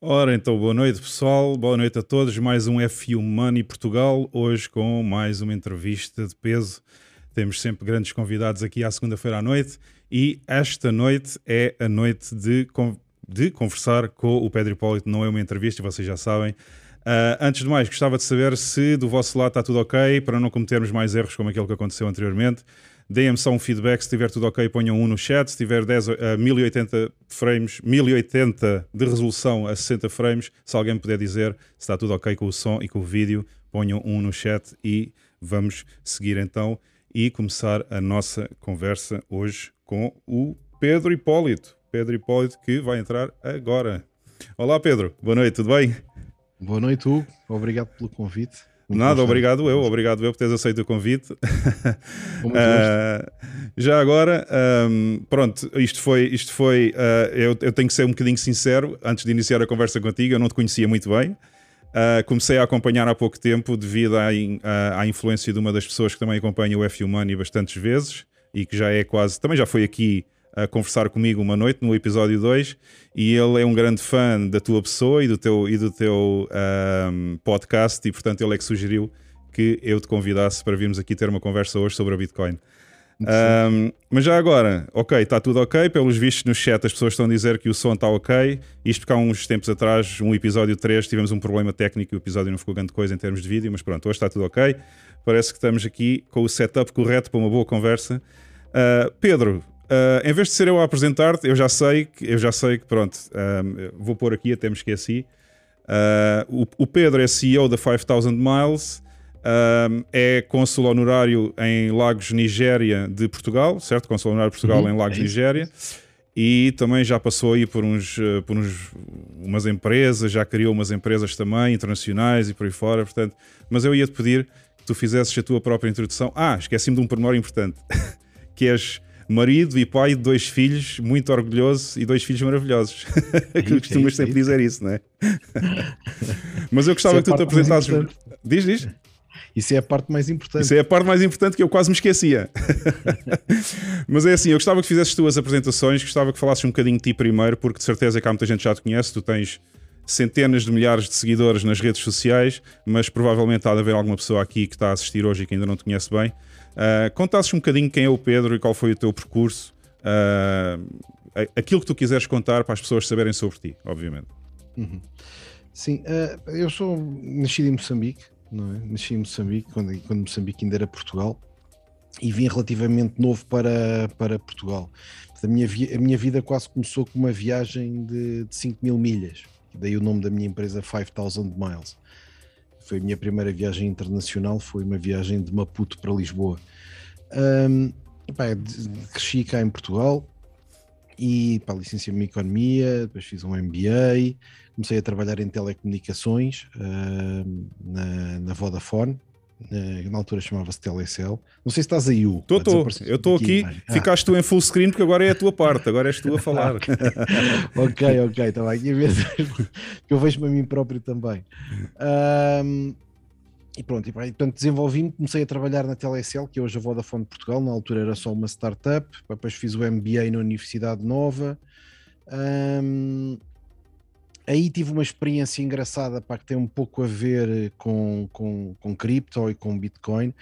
Ora, então, boa noite pessoal, boa noite a todos. Mais um F1 Money Portugal, hoje com mais uma entrevista de peso. Temos sempre grandes convidados aqui à segunda-feira à noite e esta noite é a noite de, de conversar com o Pedro Hipólito. Não é uma entrevista, vocês já sabem. Uh, antes de mais, gostava de saber se do vosso lado está tudo ok, para não cometermos mais erros como aquele que aconteceu anteriormente. Deem-me só um feedback, se estiver tudo ok, ponham um no chat. Se tiver 10, uh, 1080 frames, 1080 de resolução a 60 frames, se alguém me puder dizer se está tudo ok com o som e com o vídeo, ponham um no chat e vamos seguir então e começar a nossa conversa hoje com o Pedro Hipólito. Pedro Hipólito que vai entrar agora. Olá Pedro, boa noite, tudo bem? Boa noite, Hugo. Obrigado pelo convite. Nada, obrigado eu, obrigado eu por teres aceito o convite. uh, já agora, um, pronto, isto foi, isto foi uh, eu, eu, tenho que ser um bocadinho sincero, antes de iniciar a conversa contigo, eu não te conhecia muito bem. Uh, comecei a acompanhar há pouco tempo devido à, à, à, influência de uma das pessoas que também acompanha o F Money bastantes vezes e que já é quase, também já foi aqui a conversar comigo uma noite no episódio 2 e ele é um grande fã da tua pessoa e do teu, e do teu um, podcast e portanto ele é que sugeriu que eu te convidasse para virmos aqui ter uma conversa hoje sobre a Bitcoin. Um, mas já agora, ok, está tudo ok. Pelos vistos no chat, as pessoas estão a dizer que o som está ok. Isto porque há uns tempos atrás, um episódio 3, tivemos um problema técnico e o episódio não ficou grande coisa em termos de vídeo. Mas pronto, hoje está tudo ok. Parece que estamos aqui com o setup correto para uma boa conversa. Uh, Pedro, Uh, em vez de ser eu a apresentar-te, eu já sei que eu já sei que pronto, uh, vou pôr aqui, até me esqueci. Uh, o, o, Pedro é CEO da 5000 Miles, é cônsul honorário em Lagos, Nigéria, de Portugal, certo? Cônsul honorário de Portugal uhum, em Lagos, é Nigéria. E também já passou aí por, uns, por uns, umas empresas, já criou umas empresas também internacionais e por aí fora. Portanto, mas eu ia-te pedir que tu fizesses a tua própria introdução. Ah, esqueci-me de um pormenor importante, que és marido e pai de dois filhos, muito orgulhoso e dois filhos maravilhosos. que costumas sempre dizer isso, não é? Mas eu gostava é que tu te apresentasses. Diz, diz. Isso é a parte mais importante. Isso é a parte mais importante que eu quase me esquecia. Mas é assim, eu gostava que fizesses tuas apresentações, gostava que falasses um bocadinho de ti primeiro, porque de certeza que há muita gente que já te conhece, tu tens centenas de milhares de seguidores nas redes sociais, mas provavelmente há de haver alguma pessoa aqui que está a assistir hoje e que ainda não te conhece bem. Uh, contasses um bocadinho quem é o Pedro e qual foi o teu percurso, uh, aquilo que tu quiseres contar para as pessoas saberem sobre ti, obviamente. Uhum. Sim, uh, eu sou nascido em Moçambique, não é? Nasci em Moçambique, quando, quando Moçambique ainda era Portugal, e vim relativamente novo para, para Portugal. A minha, a minha vida quase começou com uma viagem de, de 5 mil milhas, daí o nome da minha empresa 5000 Miles foi a minha primeira viagem internacional, foi uma viagem de Maputo para Lisboa. Um, pá, cresci cá em Portugal e licenciei-me em Economia, depois fiz um MBA, comecei a trabalhar em telecomunicações uh, na, na Vodafone, na altura chamava-se Telecel. Não sei se estás aí, Hugo. Estou, estou. Eu estou aqui, ah. ficaste tu em full screen porque agora é a tua parte, agora és tu a falar. ok, ok, aqui a ver que eu vejo-me a mim próprio também. Um, e pronto, e, portanto desenvolvi-me, comecei a trabalhar na Telecel, que é hoje a Vodafone de Portugal, na altura era só uma startup, depois fiz o MBA na Universidade Nova. Um, aí tive uma experiência engraçada para que tem um pouco a ver com, com, com cripto e com Bitcoin.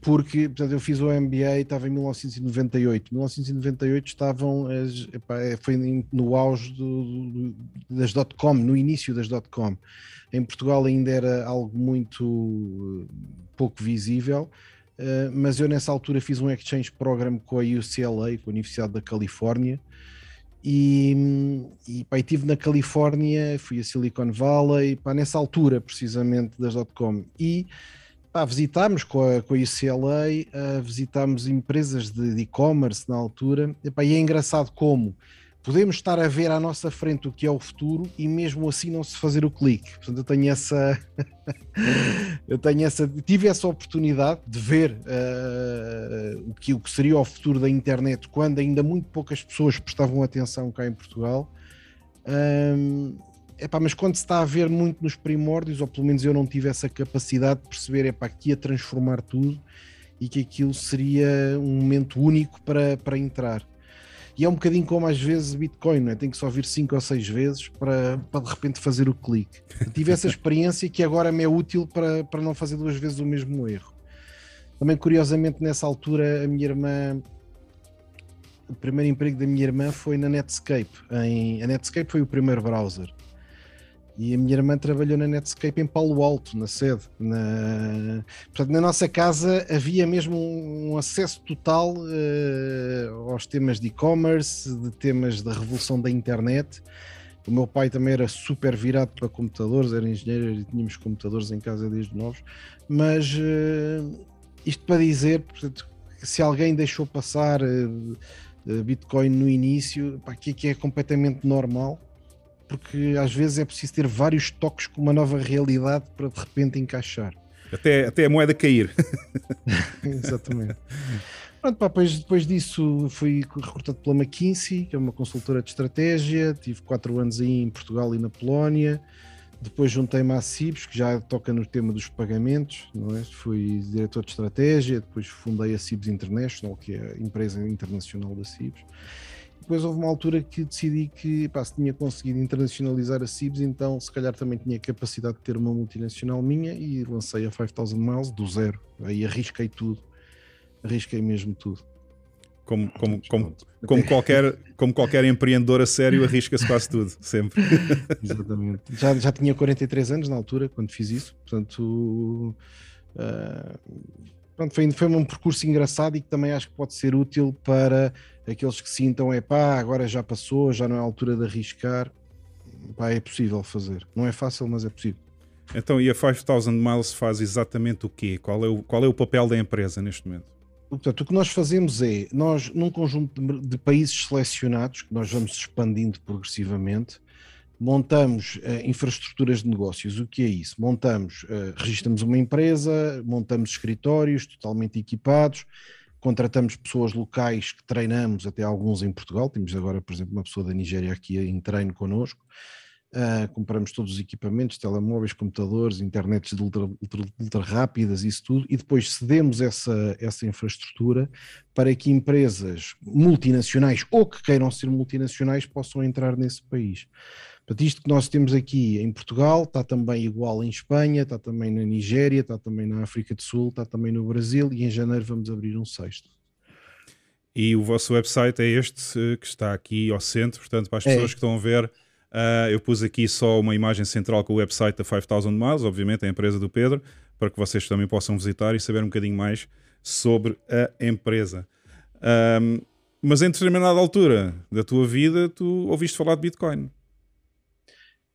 Porque portanto, eu fiz o MBA, estava em 1998. 1998 estavam é, foi no auge do, das dot-com, no início das dot-com. Em Portugal ainda era algo muito pouco visível, mas eu nessa altura fiz um exchange program com a UCLA, com a Universidade da Califórnia, e, e pá, estive na Califórnia, fui a Silicon Valley, pá, nessa altura precisamente das .com. E pá, visitámos com a, com a UCLA, uh, visitámos empresas de e-commerce na altura. E, pá, e é engraçado como podemos estar a ver à nossa frente o que é o futuro e mesmo assim não se fazer o clique. Portanto, eu tenho essa, eu tenho essa, tive essa oportunidade de ver uh, o, que, o que seria o futuro da internet quando ainda muito poucas pessoas prestavam atenção cá em Portugal. Um, epá, mas quando se está a ver muito nos primórdios, ou pelo menos eu não tive essa capacidade de perceber epá, que ia transformar tudo e que aquilo seria um momento único para, para entrar. E é um bocadinho como às vezes Bitcoin, não é? tem que só vir 5 ou 6 vezes para, para de repente fazer o clique. Tive essa experiência que agora me é útil para, para não fazer duas vezes o mesmo erro. Também, curiosamente, nessa altura, a minha irmã. O primeiro emprego da minha irmã foi na Netscape. Em, a Netscape foi o primeiro browser. E a minha irmã trabalhou na Netscape em Palo Alto, na sede. Na... Portanto, na nossa casa havia mesmo um acesso total uh, aos temas de e-commerce, de temas da revolução da internet. O meu pai também era super virado para computadores, era engenheiro e tínhamos computadores em casa desde novos. Mas uh, isto para dizer, portanto, se alguém deixou passar uh, Bitcoin no início, pá, que, que é completamente normal porque às vezes é preciso ter vários toques com uma nova realidade para de repente encaixar. Até, até a moeda cair. Exatamente. Pronto, pá, depois, depois disso fui recrutado pela McKinsey, que é uma consultora de estratégia. Tive quatro anos aí em Portugal e na Polónia. Depois juntei-me à CIBS, que já toca no tema dos pagamentos. Não é? Fui diretor de estratégia. Depois fundei a CIBS International, que é a empresa internacional da CIBS depois houve uma altura que decidi que pá, se tinha conseguido internacionalizar a CIBS, então se calhar também tinha capacidade de ter uma multinacional minha e lancei a 5000 Miles do zero. Aí arrisquei tudo, arrisquei mesmo tudo. Como, como, como, como, qualquer, como qualquer empreendedor a sério, arrisca-se quase tudo, sempre. Exatamente. Já, já tinha 43 anos na altura, quando fiz isso, portanto. Uh, pronto, foi, foi um percurso engraçado e que também acho que pode ser útil para aqueles que sintam, é pá, agora já passou, já não é a altura de arriscar. Pá, é possível fazer. Não é fácil, mas é possível. Então, e a 5000 Miles faz exatamente o quê? Qual é o, qual é o papel da empresa neste momento? Portanto, o que nós fazemos é, nós, num conjunto de, de países selecionados, que nós vamos expandindo progressivamente, montamos uh, infraestruturas de negócios. O que é isso? Montamos, uh, registramos uma empresa, montamos escritórios totalmente equipados, contratamos pessoas locais que treinamos, até alguns em Portugal. Temos agora, por exemplo, uma pessoa da Nigéria aqui em treino connosco. Uh, compramos todos os equipamentos, telemóveis, computadores, internets de ultra, ultra, ultra, rápidas, isso tudo, e depois cedemos essa, essa infraestrutura para que empresas multinacionais ou que queiram ser multinacionais possam entrar nesse país. Portanto, isto que nós temos aqui em Portugal está também igual em Espanha, está também na Nigéria, está também na África do Sul, está também no Brasil e em janeiro vamos abrir um sexto. E o vosso website é este eh, que está aqui ao centro, portanto, para as é. pessoas é. que estão a ver, uh, eu pus aqui só uma imagem central com o website da 5000 Miles, obviamente, a empresa do Pedro, para que vocês também possam visitar e saber um bocadinho mais sobre a empresa. Um, mas em determinada altura da tua vida, tu ouviste falar de Bitcoin.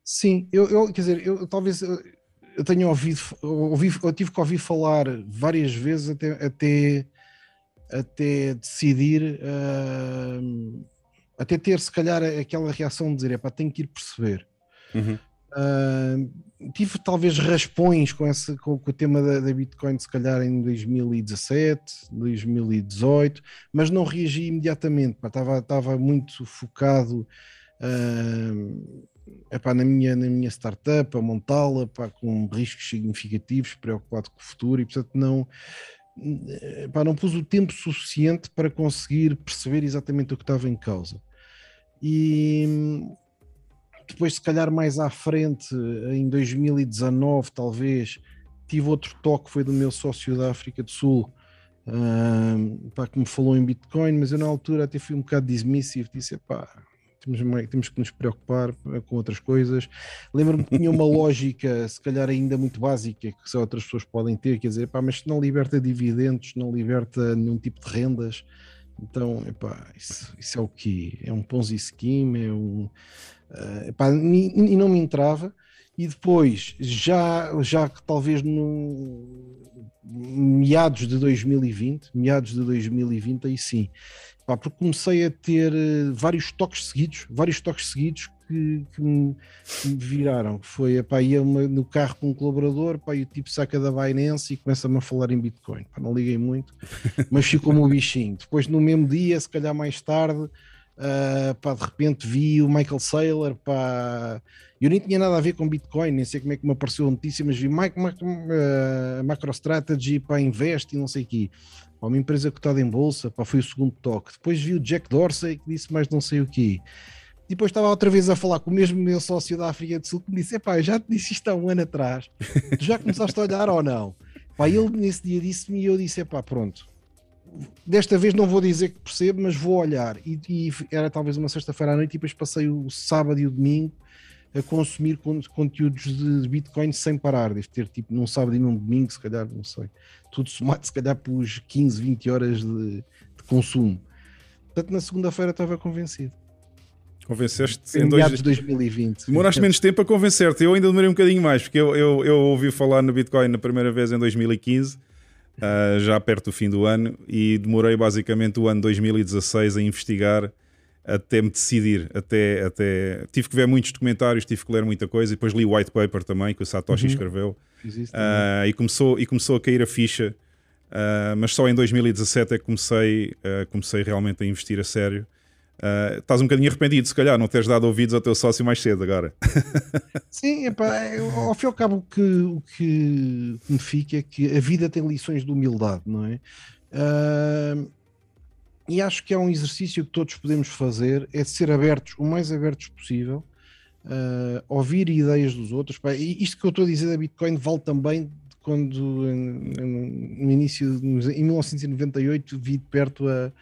Sim, eu, eu quer dizer, eu talvez eu, eu tenha ouvido, ouvi, eu tive que ouvir falar várias vezes até, até, até decidir, uh, até ter se calhar aquela reação de dizer, é pá, tenho que ir perceber. Uhum. Uh, tive talvez raspões com, esse, com, com o tema da, da, Bitcoin, se calhar em 2017, 2018, mas não reagi imediatamente, estava, estava muito focado. Uh, epá, na, minha, na minha startup, a montá-la com riscos significativos, preocupado com o futuro e, portanto, não, epá, não pus o tempo suficiente para conseguir perceber exatamente o que estava em causa. E depois, se calhar, mais à frente, em 2019, talvez, tive outro toque, foi do meu sócio da África do Sul. Uh, pá, que me falou em Bitcoin, mas eu na altura até fui um bocado dismissive, disse, pá, temos, temos que nos preocupar eh, com outras coisas. Lembro-me que tinha uma lógica, se calhar ainda muito básica, que só outras pessoas podem ter, quer dizer, pá, mas se não liberta dividendos, não liberta nenhum tipo de rendas, então, epá, isso, isso é o que é um Ponzi scheme, é um, uh, epá, e, e não me entrava. E depois, já, já que talvez no meados de 2020, meados de 2020, aí sim, Pá, porque comecei a ter uh, vários toques seguidos, vários toques seguidos que, que, me, que me, viraram. Foi, pá, ia uma, no carro com um colaborador, pá, e o tipo saca da Binance e começa-me a falar em Bitcoin. Pá, não liguei muito, mas ficou-me o bichinho. Depois, no mesmo dia, se calhar mais tarde, Uh, pá, de repente vi o Michael Saylor, pá, eu nem tinha nada a ver com Bitcoin, nem sei como é que me apareceu a notícia, mas vi Mike, Mike, uh, MicroStrategy para Invest e não sei o quê. Pá, uma empresa cotada em bolsa, pá, foi o segundo toque. Depois vi o Jack Dorsey que disse mais não sei o quê. Depois estava outra vez a falar com o mesmo meu sócio da África do Sul que me disse: Epá, já te disse isto há um ano atrás, tu já começaste a olhar ou não? Pá, ele nesse dia disse-me e eu disse: Epá, pronto, desta vez não vou dizer que percebo, mas vou olhar. E, e era talvez uma sexta-feira à noite e depois passei o sábado e o domingo a consumir conteúdos de Bitcoin sem parar. Deve ter tipo num sábado e num domingo, se calhar, não sei. Tudo somado, se calhar, pelos 15, 20 horas de, de consumo. Portanto, na segunda-feira estava convencido. Convenceste em dois... de 2020. Demoraste menos tempo a convencer-te. Eu ainda demorei um bocadinho mais, porque eu, eu, eu ouvi falar no Bitcoin na primeira vez em 2015, uh, ah, já perto do fim do ano, e demorei basicamente o ano 2016 a investigar até me decidir. Até, até... Tive que ver muitos documentários, tive que ler muita coisa, e depois li o white paper também, que o Satoshi uhum. escreveu. Uh, e, começou, e começou a cair a ficha. Uh, mas só em 2017 é que comecei, comecei realmente a investir a sério. Uh, estás um bocadinho arrependido, se calhar, não teres dado ouvidos ao teu sócio mais cedo agora. Sim, epá, ao fim e ao cabo, o que, o que me fica é que a vida tem lições de humildade, não é? E acho que é um exercício que todos podemos fazer, é ser abertos, o mais abertos possível, uh, ouvir ideias dos outros. E isto que eu estou a dizer da Bitcoin vale também quando, no início, em 1998, vi de perto a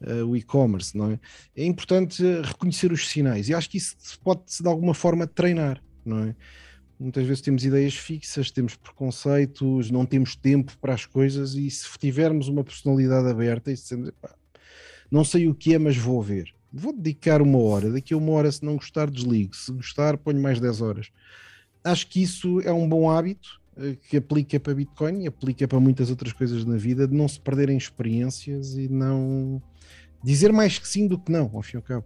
uh, o e-commerce, não é? É importante reconhecer os sinais e acho que isso pode de alguma forma treinar, não é? Muitas vezes temos ideias fixas, temos preconceitos, não temos tempo para as coisas e se tivermos uma personalidade aberta e dizemos, não sei o que é, mas vou ver. Vou dedicar uma hora, daqui a uma hora, se não gostar, desligo. Se gostar, ponho mais 10 horas. Acho que isso é um bom hábito eh, que aplica para Bitcoin e aplica para muitas outras coisas na vida, de não se perderem experiências e não dizer mais que sim do que não, ao fim e ao cabo.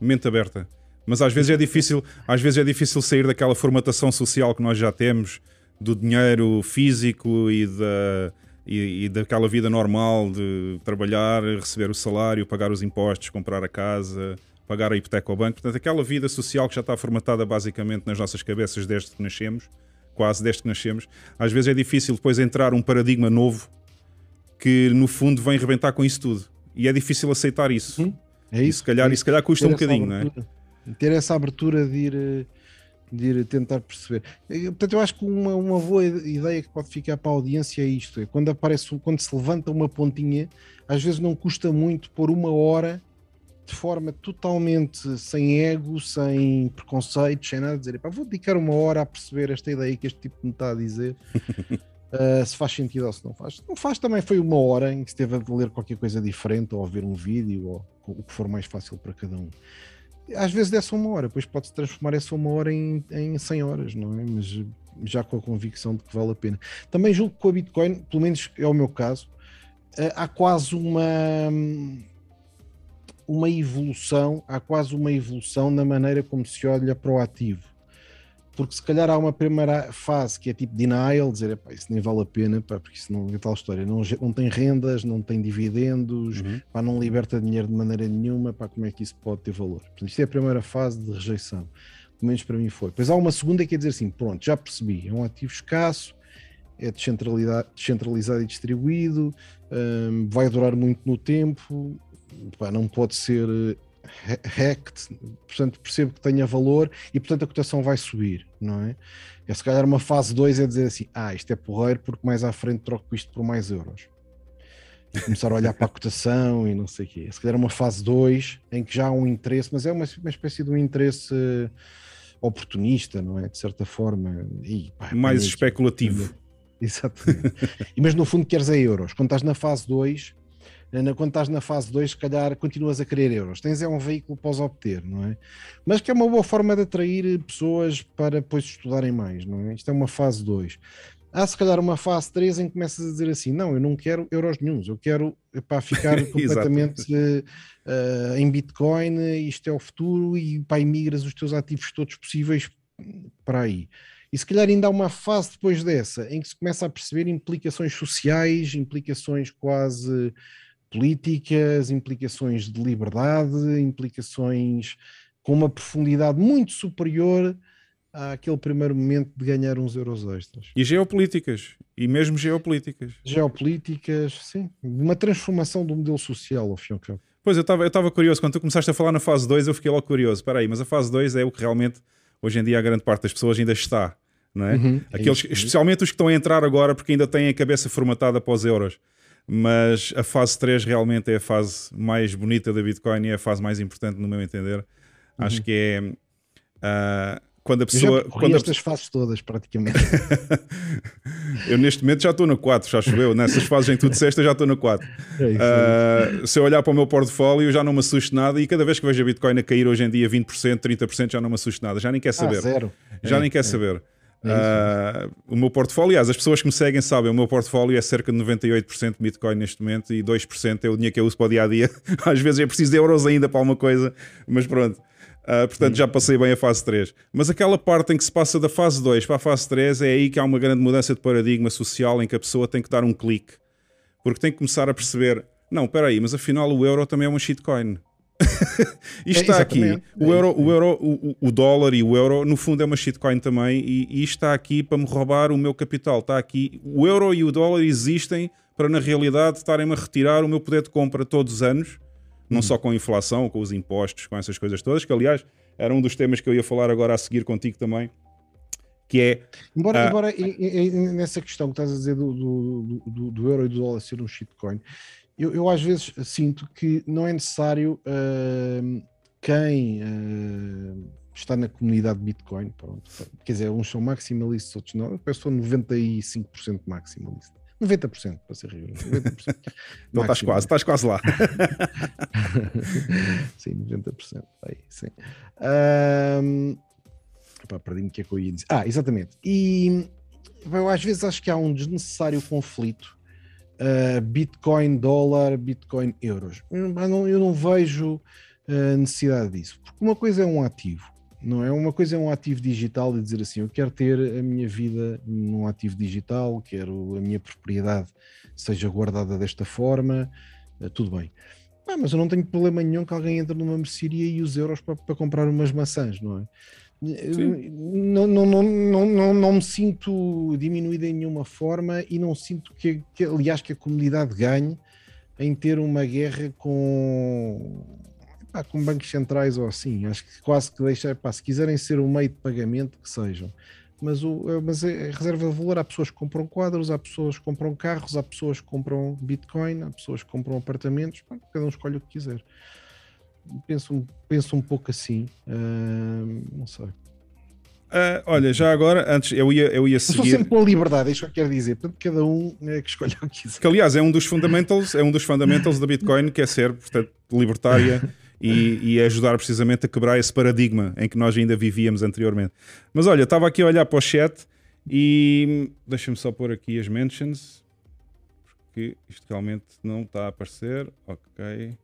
Mente aberta. Mas às vezes é difícil, às vezes é difícil sair daquela formatação social que nós já temos, do dinheiro físico e da, e, e daquela vida normal de trabalhar, receber o salário, pagar os impostos, comprar a casa, pagar a hipoteca ao banco. Portanto, aquela vida social que já está formatada basicamente nas nossas cabeças desde que nascemos, quase desde que nascemos. Às vezes é difícil depois entrar um paradigma novo que no fundo vem rebentar com isso tudo e é difícil aceitar isso. Uhum. É isso. E se calhar, é e se calhar custa um bocadinho, não é? Ter essa abertura de ir, de ir tentar perceber. Portanto, eu acho que uma, uma boa ideia que pode ficar para a audiência é isto: é quando aparece, quando se levanta uma pontinha, às vezes não custa muito por uma hora de forma totalmente sem ego, sem preconceitos, sem nada, dizer, vou dedicar uma hora a perceber esta ideia que este tipo me está a dizer. Uh, se faz sentido ou se não faz. Não faz também foi uma hora em que esteve a ler qualquer coisa diferente ou a ver um vídeo ou o que for mais fácil para cada um. Às vezes dessa uma hora, depois pode-se transformar essa uma hora em, em 100 horas, não é? Mas já com a convicção de que vale a pena. Também julgo que com a Bitcoin, pelo menos é o meu caso, uh, há quase uma uma evolução, há quase uma evolução na maneira como se olha para o ativo porque se calhar há uma primeira fase que é tipo denial, dizer pá, isso nem vale a pena, pá, porque isso não é tal história, não, não tem rendas, não tem dividendos, uhum. pá, não liberta dinheiro de maneira nenhuma, pá, como é que isso pode ter valor? Portanto, isto é a primeira fase de rejeição, pelo menos para mim foi. Depois há uma segunda que é dizer assim: pronto, já percebi, é um ativo escasso, é descentralizado e distribuído, um, vai durar muito no tempo, pá, não pode ser hacked, portanto percebo que tenha valor e portanto a cotação vai subir, não é? É se calhar uma fase 2 é dizer assim, ah, isto é porreiro porque mais à frente troco isto por mais euros. E começar a olhar para a cotação e não sei o quê. Se calhar uma fase 2 em que já há um interesse, mas é uma, uma espécie de um interesse oportunista, não é? De certa forma. E, pá, mais especulativo. Exatamente. mas no fundo queres é euros. Quando estás na fase 2, quando estás na fase 2, se calhar continuas a querer euros. Tens é um veículo para os obter, não é? Mas que é uma boa forma de atrair pessoas para depois estudarem mais, não é? Isto é uma fase 2. Há se calhar uma fase 3 em que começas a dizer assim: não, eu não quero euros nenhums, eu quero para ficar completamente uh, em Bitcoin, isto é o futuro, e para migras os teus ativos todos possíveis para aí. E se calhar ainda há uma fase depois dessa em que se começa a perceber implicações sociais, implicações quase políticas, implicações de liberdade, implicações com uma profundidade muito superior àquele primeiro momento de ganhar uns euros extras. E geopolíticas, e mesmo geopolíticas. Geopolíticas, sim. Uma transformação do modelo social, ao fim e ao cabo. Pois, eu estava curioso, quando tu começaste a falar na fase 2, eu fiquei logo curioso. Espera aí, mas a fase 2 é o que realmente, hoje em dia, a grande parte das pessoas ainda está. Não é? Uhum, é Aqueles, é especialmente os que estão a entrar agora porque ainda têm a cabeça formatada para os euros. Mas a fase 3 realmente é a fase mais bonita da Bitcoin e é a fase mais importante, no meu entender. Uhum. Acho que é. Uh, quando a pessoa. Eu quando estas a... fases todas, praticamente. eu neste momento já estou na 4, já choveu. Nessas fases em que tu disseste, eu já estou na 4. É isso, uh, se eu olhar para o meu portfólio, já não me assusto nada. E cada vez que vejo a Bitcoin a cair hoje em dia 20%, 30%, já não me assusto nada. Já nem quer ah, saber. Ah. Já é, nem quer é. saber. É uh, o meu portfólio, aliás, as pessoas que me seguem sabem, o meu portfólio é cerca de 98% Bitcoin neste momento e 2% é o dinheiro que eu uso para o dia a dia. Às vezes é preciso de euros ainda para alguma coisa, mas pronto. Uh, portanto, já passei bem a fase 3. Mas aquela parte em que se passa da fase 2 para a fase 3 é aí que há uma grande mudança de paradigma social em que a pessoa tem que dar um clique. Porque tem que começar a perceber: não, espera aí, mas afinal o euro também é uma shitcoin. Isto é, está aqui. O, é euro, o, euro o, o, dólar e o euro, no fundo, é uma shitcoin também. E, e isto está aqui para me roubar o meu capital. Está aqui. O euro e o dólar existem para, na realidade, estarem-me a retirar o meu poder de compra todos os anos não só com a inflação, com os impostos, com essas coisas todas, que aliás era um dos temas que eu ia falar agora a seguir contigo também, que é. Embora, uh, embora nessa questão que estás a dizer do, do, do, do euro e do dólar ser um shitcoin, eu, eu, às vezes sinto que não é necessário uh, quem uh, está na comunidade Bitcoin, pronto, quer dizer, uns são maximalistas, outros não, eu penso que sou 95% maximalista. 90% para ser rigoroso. 90%. Não estás quase, estás quase lá. sim, 90%. Aí, sim. Um, perdi-me o que é que eu ia dizer. Ah, exatamente. E eu às vezes acho que há um desnecessário conflito uh, Bitcoin, dólar, Bitcoin, euros. Eu não, eu não vejo uh, necessidade disso. Porque uma coisa é um ativo não é? Uma coisa é um ativo digital e dizer assim: eu quero ter a minha vida num ativo digital, quero a minha propriedade seja guardada desta forma, eh, tudo bem. Ah, mas eu não tenho problema nenhum que alguém entre numa mercearia e use euros para, para comprar umas maçãs, não é? Não, não, não, não, não, me sinto diminuído em nenhuma forma e não sinto que, que, aliás, que a comunidade ganhe em ter uma guerra com com bancos centrais ou assim. Acho que quase que deixa, se quiserem ser um meio de pagamento, que sejam. Mas, o, é, mas é reserva de valor. Há pessoas que compram quadros, há pessoas que compram carros, há pessoas que compram Bitcoin, há pessoas que compram apartamentos. Cada um escolhe o que quiser. Penso, penso um pouco assim. Uh, não sei. Uh, olha, já agora, antes eu ia, eu ia seguir. Eu sempre com a liberdade, é isso que eu quero dizer. Portanto, cada um é que escolhe o que quiser. Que aliás é um dos fundamentals, é um dos fundamentals da Bitcoin, que é ser, portanto, libertária e, e ajudar precisamente a quebrar esse paradigma em que nós ainda vivíamos anteriormente. Mas olha, estava aqui a olhar para o chat e deixa-me só pôr aqui as mentions, porque isto realmente não está a aparecer. Ok.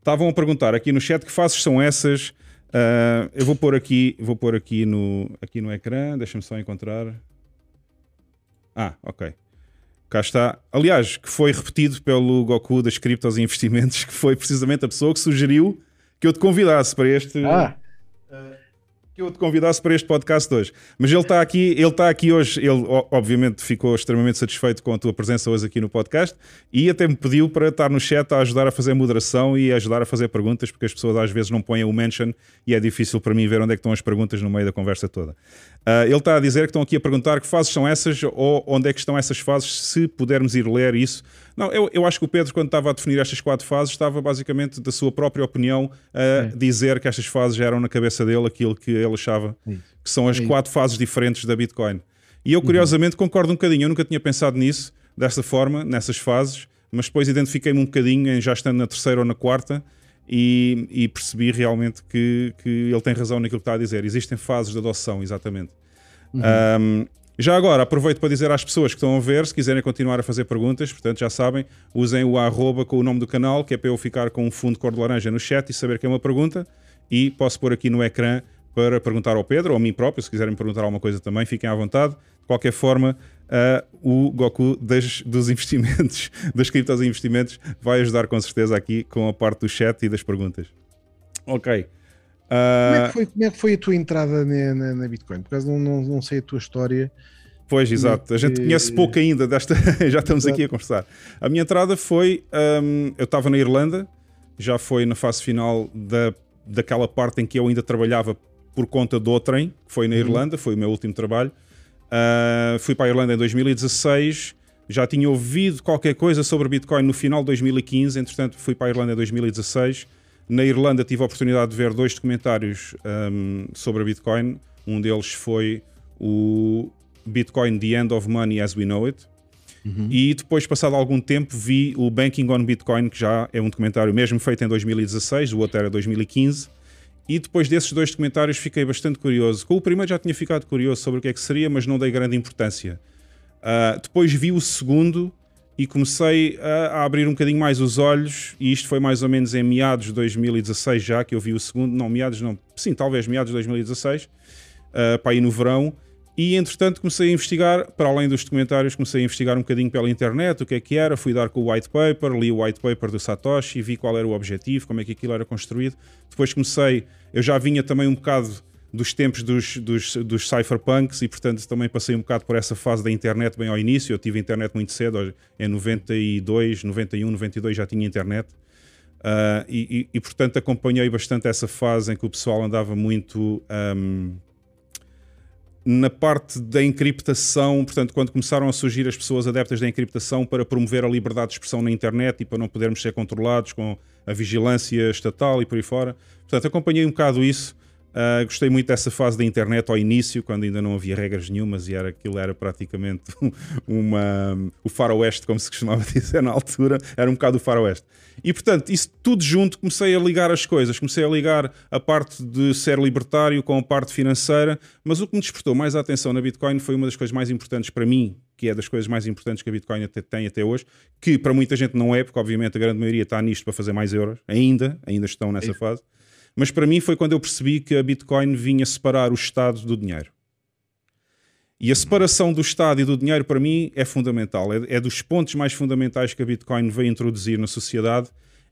Estavam a perguntar aqui no chat que fases são essas. Uh, eu vou pôr aqui, vou pôr aqui no, aqui no ecrã, deixa-me só encontrar. Ah, ok. Cá está. Aliás, que foi repetido pelo Goku das criptos e investimentos, que foi precisamente a pessoa que sugeriu que eu te convidasse para este. Ah. Que eu te convidasse para este podcast hoje. Mas ele está aqui, ele está aqui hoje, ele obviamente ficou extremamente satisfeito com a tua presença hoje aqui no podcast e até me pediu para estar no chat a ajudar a fazer moderação e ajudar a fazer perguntas, porque as pessoas às vezes não põem o mention e é difícil para mim ver onde é que estão as perguntas no meio da conversa toda. Uh, ele está a dizer que estão aqui a perguntar que fases são essas ou onde é que estão essas fases, se pudermos ir ler isso. Não, eu, eu acho que o Pedro, quando estava a definir estas quatro fases, estava basicamente da sua própria opinião a é. dizer que estas fases eram na cabeça dele aquilo que ele achava que são as quatro fases diferentes da Bitcoin. E eu, curiosamente, uhum. concordo um bocadinho. Eu nunca tinha pensado nisso, dessa forma, nessas fases, mas depois identifiquei-me um bocadinho, já estando na terceira ou na quarta, e, e, percebi realmente que, que ele tem razão naquilo que está a dizer. Existem fases de adoção, exatamente. Uhum. Um, já agora, aproveito para dizer às pessoas que estão a ver, se quiserem continuar a fazer perguntas, portanto já sabem, usem o arroba com o nome do canal, que é para eu ficar com um fundo cor de laranja no chat e saber que é uma pergunta, e posso pôr aqui no ecrã para perguntar ao Pedro ou a mim próprio, se quiserem perguntar alguma coisa também, fiquem à vontade. De qualquer forma, uh, o Goku das, dos investimentos, das criptos e investimentos, vai ajudar com certeza aqui com a parte do chat e das perguntas. Ok. Uh... Como, é que foi, como é que foi a tua entrada na, na, na Bitcoin? Por causa não, não, não sei a tua história. Pois, exato. A gente conhece pouco ainda desta. já estamos exato. aqui a conversar. A minha entrada foi. Um, eu estava na Irlanda, já foi na fase final da, daquela parte em que eu ainda trabalhava por conta do trem, que foi na uhum. Irlanda, foi o meu último trabalho. Uh, fui para a Irlanda em 2016. Já tinha ouvido qualquer coisa sobre Bitcoin no final de 2015, entretanto fui para a Irlanda em 2016. Na Irlanda tive a oportunidade de ver dois documentários um, sobre a Bitcoin. Um deles foi o Bitcoin The End of Money as We Know It. Uhum. E depois, passado algum tempo, vi o Banking on Bitcoin, que já é um documentário mesmo feito em 2016, o outro era 2015. E depois desses dois documentários fiquei bastante curioso. Com o primeiro já tinha ficado curioso sobre o que é que seria, mas não dei grande importância. Uh, depois vi o segundo e comecei a, a, abrir um bocadinho mais os olhos, e isto foi mais ou menos em meados de 2016 já que eu vi o segundo, não meados não, sim, talvez meados de 2016, uh, para ir no verão, e entretanto comecei a investigar, para além dos documentários, comecei a investigar um bocadinho pela internet, o que é que era, fui dar com o white paper, li o white paper do Satoshi, vi qual era o objetivo, como é que aquilo era construído. Depois comecei, eu já vinha também um bocado dos tempos dos, dos, dos cypherpunks e portanto também passei um bocado por essa fase da internet bem ao início. Eu tive internet muito cedo, em 92, 91, 92 já tinha internet. Uh, e, e, e, portanto acompanhei bastante essa fase em que o pessoal andava muito um, na parte da encriptação, portanto, quando começaram a surgir as pessoas adeptas da encriptação para promover a liberdade de expressão na internet e para não podermos ser controlados com a vigilância estatal e por aí fora. Portanto, acompanhei um bocado isso. Uh, gostei muito dessa fase da internet ao início, quando ainda não havia regras nenhumas e era, aquilo era praticamente uma, o faroeste, como se costumava dizer na altura, era um bocado o faroeste. E portanto, isso tudo junto, comecei a ligar as coisas, comecei a ligar a parte de ser libertário com a parte financeira, mas o que me despertou mais a atenção na Bitcoin foi uma das coisas mais importantes para mim, que é das coisas mais importantes que a Bitcoin tem até hoje, que para muita gente não é, porque obviamente a grande maioria está nisto para fazer mais euros, ainda, ainda estão nessa é. fase, mas para mim foi quando eu percebi que a Bitcoin vinha separar o Estado do dinheiro. E a separação do Estado e do dinheiro, para mim, é fundamental. É, é, dos pontos mais fundamentais que a Bitcoin veio introduzir na sociedade.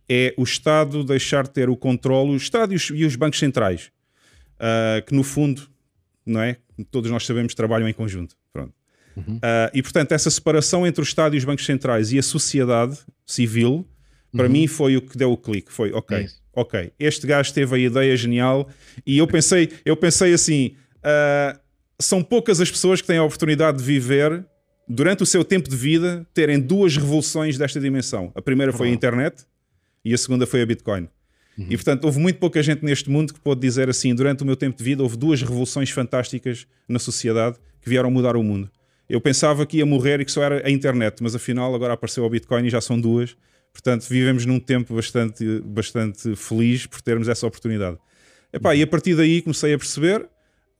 É o Estado deixar de ter o controle, o Estado e os, e os bancos centrais, uh, que no fundo, não é? Todos nós sabemos, trabalham em conjunto. Pronto. Uhum. Uh, e portanto, essa separação entre o Estado e os bancos centrais e a sociedade civil, para uhum. mim, foi o que deu o clique. Foi, ok, é ok, este gajo teve a ideia genial e eu pensei, eu pensei assim. Uh, são poucas as pessoas que têm a oportunidade de viver durante o seu tempo de vida terem duas revoluções desta dimensão. A primeira foi a internet e a segunda foi a Bitcoin. Uhum. E portanto, houve muito pouca gente neste mundo que pode dizer assim: durante o meu tempo de vida, houve duas revoluções fantásticas na sociedade que vieram mudar o mundo. Eu pensava que ia morrer e que só era a internet, mas afinal agora apareceu o Bitcoin e já são duas. Portanto, vivemos num tempo bastante, bastante feliz por termos essa oportunidade. Epá, E a partir daí comecei a perceber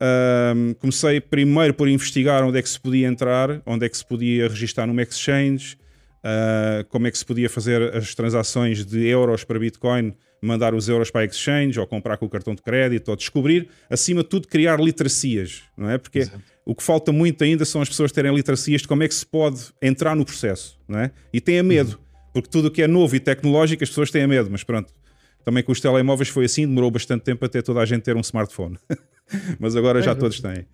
um, comecei primeiro por investigar onde é que se podia entrar, onde é que se podia registrar numa exchange, uh, como é que se podia fazer as transações de euros para Bitcoin, mandar os euros para a exchange ou comprar com o cartão de crédito ou descobrir, acima de tudo, criar literacias, não é? Porque Exato. o que falta muito ainda são as pessoas terem literacias de como é que se pode entrar no processo, não é? E têm medo, uhum. Porque tudo o que é novo e tecnológico as pessoas têm medo, mas pronto. Também com os telemóveis foi assim, demorou bastante tempo até toda a gente ter um smartphone. mas agora já todos têm.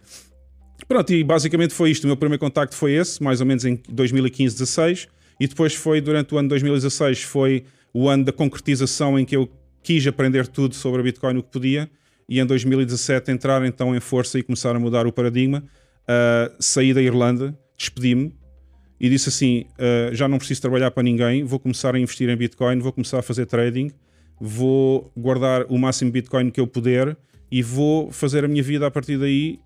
Pronto, e basicamente foi isto. O meu primeiro contacto foi esse, mais ou menos em 2015, 16 e depois foi durante o ano 2016 foi o ano da concretização em que eu quis aprender tudo sobre a Bitcoin o que podia e em 2017 entrar então em força e começar a mudar o paradigma. Uh, saí da Irlanda, despedi-me e disse assim: uh, já não preciso trabalhar para ninguém, vou começar a investir em Bitcoin, vou começar a fazer trading, vou guardar o máximo Bitcoin que eu puder e vou fazer a minha vida a partir daí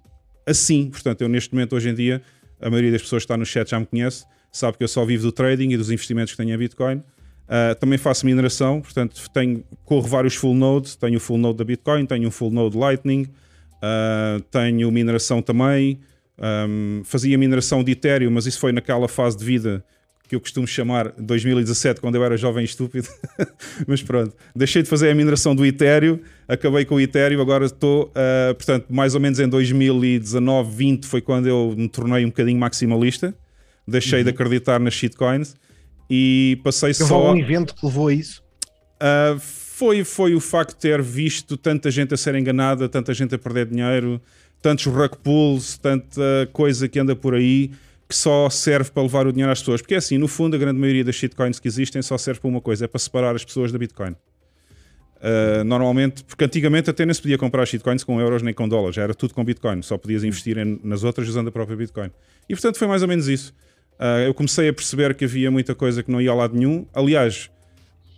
assim. Portanto, eu neste momento, hoje em dia, a maioria das pessoas que está no chat já me conhece, sabe que eu só vivo do trading e dos investimentos que tenho em Bitcoin. Uh, também faço mineração, portanto, tenho, corro vários full nodes. Tenho o full node da Bitcoin, tenho um full node Lightning, uh, tenho mineração também. Um, fazia mineração de Ethereum, mas isso foi naquela fase de vida que eu costumo chamar 2017, quando eu era jovem e estúpido. Mas pronto, deixei de fazer a mineração do Ethereum, acabei com o Ethereum, agora estou, uh, portanto, mais ou menos em 2019, 20 foi quando eu me tornei um bocadinho maximalista. Deixei uhum. de acreditar nas shitcoins e passei eu só. um evento que levou a isso? Uh, foi, foi o facto de ter visto tanta gente a ser enganada, tanta gente a perder dinheiro, tantos rug pulls, tanta coisa que anda por aí que só serve para levar o dinheiro às pessoas. Porque é assim, no fundo, a grande maioria das shitcoins que existem só serve para uma coisa: é para separar as pessoas da Bitcoin. Uh, normalmente, porque antigamente até nem se podia comprar shitcoins com euros nem com dólares, já era tudo com Bitcoin, só podias investir em, nas outras usando a própria Bitcoin. E portanto foi mais ou menos isso. Uh, eu comecei a perceber que havia muita coisa que não ia ao lado nenhum. Aliás,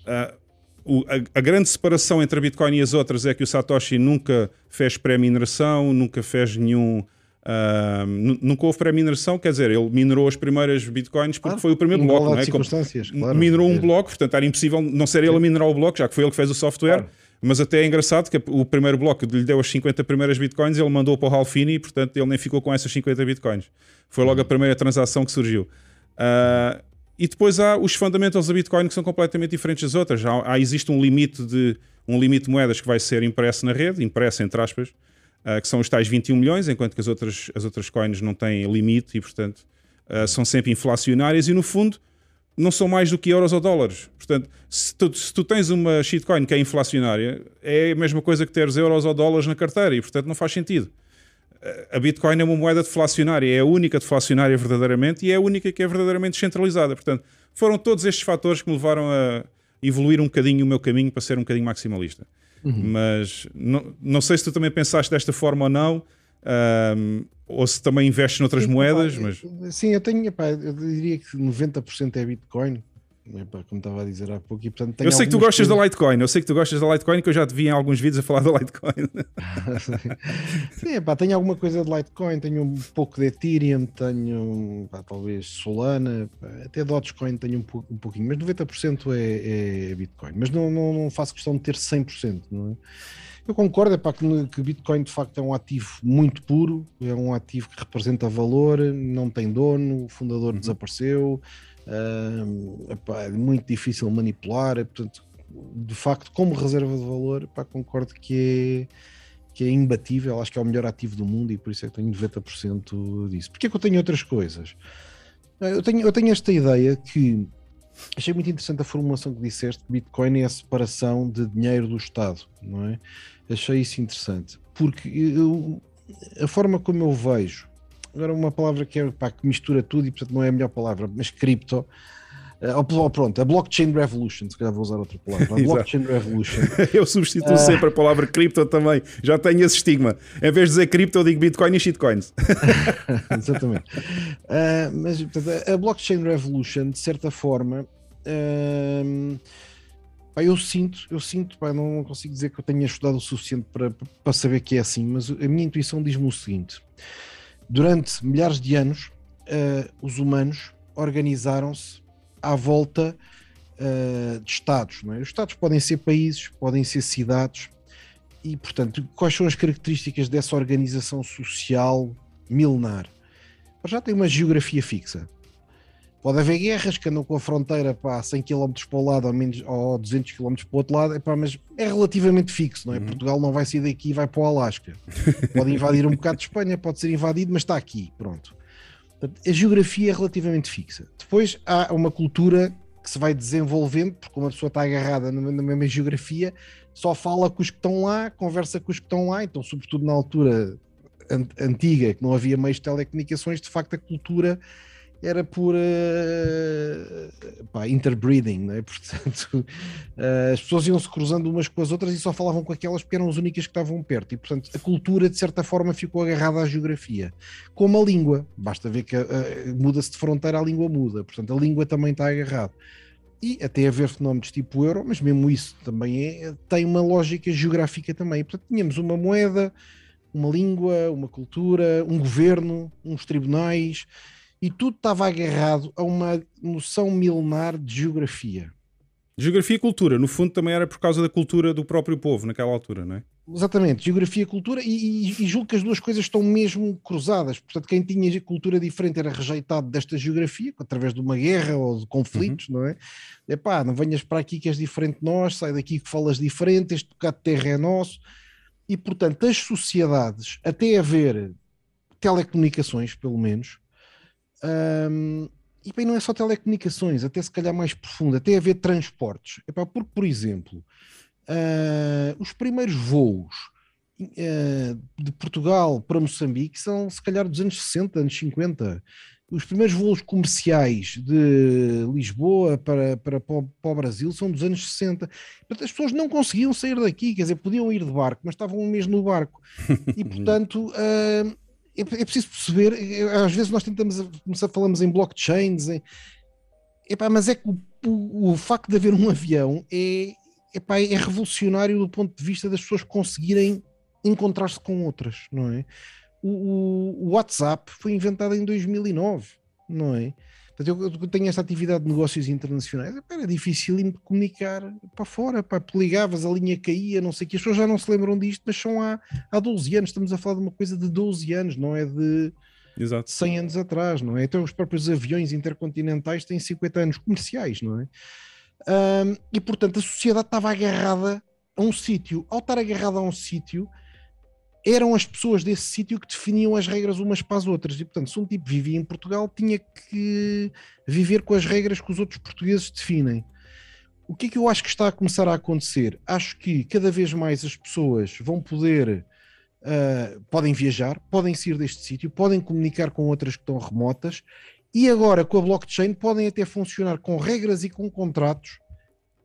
uh, o, a, a, grande separação entre a Bitcoin e as outras é que o Satoshi nunca fez pré-mineração, nunca fez nenhum Uh, nunca houve pré-mineração, quer dizer, ele minerou as primeiras bitcoins porque foi o primeiro bloco. Não é? circunstâncias, claro. Minerou um bloco, portanto era impossível não ser ele a minerar o bloco, já que foi ele que fez o software. Claro. Mas até é engraçado que o primeiro bloco lhe deu as 50 primeiras bitcoins, ele mandou para o Halfini e, portanto, ele nem ficou com essas 50 bitcoins. Foi logo a primeira transação que surgiu. Uh, e depois há os fundamentals da Bitcoin que são completamente diferentes das outras. Há, há, existe um limite de um limite de moedas que vai ser impresso na rede, impresso entre aspas, uh, que são os tais 21 milhões, enquanto que as outras, as outras coins não têm limite e, portanto, uh, são sempre inflacionárias e, no fundo, não são mais do que euros ou dólares. Portanto, se tu, se tu tens uma shitcoin que é inflacionária, é a mesma coisa que teres euros ou dólares na carteira e, portanto, não faz sentido. A Bitcoin é uma moeda deflacionária, é a única deflacionária verdadeiramente e é a única que é verdadeiramente descentralizada. Portanto, foram todos estes fatores que me levaram a evoluir um bocadinho o meu caminho para ser um bocadinho maximalista. Uhum. Mas não, não sei se tu também pensaste desta forma ou não, um, ou se também investes noutras sim, moedas. Pá, mas... Sim, eu tenho, pá, eu diria que 90% é Bitcoin, como estava a dizer há pouco. E, portanto, eu sei que tu gostas coisas... da Litecoin, eu sei que tu gostas da Litecoin, que eu já te vi em alguns vídeos a falar da Litecoin. Sim, pá, tenho alguma coisa de Litecoin, tenho um pouco de Ethereum, tenho pá, talvez Solana, pá, até Dogecoin tenho um, pouco, um pouquinho, mas 90% é, é Bitcoin. Mas não, não, não, faço questão de ter 100%, não é? Eu concordo é pá, que, que Bitcoin de facto é um ativo muito puro, é um ativo que representa valor, não tem dono, o fundador uhum. desapareceu, epá, é muito difícil manipular, é, portanto, de facto, como reserva de valor, epá, concordo que é, que é imbatível, acho que é o melhor ativo do mundo e por isso é que tenho 90% disso. Porque é que eu tenho outras coisas? Eu tenho, eu tenho esta ideia que achei muito interessante a formulação que disseste que Bitcoin é a separação de dinheiro do Estado, não é? Achei isso interessante, porque eu, a forma como eu vejo agora uma palavra que, é, pá, que mistura tudo e portanto não é a melhor palavra, mas cripto. Uh, pronto, a blockchain revolution, se calhar vou usar outra palavra. A blockchain revolution. eu substituo uh, sempre a palavra cripto também, já tenho esse estigma. Em vez de dizer cripto, eu digo bitcoin e shitcoins. Exatamente. Uh, mas portanto, a blockchain revolution, de certa forma, pá, eu sinto, eu sinto, pá, não consigo dizer que eu tenha estudado o suficiente para, para saber que é assim, mas a minha intuição diz-me o seguinte durante milhares de anos, uh, os humanos organizaram-se à volta uh, de Estados. É? Os Estados podem ser países, podem ser cidades, e, portanto, quais são as características dessa organização social milenar? Já tem uma geografia fixa. Pode haver guerras que andam com a fronteira para 100 km para o lado ou, menos, ou 200 km para o outro lado, epá, mas é relativamente fixo, não é? Uhum. Portugal não vai sair daqui e vai para o Alasca. Pode invadir um bocado de Espanha, pode ser invadido, mas está aqui, pronto. A geografia é relativamente fixa. Depois há uma cultura que se vai desenvolvendo, porque uma pessoa está agarrada na mesma geografia, só fala com os que estão lá, conversa com os que estão lá, então, sobretudo na altura antiga, que não havia meios de telecomunicações, de facto a cultura era por uh, interbreeding, né? portanto uh, as pessoas iam-se cruzando umas com as outras e só falavam com aquelas porque eram as únicas que estavam perto. E portanto a cultura de certa forma ficou agarrada à geografia, como a língua, basta ver que uh, muda-se de fronteira a língua muda, portanto a língua também está agarrada. E até haver fenómenos tipo euro, mas mesmo isso também é, tem uma lógica geográfica também, portanto tínhamos uma moeda, uma língua, uma cultura, um governo, uns tribunais e tudo estava agarrado a uma noção milenar de geografia. Geografia e cultura, no fundo também era por causa da cultura do próprio povo naquela altura, não é? Exatamente, geografia e cultura, e, e, julgo que as duas coisas estão mesmo cruzadas. Portanto, quem tinha cultura diferente era rejeitado desta geografia, através de uma guerra ou de conflitos, uhum. não é? É pá, não venhas para aqui que és diferente de nós, sai daqui que falas diferente, este bocado de terra é nosso. E, portanto, as sociedades, até haver telecomunicações, pelo menos, hum, e bem, não é só telecomunicações, até se calhar mais profundo, até haver transportes. Epá, porque, por exemplo, uh, os primeiros voos uh, de Portugal para Moçambique são se calhar dos anos 60, anos 50. Os primeiros voos comerciais de Lisboa para, para, para, o Brasil são dos anos 60. Portanto, as pessoas não conseguiam sair daqui, quer dizer, podiam ir de barco, mas estavam um mês no barco. E, portanto, uh, é, é, preciso perceber, às vezes nós tentamos, falamos em blockchains, em, epá, mas é que o, o, o, facto de haver um avião é, epá, é revolucionário do ponto de vista das pessoas conseguirem encontrar-se com outras, não é? O, o, WhatsApp foi inventado em 2009, não é? Portanto, eu, tenho esta atividade de negócios internacionais, era difícil comunicar para fora, pá, ligavas, a linha caía, não sei o que, as pessoas já não se lembram disto, mas são há, há 12 anos, estamos a falar de uma coisa de 12 anos, não é de Exato. 100 anos atrás, não é? Então os próprios aviões intercontinentais têm 50 anos comerciais, não é? Um, e portanto a sociedade estava agarrada a um sítio, ao estar agarrada a um sítio, eram as pessoas desse sítio que definiam as regras umas para as outras. E, portanto, se um tipo vivia em Portugal, tinha que viver com as regras que os outros portugueses definem. O que é que eu acho que está a começar a acontecer? Acho que cada vez mais as pessoas vão poder, uh, podem viajar, podem sair deste sítio, podem comunicar com outras que estão remotas e agora com a blockchain podem até funcionar com regras e com contratos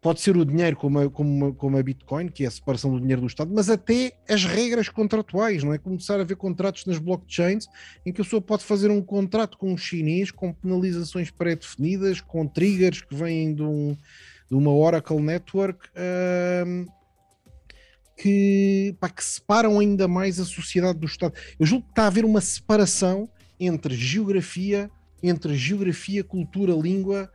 pode ser o dinheiro como a, como, como a Bitcoin, que é a separação do dinheiro do Estado, mas até as regras contratuais, não é? Começar a haver contratos nas blockchains em que a pessoa pode fazer um contrato com um chinês com penalizações pré-definidas, com triggers que vêm de, um, de uma Oracle Network. Que, pá, que separam ainda mais a sociedade do Estado. Eu julgo que está a haver uma separação entre geografia, entre geografia, cultura, língua,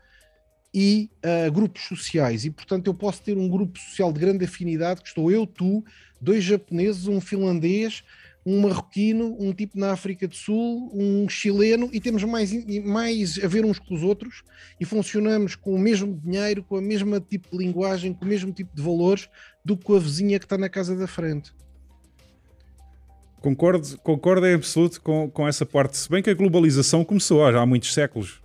e uh, grupos sociais. E, portanto, eu posso ter um grupo social de grande afinidade, que estou eu, tu, dois japoneses, um finlandês, um marroquino, um tipo na África do Sul, um chileno, e temos mais, mais a ver uns com os outros e funcionamos com o mesmo dinheiro, com a mesma tipo de linguagem, com o mesmo tipo de valores do que com a vizinha que está na casa da frente. Concordo, concordo em absoluto com, com essa parte. Se bem que a globalização começou há, há muitos séculos.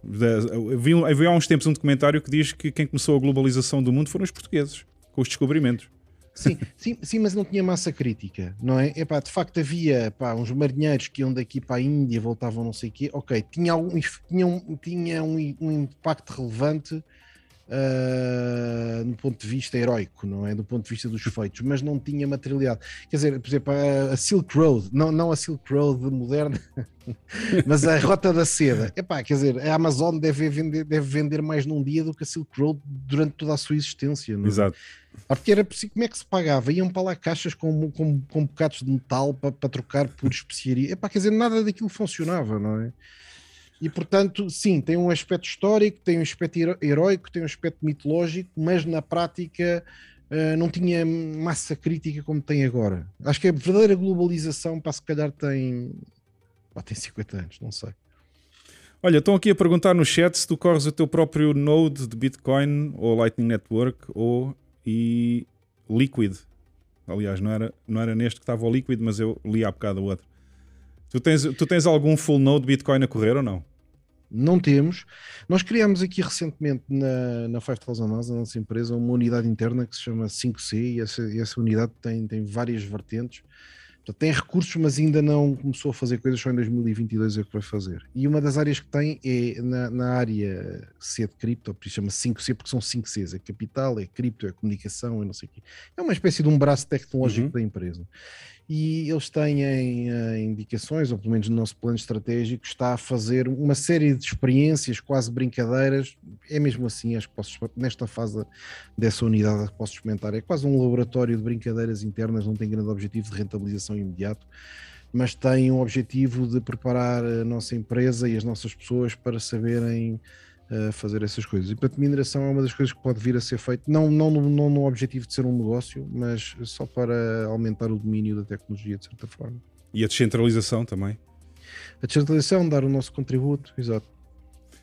Havia, havia há uns tempos um documentário que diz que quem começou a globalização do mundo foram os portugueses, com os descobrimentos. Sim, sim, sim, mas não tinha massa crítica, não é? Epá, de facto havia uns marinheiros que iam daqui para a Índia, voltavam não sei o quê, ok, tinha, algum, tinha, um, tinha um, um impacto relevante uh, no ponto de vista heróico, não é? Do ponto de vista dos feitos, mas não tinha materialidade. Quer dizer, por exemplo, a, Silk Road, não, não a Silk Road moderna, mas a Rota da Seda. Epá, quer dizer, a Amazon deve vender, deve vender mais num dia do que a Silk Road durante toda a sua existência, não é? Exato. Porque era como é que se pagava? Iam para lá caixas com, com, com bocados de metal para, para trocar por especiaria. Epá, quer dizer, nada daquilo funcionava, não é? E portanto, sim, tem um aspecto histórico, tem um aspecto heróico, tem um aspecto mitológico, mas na prática uh, não tinha massa crítica como tem agora. Acho que a verdadeira globalização, para se calhar, tem, pá, tem 50 anos, não sei. Olha, estão aqui a perguntar no chat se tu corres o teu próprio node de Bitcoin ou Lightning Network ou e Liquid. Aliás, não era, não era neste que estava o Liquid, mas eu li há bocado o outro. Tu tens, tu tens algum full node Bitcoin a correr ou não? Não temos. Nós criamos aqui recentemente na, na 5000 Miles, a nossa empresa, uma unidade interna que se chama 5C e essa, essa unidade tem, tem várias vertentes. Portanto, tem recursos, mas ainda não começou a fazer coisas, só em 2022 é que vai fazer. E uma das áreas que tem é na, na área C de cripto, por isso chama 5C, porque são 5 Cs: é capital, é cripto, é comunicação, é não sei o quê. É uma espécie de um braço tecnológico uhum. da empresa e eles têm uh, indicações, ou pelo menos no nosso plano estratégico, está a fazer uma série de experiências, quase brincadeiras. É mesmo assim, acho que posso, nesta fase dessa unidade posso experimentar. É quase um laboratório de brincadeiras internas, não tem grande objetivo de rentabilização imediato, mas tem um objetivo de preparar a nossa empresa e as nossas pessoas para saberem a fazer essas coisas. E portanto, mineração é uma das coisas que pode vir a ser feito, não, não, não no objetivo de ser um negócio, mas só para aumentar o domínio da tecnologia, de certa forma. E a descentralização também. A descentralização, dar o nosso contributo, exato.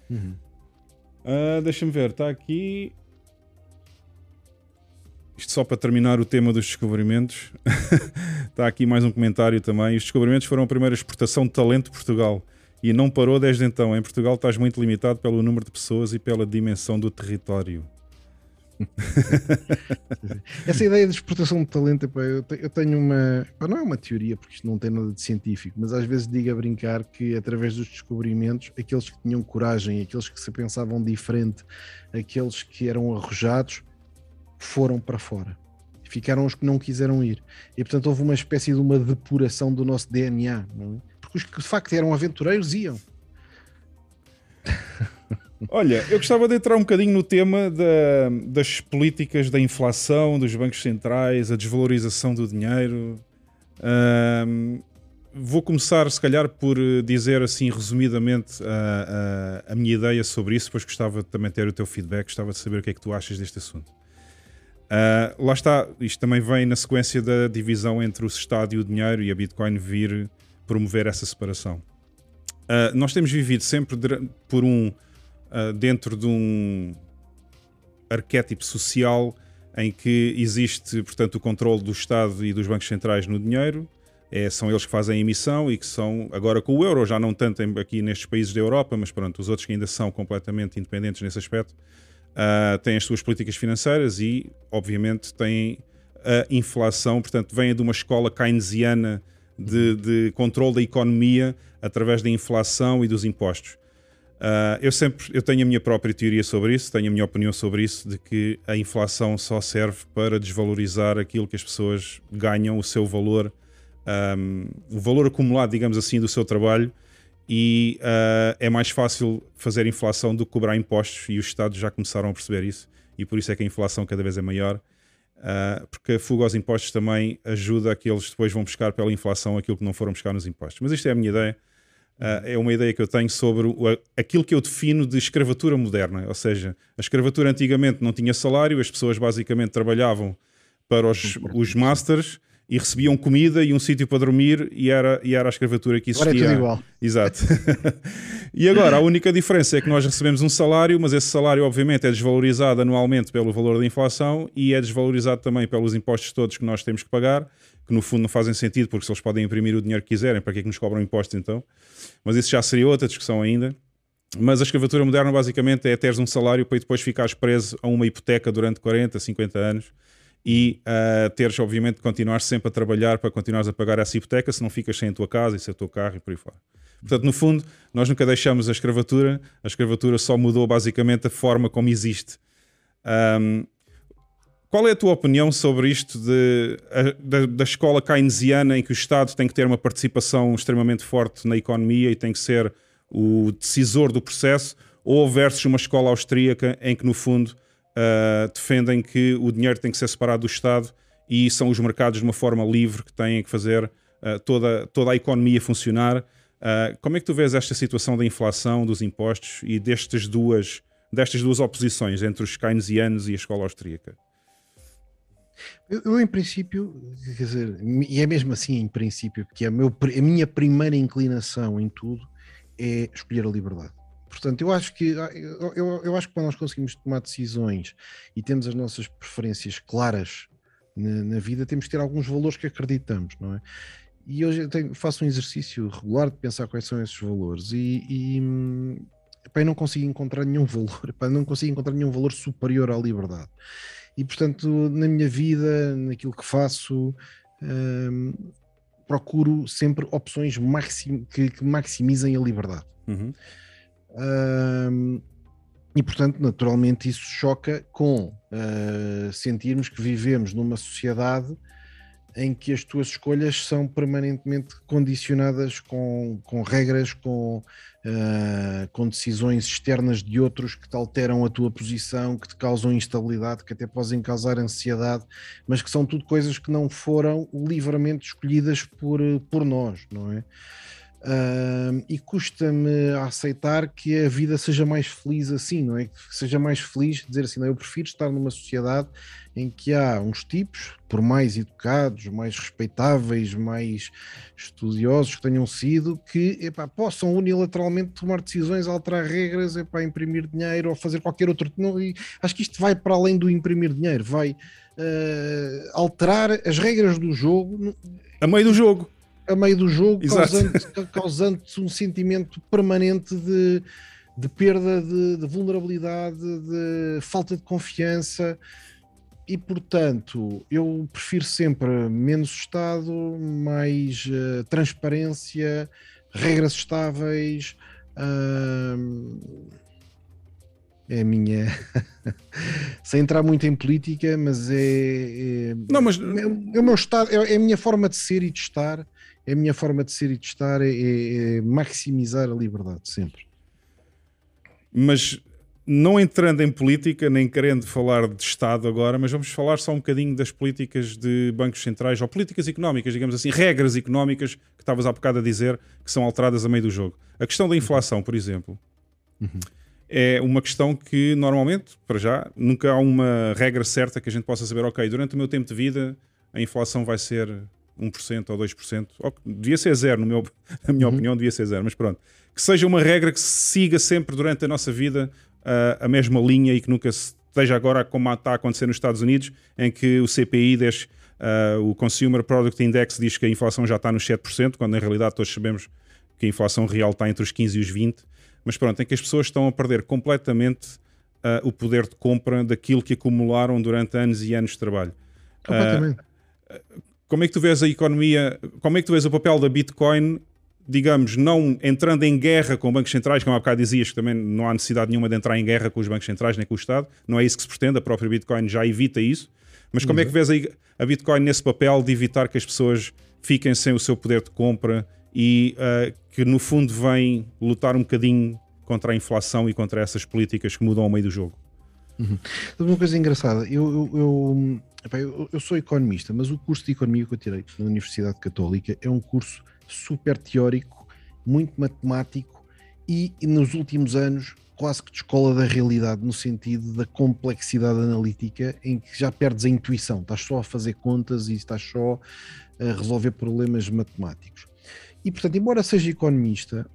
Uhum. Uh, Deixa-me ver, está aqui. Isto só para terminar o tema dos descobrimentos. está aqui mais um comentário também. Os descobrimentos foram a primeira exportação de talento de Portugal e não parou desde então. Em Portugal estás muito limitado pelo número de pessoas e pela dimensão do território. Essa ideia de exportação de talento, eu tenho uma. não é uma teoria, porque isto não tem nada de científico, mas às vezes digo a brincar que através dos descobrimentos, aqueles que tinham coragem, aqueles que se pensavam diferente, aqueles que eram arrojados, foram para fora. Ficaram os que não quiseram ir. E portanto houve uma espécie de uma depuração do nosso DNA, é? Os que de facto eram aventureiros iam. Olha, eu gostava de entrar um bocadinho no tema da, das políticas da inflação, dos bancos centrais, a desvalorização do dinheiro. Um, vou começar, se calhar, por dizer assim resumidamente a, a, a, minha ideia sobre isso, depois gostava de também ter o teu feedback, gostava de saber o que é que tu achas deste assunto. Uh, lá está, isto também vem na sequência da divisão entre o Estado e o dinheiro e a Bitcoin vir promover essa separação. Uh, nós temos vivido sempre por um uh, dentro de um arquétipo social em que existe, portanto, o controle do Estado e dos bancos centrais no dinheiro. É, são eles que fazem a emissão e que são, agora com o euro, já não tanto aqui nestes países da Europa, mas pronto, os outros que ainda são completamente independentes nesse aspecto, uh, têm as suas políticas financeiras e, obviamente, têm a inflação, portanto, vêm de uma escola keynesiana de, de controle da economia através da inflação e dos impostos. Uh, eu sempre eu tenho a minha própria teoria sobre isso, tenho a minha opinião sobre isso, de que a inflação só serve para desvalorizar aquilo que as pessoas ganham, o seu valor, um, o valor acumulado, digamos assim, do seu trabalho, e uh, é mais fácil fazer inflação do que cobrar impostos, e os Estados já começaram a perceber isso, e por isso é que a inflação cada vez é maior, uh, porque a fuga aos impostos também ajuda a que eles depois vão buscar pela inflação aquilo que não foram buscar nos impostos. Mas isto é a minha ideia. Uh, é uma ideia que eu tenho sobre o, aquilo que eu defino de escravatura moderna. Ou seja, a escravatura antigamente não tinha salário, as pessoas basicamente trabalhavam para os, os masters e recebiam comida e um sítio para dormir e era, e era a escravatura que existia. Agora é tudo igual. Exato. e agora, a única diferença é que nós recebemos um salário, mas esse salário obviamente é desvalorizado anualmente pelo valor da inflação e é desvalorizado também pelos impostos todos que nós temos que pagar, que no fundo não fazem sentido, porque se eles podem imprimir o dinheiro que quiserem, para que é que nos cobram impostos então? mas isso já seria outra discussão ainda. Mas a escravatura moderna basicamente é teres um salário para depois ficares preso a uma hipoteca durante 40, 50 anos e uh, teres, obviamente, de continuar sempre a trabalhar para continuares a pagar essa hipoteca, se não ficas sem a tua casa e sem o teu carro e por aí fora. Portanto, no fundo, nós nunca deixamos a escravatura, a escravatura só mudou basicamente a forma como existe. Um, qual é a tua opinião sobre isto de, da, da, escola keynesiana em que o Estado tem que ter uma participação extremamente forte na economia e tem que ser o decisor do processo, ou versus uma escola austríaca em que, no fundo, uh, defendem que o dinheiro tem que ser separado do Estado e são os mercados de uma forma livre que têm que fazer uh, toda, toda a economia funcionar? Uh, como é que tu vês esta situação da inflação, dos impostos e destas duas, destas duas oposições entre os keynesianos e a escola austríaca? Eu, eu, em princípio, quer dizer, e é mesmo assim em princípio, porque é a, meu, a minha primeira inclinação em tudo é escolher a liberdade. Portanto, eu acho que ah, eu, eu, eu acho que quando nós conseguimos tomar decisões e temos as nossas preferências claras na, na vida, temos que ter alguns valores que acreditamos, não é? E hoje eu tenho, faço um exercício regular de pensar quais são esses valores e, e epá, não consigo encontrar nenhum valor, epá, não consigo encontrar nenhum valor superior à liberdade e portanto na minha vida, naquilo que faço, hum, procuro sempre opções maxim, que, que, maximizem a liberdade. Uhum. E portanto, naturalmente, isso choca com uh, sentirmos que vivemos numa sociedade em que as tuas escolhas são permanentemente condicionadas com, com regras, com, uh, com decisões externas de outros que te alteram a tua posição, que te causam instabilidade, que até podem causar ansiedade, mas que são tudo coisas que não foram livremente escolhidas por, por nós, não é? Uh, e custa-me aceitar que a vida seja mais feliz assim, não é? Que seja mais feliz dizer assim, não, eu prefiro estar numa sociedade em que há uns tipos, por mais educados, mais respeitáveis, mais estudiosos que tenham sido, que epá, possam unilateralmente tomar decisões, alterar regras, epá, imprimir dinheiro ou fazer qualquer outro. Não, acho que isto vai para além do imprimir dinheiro, vai uh, alterar as regras do jogo. A meio do jogo a meio do jogo, causando, causando um sentimento permanente de, de perda de, de, vulnerabilidade, de falta de confiança. E portanto, eu prefiro sempre menos Estado, mais uh, transparência, regras estáveis. Uh, é a minha. Sem entrar muito em política, mas é. é não, mas... É, é, o meu estado, é, é a minha forma de ser e de estar a minha forma de ser e de estar é, é, é maximizar a liberdade, sempre. Mas não entrando em política, nem querendo falar de Estado agora, mas vamos falar só um bocadinho das políticas de bancos centrais ou políticas económicas, digamos assim, regras económicas que estavas há bocado a dizer que são alteradas a meio do jogo. A questão da inflação, por exemplo, uhum. é uma questão que normalmente, para já, nunca há uma regra certa que a gente possa saber, ok, durante o meu tempo de vida a inflação vai ser 1% ou 2%, ou, devia ser zero, no meu, na minha uhum. opinião, devia ser zero, mas pronto. Que seja uma regra que siga sempre durante a nossa vida uh, a mesma linha e que nunca esteja agora como está a acontecer nos Estados Unidos, em que o CPI, deixa, uh, o Consumer Product Index, diz que a inflação já está nos 7%, quando na realidade todos sabemos que a inflação real está entre os 15% e os 20%. Mas pronto, em que as pessoas estão a perder completamente uh, o poder de compra daquilo que acumularam durante anos e anos de trabalho. Completamente. Uh, como é que tu vês a economia, como é que tu vês o papel da Bitcoin, digamos, não entrando em guerra com bancos centrais, como há bocado dizias, que também não há necessidade nenhuma de entrar em guerra com os bancos centrais nem com o Estado, não é isso que se pretende, a própria Bitcoin já evita isso, mas como uhum. é que vês a, Bitcoin nesse papel de evitar que as pessoas fiquem sem o seu poder de compra e uh, que no fundo vem lutar um bocadinho contra a inflação e contra essas políticas que mudam ao meio do jogo? Uhum. Uma coisa engraçada, eu, eu, eu eu, eu, sou economista, mas o curso de economia que eu tirei na Universidade Católica é um curso super teórico, muito matemático e, e nos últimos anos quase que de escola da realidade, no sentido da complexidade analítica, em que já perdes a intuição, estás só a fazer contas e estás só a resolver problemas matemáticos. E portanto, embora seja economista,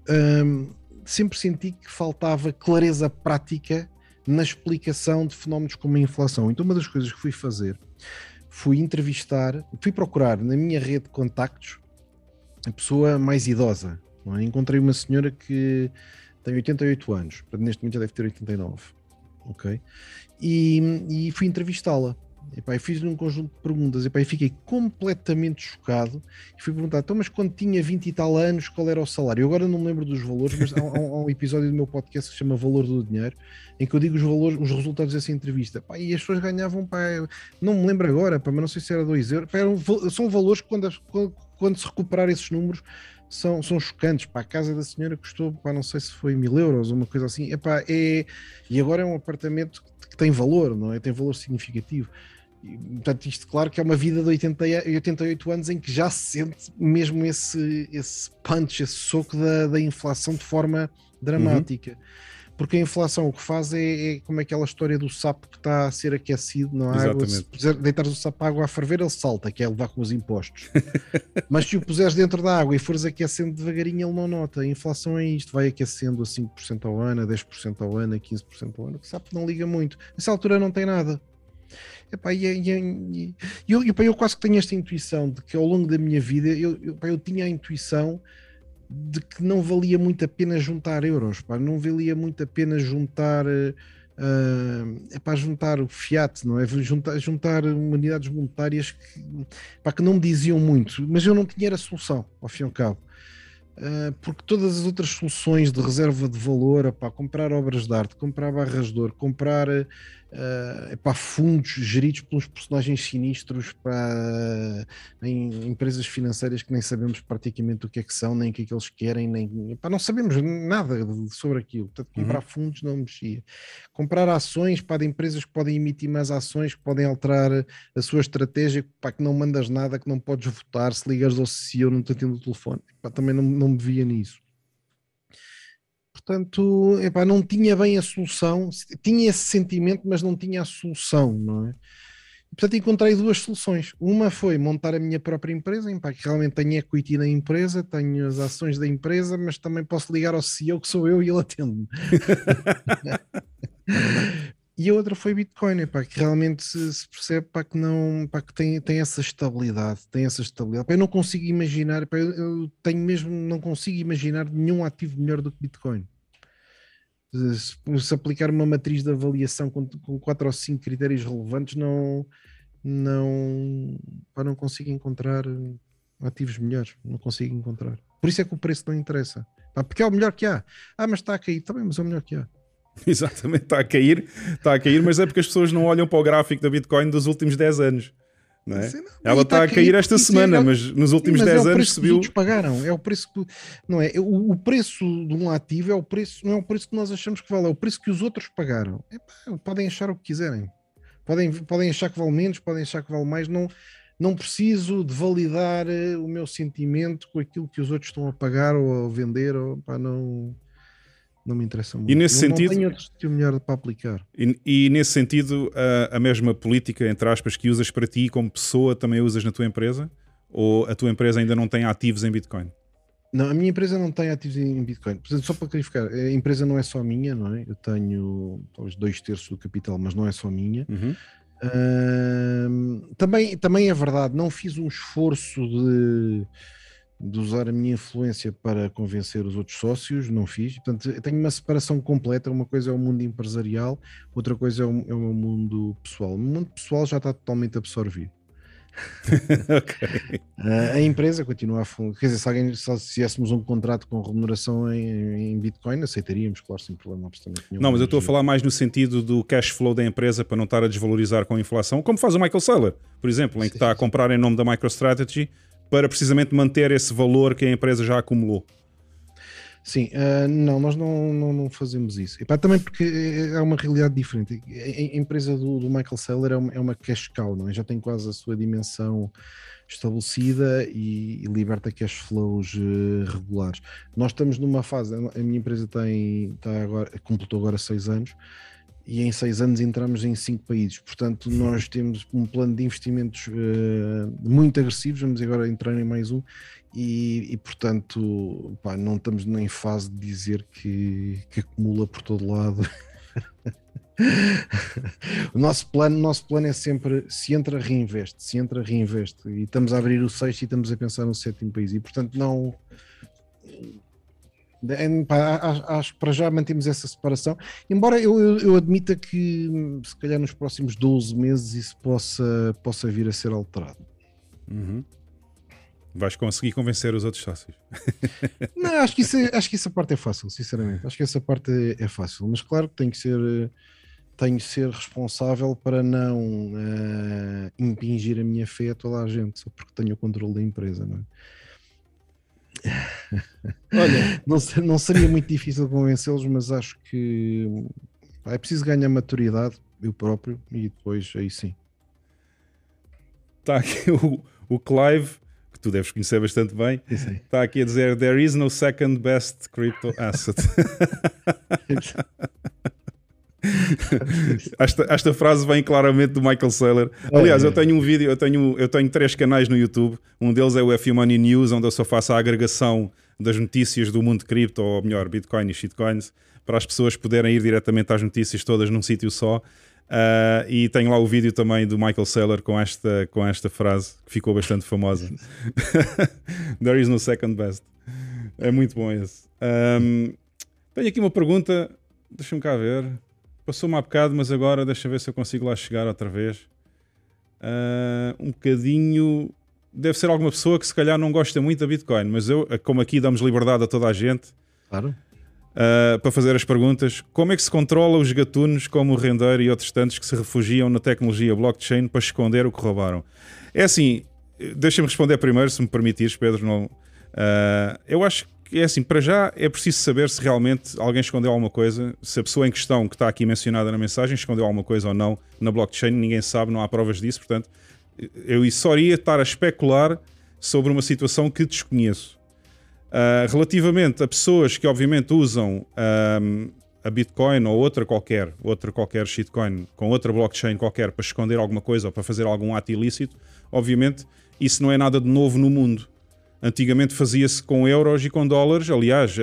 hum, sempre senti que faltava clareza prática na explicação de fenómenos como a inflação. Então, uma das coisas que fui fazer fui entrevistar, fui procurar na minha rede de contactos a pessoa mais idosa. É? Encontrei uma senhora que tem 88 anos, neste momento já deve ter 89, ok? E, e fui entrevistá-la. Epá, fiz-lhe um conjunto de perguntas e fiquei completamente chocado. E fui perguntar, então, mas quando tinha 20 e tal anos, qual era o salário? Eu agora não me lembro dos valores, mas há, há, um episódio do meu podcast que se chama Valor do Dinheiro, em que eu digo os valores, os resultados dessa entrevista. Epá, e as pessoas ganhavam, pá, não me lembro agora, pá, mas não sei se era 2 euros. Eram, são valores que quando, quando, quando se recuperar esses números são, são chocantes. Para a casa da senhora custou, pá, não sei se foi mil euros, uma coisa assim. Epá, é, e agora é um apartamento que tem valor, não é? Tem valor significativo. E, portanto, isto, claro, que é uma vida de 80, 88 anos em que já se sente mesmo esse, esse punch, esse soco da, da inflação de forma dramática. Uhum. Porque a inflação o que faz é, é, como aquela história do sapo que está a ser aquecido na água. Se puser, deitares o sapo à água a ferver, ele salta, que é levar com os impostos. Mas se o puseres dentro da água e fores aquecendo devagarinho, ele não nota. A inflação é isto, vai aquecendo a 5% ao ano, a 10% ao ano, a 15% ao ano. O sapo não liga muito. Nessa altura não tem nada. Epá, e, e, e, eu, eu, eu quase que tenho esta intuição de que ao longo da minha vida eu, eu, eu tinha a intuição de que não valia muito a pena juntar euros, pá, não valia muito a pena juntar uh, é para juntar o fiat, não é? Juntar, juntar unidades monetárias que, que não me diziam muito, mas eu não tinha a solução, ao fim e ao cabo. Uh, porque todas as outras soluções de reserva de valor, opá, comprar obras de arte, comprar barras de ouro, comprar para fundos geridos pelos personagens sinistros para em empresas financeiras que nem sabemos praticamente o que é que são, nem o que é que eles querem, nem para não sabemos nada sobre aquilo. Portanto, comprar uhum. fundos não mexia. Comprar ações para empresas que podem emitir mais ações, que podem alterar a sua estratégia, para que não mandas nada, que não podes votar, se ligas ao CEO não te atende o telefone. Pá, também não, não me via nisso. Portanto, epá, não tinha bem a solução, tinha esse sentimento, mas não tinha a solução, não é? portanto, encontrei duas soluções. Uma foi montar a minha própria empresa, epá, que realmente tenho equity na empresa, tenho as ações da empresa, mas também posso ligar ao CEO, que sou eu, e ele atende-me. E a outra foi Bitcoin, epá, que realmente se, se percebe pá, que, não, pá, que tem, tem essa estabilidade, tem essa estabilidade. Eu não consigo imaginar, eu, eu, tenho mesmo, não consigo imaginar nenhum ativo melhor do que Bitcoin. Se, se aplicar uma matriz de avaliação com, com quatro ou cinco critérios relevantes, não, não, pá, não consigo encontrar ativos melhores, não consigo encontrar. Por isso é que o preço não interessa. Pá, porque é o melhor que há. Ah, mas está a cair, também, mas é o melhor que há. Exatamente, está a cair, está a cair, mas é porque as pessoas não olham para o gráfico da Bitcoin dos últimos 10 anos. Não é? Sim, não. Ela está, a cair, esta semana, é, mas nos últimos mas 10 é anos subiu. Que pagaram, é o preço que, não é? O, o, preço de um ativo é o preço, não é o preço que nós achamos que vale, é o preço que os outros pagaram. podem achar o que quiserem, podem, podem achar que vale menos, podem achar que vale mais, não, não preciso de validar eh, o meu sentimento com aquilo que os outros estão a pagar ou a vender, ou, pá, não não me interessa muito. E nesse não, sentido, não tenho outro sítio melhor para aplicar. E, e nesse sentido, a, a, mesma política, entre aspas, que usas para ti como pessoa, também usas na tua empresa? Ou a tua empresa ainda não tem ativos em Bitcoin? Não, a minha empresa não tem ativos em Bitcoin. Portanto, só para clarificar, a empresa não é só minha, não é? Eu tenho talvez dois terços do capital, mas não é só minha. Uhum. Uh, também, também é verdade, não fiz um esforço de de usar a minha influência para convencer os outros sócios, não fiz. Portanto, tenho uma separação completa. Uma coisa é o mundo empresarial, outra coisa é o, é o meu mundo pessoal. O mundo pessoal já está totalmente absorvido. okay. a empresa continua a funcionar. Quer dizer, se, alguém, se fizéssemos um contrato com remuneração em, em, Bitcoin, aceitaríamos, claro, sem problema absolutamente nenhum. Não, mas eu estou a falar mais no sentido do cash flow da empresa para não estar a desvalorizar com a inflação, como faz o Michael Saylor, por exemplo, em que está a comprar em nome da MicroStrategy para precisamente manter esse valor que a empresa já acumulou? Sim, uh, não, nós não, não, não, fazemos isso. E pá, também porque é uma realidade diferente. A, empresa do, do Michael Saylor é uma, é uma cash cow, não é? já tem quase a sua dimensão estabelecida e, e liberta cash flows uh, regulares. Nós estamos numa fase, a minha empresa tem, está agora, completou agora seis anos e em seis anos entramos em cinco países. Portanto, nós temos um plano de investimentos uh, muito agressivos, vamos agora entrar em mais um, e, e portanto, pá, não estamos nem fase de dizer que, que acumula por todo lado. o nosso plano, nosso plano é sempre se entra, reinveste, se entra, reinveste. E estamos a abrir o sexto e estamos a pensar no sétimo país. E portanto, não acho que para já mantemos essa separação, embora eu, eu, eu, admita que se calhar nos próximos 12 meses isso possa, possa vir a ser alterado. Uhum. Vais conseguir convencer os outros sócios. Não, acho que, isso é, acho que essa parte é fácil, sinceramente. Acho que essa parte é, é fácil, mas claro que tem que ser, tenho que ser responsável para não uh, impingir a minha fé a toda a gente, só porque tenho o controle da empresa, não é? Olha, não, não seria muito difícil convencê-los, mas acho que é preciso ganhar maturidade, eu próprio, e depois aí sim. Está aqui o, o Clive, que tu deves conhecer bastante bem, está aqui a dizer: There is no second best crypto asset. esta, esta frase vem claramente do Michael Saylor. Aliás, eu tenho um vídeo, eu tenho, eu tenho três canais no YouTube. Um deles é o F Money News, onde eu só faço a agregação das notícias do mundo cripto, ou melhor, Bitcoin e shitcoins, para as pessoas poderem ir diretamente às notícias todas num sítio só. Uh, e tenho lá o vídeo também do Michael Saylor com esta, com esta frase que ficou bastante famosa. There is no second best. É muito bom esse. Um, tenho aqui uma pergunta, deixa-me cá ver. Passou-me há bocado, mas agora deixa ver se eu consigo lá chegar outra vez. Uh, um bocadinho. Deve ser alguma pessoa que se calhar não gosta muito da Bitcoin, mas eu, como aqui damos liberdade a toda a gente. Claro. uh, para fazer as perguntas. Como é que se controla os gatunos como o Rendeiro e outros tantos que se refugiam na tecnologia blockchain para esconder o que roubaram? É assim, deixa-me responder primeiro, se me permitires, Pedro. Não, uh, eu acho que é assim, para já é preciso saber se realmente alguém escondeu alguma coisa, se a pessoa em questão que está aqui mencionada na mensagem escondeu alguma coisa ou não na blockchain, ninguém sabe, não há provas disso, portanto, eu só iria estar a especular sobre uma situação que desconheço. Uh, relativamente a pessoas que obviamente usam um, a Bitcoin ou outra qualquer, outra qualquer shitcoin com outra blockchain qualquer para esconder alguma coisa ou para fazer algum ato ilícito, obviamente isso não é nada de novo no mundo. Antigamente fazia-se com euros e com dólares. Aliás,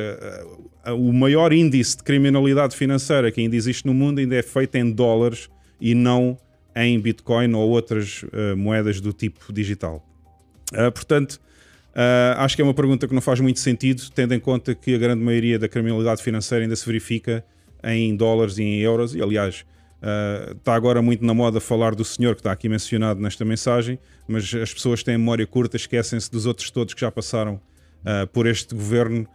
o maior índice de criminalidade financeira que ainda existe no mundo ainda é feito em dólares e não em Bitcoin ou outras uh, moedas do tipo digital. Uh, portanto, uh, acho que é uma pergunta que não faz muito sentido, tendo em conta que a grande maioria da criminalidade financeira ainda se verifica em dólares e em euros. E, aliás, está agora muito na moda falar do senhor que está aqui mencionado nesta mensagem, mas as pessoas têm memória curta, esquecem-se dos outros todos que já passaram por este governo,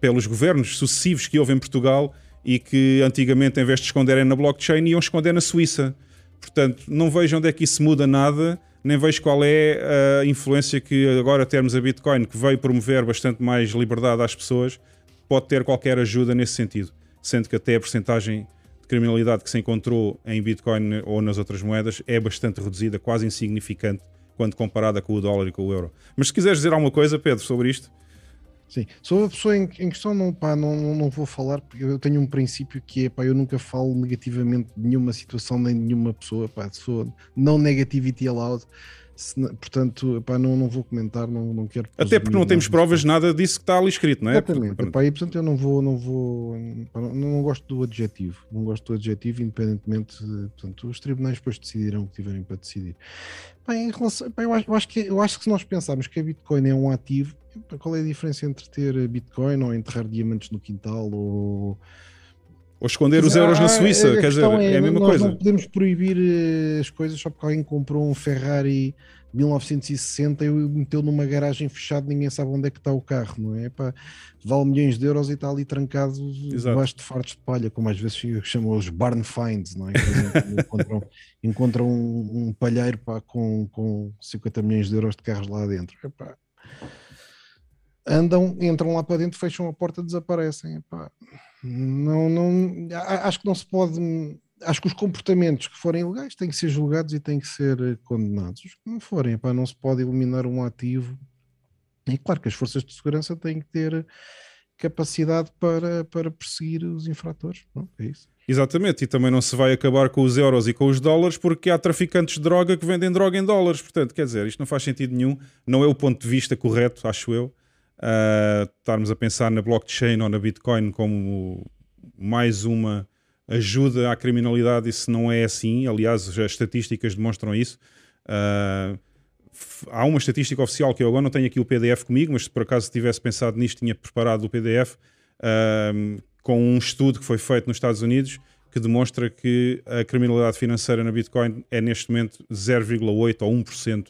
pelos governos sucessivos que houve em Portugal e que antigamente, em vez de esconderem na blockchain, iam esconder na Suíça. Portanto, não vejo onde é que isso muda nada, nem vejo qual é a influência que agora termos a Bitcoin, que veio promover bastante mais liberdade às pessoas, pode ter qualquer ajuda nesse sentido. Sendo que até a porcentagem criminalidade que se encontrou em Bitcoin ou nas outras moedas é bastante reduzida, quase insignificante, quando comparada com o dólar e com o euro. Mas se quiseres dizer alguma coisa, Pedro, sobre isto. Sim, sou a pessoa em, em questão, não, pá, não, não vou falar, porque eu tenho um princípio que é, pá, eu nunca falo negativamente de nenhuma situação nem de nenhuma pessoa, pá, sou não negativity allowed, portanto, pá, não, não vou comentar, não, não quero. Até porque não temos provas nada disso que está ali escrito, não é? Exatamente, pá, e portanto eu não vou, não vou, pá, não, não, gosto do adjetivo, não gosto do adjetivo, independentemente, portanto, os tribunais depois decidirão o que tiverem para decidir. Bem, relação, bem, eu, acho, eu, acho que, eu acho que se nós pensarmos que a Bitcoin é um ativo, qual é a diferença entre ter Bitcoin ou enterrar diamantes no quintal ou. Ou esconder os euros na Suíça, quer dizer, é, é, a mesma nós coisa. Não podemos proibir eh, as coisas só porque alguém comprou um Ferrari 1960 e meteu numa garagem fechada, ninguém sabe onde é que está o carro, não é? Pá, vale milhões de euros e está ali trancado Exato. debaixo de fartos de palha, como às vezes chamam os barn finds, não é? Exemplo, encontram, encontram um, um palheiro pá, com, com 50 milhões de euros de carros lá dentro. Epá, andam, entram lá para dentro, fecham a porta, desaparecem. Epá, não, não, acho que não se pode. Acho que os comportamentos que forem ilegais têm que ser julgados e têm que ser eh, condenados. Os que não forem, epá, não se pode eliminar um ativo. E claro que as forças de segurança têm que ter capacidade para, para perseguir os infratores. Não, é isso. Exatamente, e também não se vai acabar com os euros e com os dólares porque há traficantes de droga que vendem droga em dólares. Portanto, quer dizer, isto não faz sentido nenhum, não é o ponto de vista correto, acho eu uh, estarmos a pensar na blockchain ou na Bitcoin como mais uma ajuda à criminalidade, isso não é assim. Aliás, as estatísticas demonstram isso. Uh, há uma estatística oficial que eu agora não tenho aqui o PDF comigo, mas se por acaso tivesse pensado nisto, tinha preparado o PDF uh, com um estudo que foi feito nos Estados Unidos que demonstra que a criminalidade financeira na Bitcoin é neste momento 0,8 ou 1%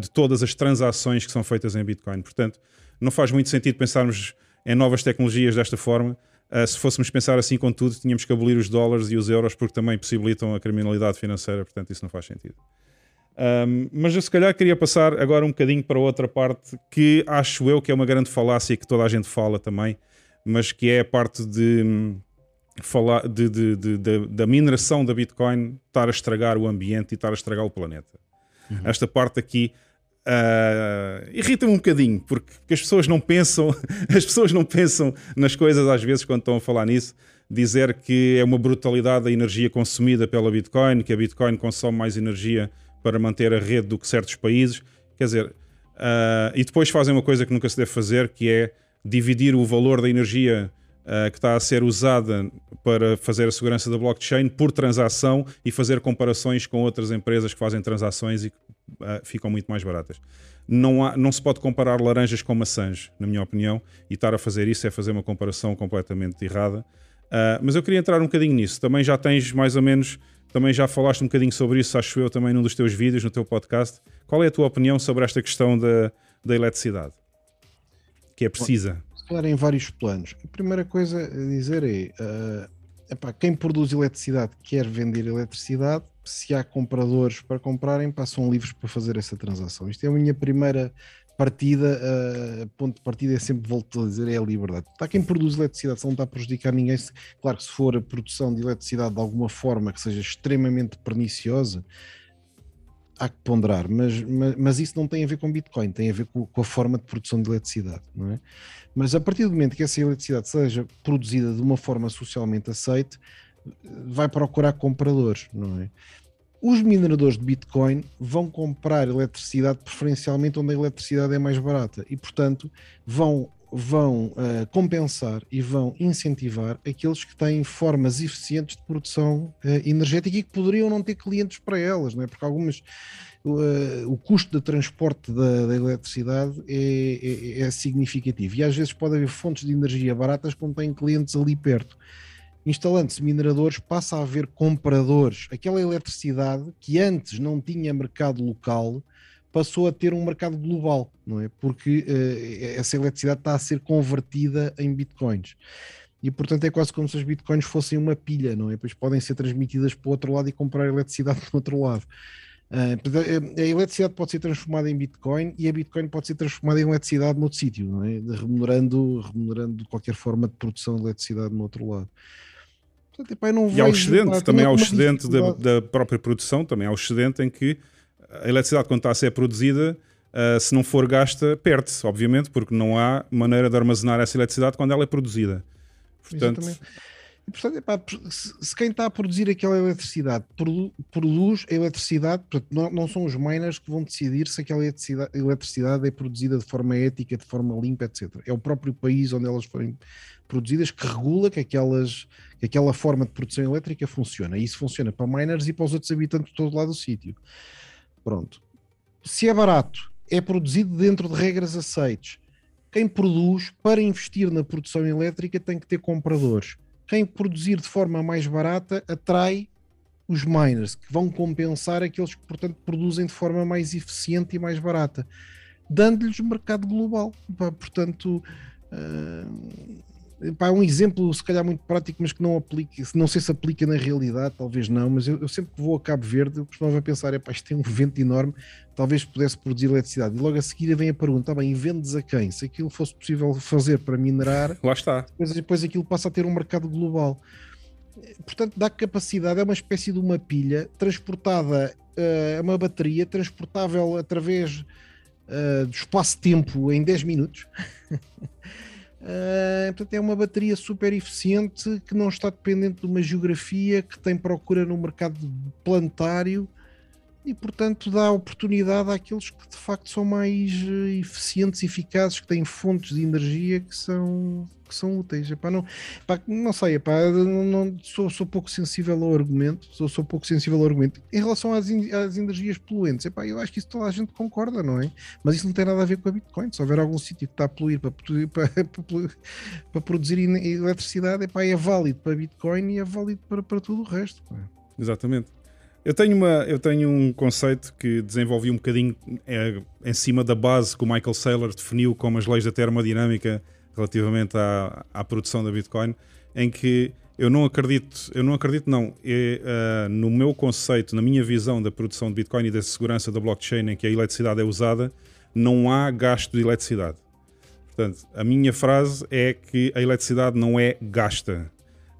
de todas as transações que são feitas em Bitcoin. Portanto, não faz muito sentido pensarmos em novas tecnologias desta forma. Uh, se fôssemos pensar assim com tudo, tínhamos que abolir os dólares e os euros porque também possibilitam a criminalidade financeira, portanto, isso não faz sentido. Um, mas eu se calhar queria passar agora um bocadinho para outra parte que acho eu que é uma grande falácia que toda a gente fala também, mas que é a parte de, hum, falar, de, de, de, da mineração da Bitcoin estar a estragar o ambiente e estar a estragar o planeta. Uhum. Esta parte aqui Uh, Irrita-me um bocadinho, porque, porque, as pessoas não pensam, as pessoas não pensam nas coisas às vezes quando estão a falar nisso. Dizer que é uma brutalidade a energia consumida pela Bitcoin, que a Bitcoin consome mais energia para manter a rede do que certos países. Quer dizer, uh, e depois fazem uma coisa que nunca se deve fazer, que é dividir o valor da energia uh, que está a ser usada para fazer a segurança da blockchain por transação e fazer comparações com outras empresas que fazem transações e que uh, ficam muito mais baratas. Não, há, não se pode comparar laranjas com maçãs, na minha opinião, e estar a fazer isso é fazer uma comparação completamente errada. Uh, mas eu queria entrar um bocadinho nisso. Também já tens mais ou menos, também já falaste um bocadinho sobre isso, acho eu, também num dos teus vídeos, no teu podcast. Qual é a tua opinião sobre esta questão da, da eletricidade? Que é precisa atuar em vários planos. A primeira coisa a dizer é: uh, epá, quem produz eletricidade quer vender eletricidade, se há compradores para comprarem, passam livres para fazer essa transação. Isto é a minha primeira partida, uh, ponto de partida é sempre, volto a dizer, é a liberdade. Está quem produz eletricidade, se não está a prejudicar ninguém, claro que se for a produção de eletricidade de alguma forma que seja extremamente perniciosa, há que ponderar, mas, mas, mas, isso não tem a ver com Bitcoin, tem a ver com, com, a forma de produção de eletricidade, não é? Mas a partir do momento que essa eletricidade seja produzida de uma forma socialmente aceite, vai procurar compradores, não é? Os mineradores de Bitcoin vão comprar eletricidade preferencialmente onde a eletricidade é mais barata e, portanto, vão, vão uh, compensar e vão incentivar aqueles que têm formas eficientes de produção uh, energética e que poderiam não ter clientes para elas, não é? porque algumas. Uh, o custo de transporte da, da eletricidade é, é, é significativo e às vezes pode haver fontes de energia baratas quando têm clientes ali perto instalando-se mineradores, passa a haver compradores. Aquela eletricidade que antes não tinha mercado local passou a ter um mercado global, não é? Porque uh, essa eletricidade está a ser convertida em bitcoins. E portanto é quase como se os bitcoins fossem uma pilha, não é? Pois podem ser transmitidas para o outro lado e comprar eletricidade do outro lado. Uh, a eletricidade pode ser transformada em Bitcoin e a Bitcoin pode ser transformada em eletricidade noutro sítio, não é? remunerando, remunerando qualquer forma de produção de eletricidade no outro lado. Portanto, epá, e há o excedente, também há o excedente da, da, própria produção, também há o excedente em que a eletricidade, quando está a ser produzida, uh, se não for gasta, perde-se, obviamente, porque não há maneira de armazenar essa eletricidade quando ela é produzida. Portanto, Exatamente. E, portanto, epá, se quem está a produzir aquela eletricidade produ produz a eletricidade, não, não, são os miners que vão decidir se aquela eletricidade, é produzida de forma ética, de forma limpa, etc. É o próprio país onde elas forem produzidas que regula que, aquelas, que aquela forma de produção elétrica funciona. E isso funciona para miners e para os outros habitantes de todo lado do sítio. Pronto. Se é barato, é produzido dentro de regras aceites. Quem produz, para investir na produção elétrica, tem que ter compradores quem produzir de forma mais barata atrai os miners, que vão compensar aqueles que, portanto, produzem de forma mais eficiente e mais barata, dando-lhes mercado global. Portanto, uh, Pá, um exemplo, se calhar, muito prático, mas que não aplica, não sei se aplica na realidade, talvez não, mas eu, eu sempre que vou a Cabo Verde, eu costumava pensar, é pá, isto tem um vento enorme, talvez pudesse produzir eletricidade. E logo a seguir vem a pergunta, tá bem, e vendes a quem? Se aquilo fosse possível fazer para minerar, lá está. Depois, depois aquilo passa a ter um mercado global. Portanto, dá capacidade, é uma espécie de uma pilha transportada, é uh, uma bateria transportável através uh, do espaço-tempo em 10 minutos. Uh, portanto, é uma bateria super eficiente que não está dependente de uma geografia que tem procura no mercado planetário e, portanto, dá oportunidade àqueles que de facto são mais eh, eficientes e eficazes, que têm fontes de energia que são, que são úteis. Epá, não, epá, não sei, epá, não, não, sou, sou pouco sensível ao argumento, sou, sou pouco sensível ao argumento. Em relação às, às energias poluentes, epá, eu acho que isso toda a gente concorda, não é? Mas isso não tem nada a ver com a Bitcoin. Se houver algum sítio que está a poluir para, para, para, para produzir eletricidade, epá, é válido para Bitcoin e é válido para, para tudo o resto. Exatamente. Eu tenho, uma, eu tenho um conceito que desenvolvi um bocadinho é, em cima da base que o Michael Saylor definiu como as leis da termodinâmica relativamente à, à produção da Bitcoin, em que eu não acredito, eu não acredito não, uh, no meu conceito, na minha visão da produção de Bitcoin e da segurança da blockchain em que a eletricidade é usada, não há gasto de eletricidade. Portanto, a minha frase é que a eletricidade não é gasta,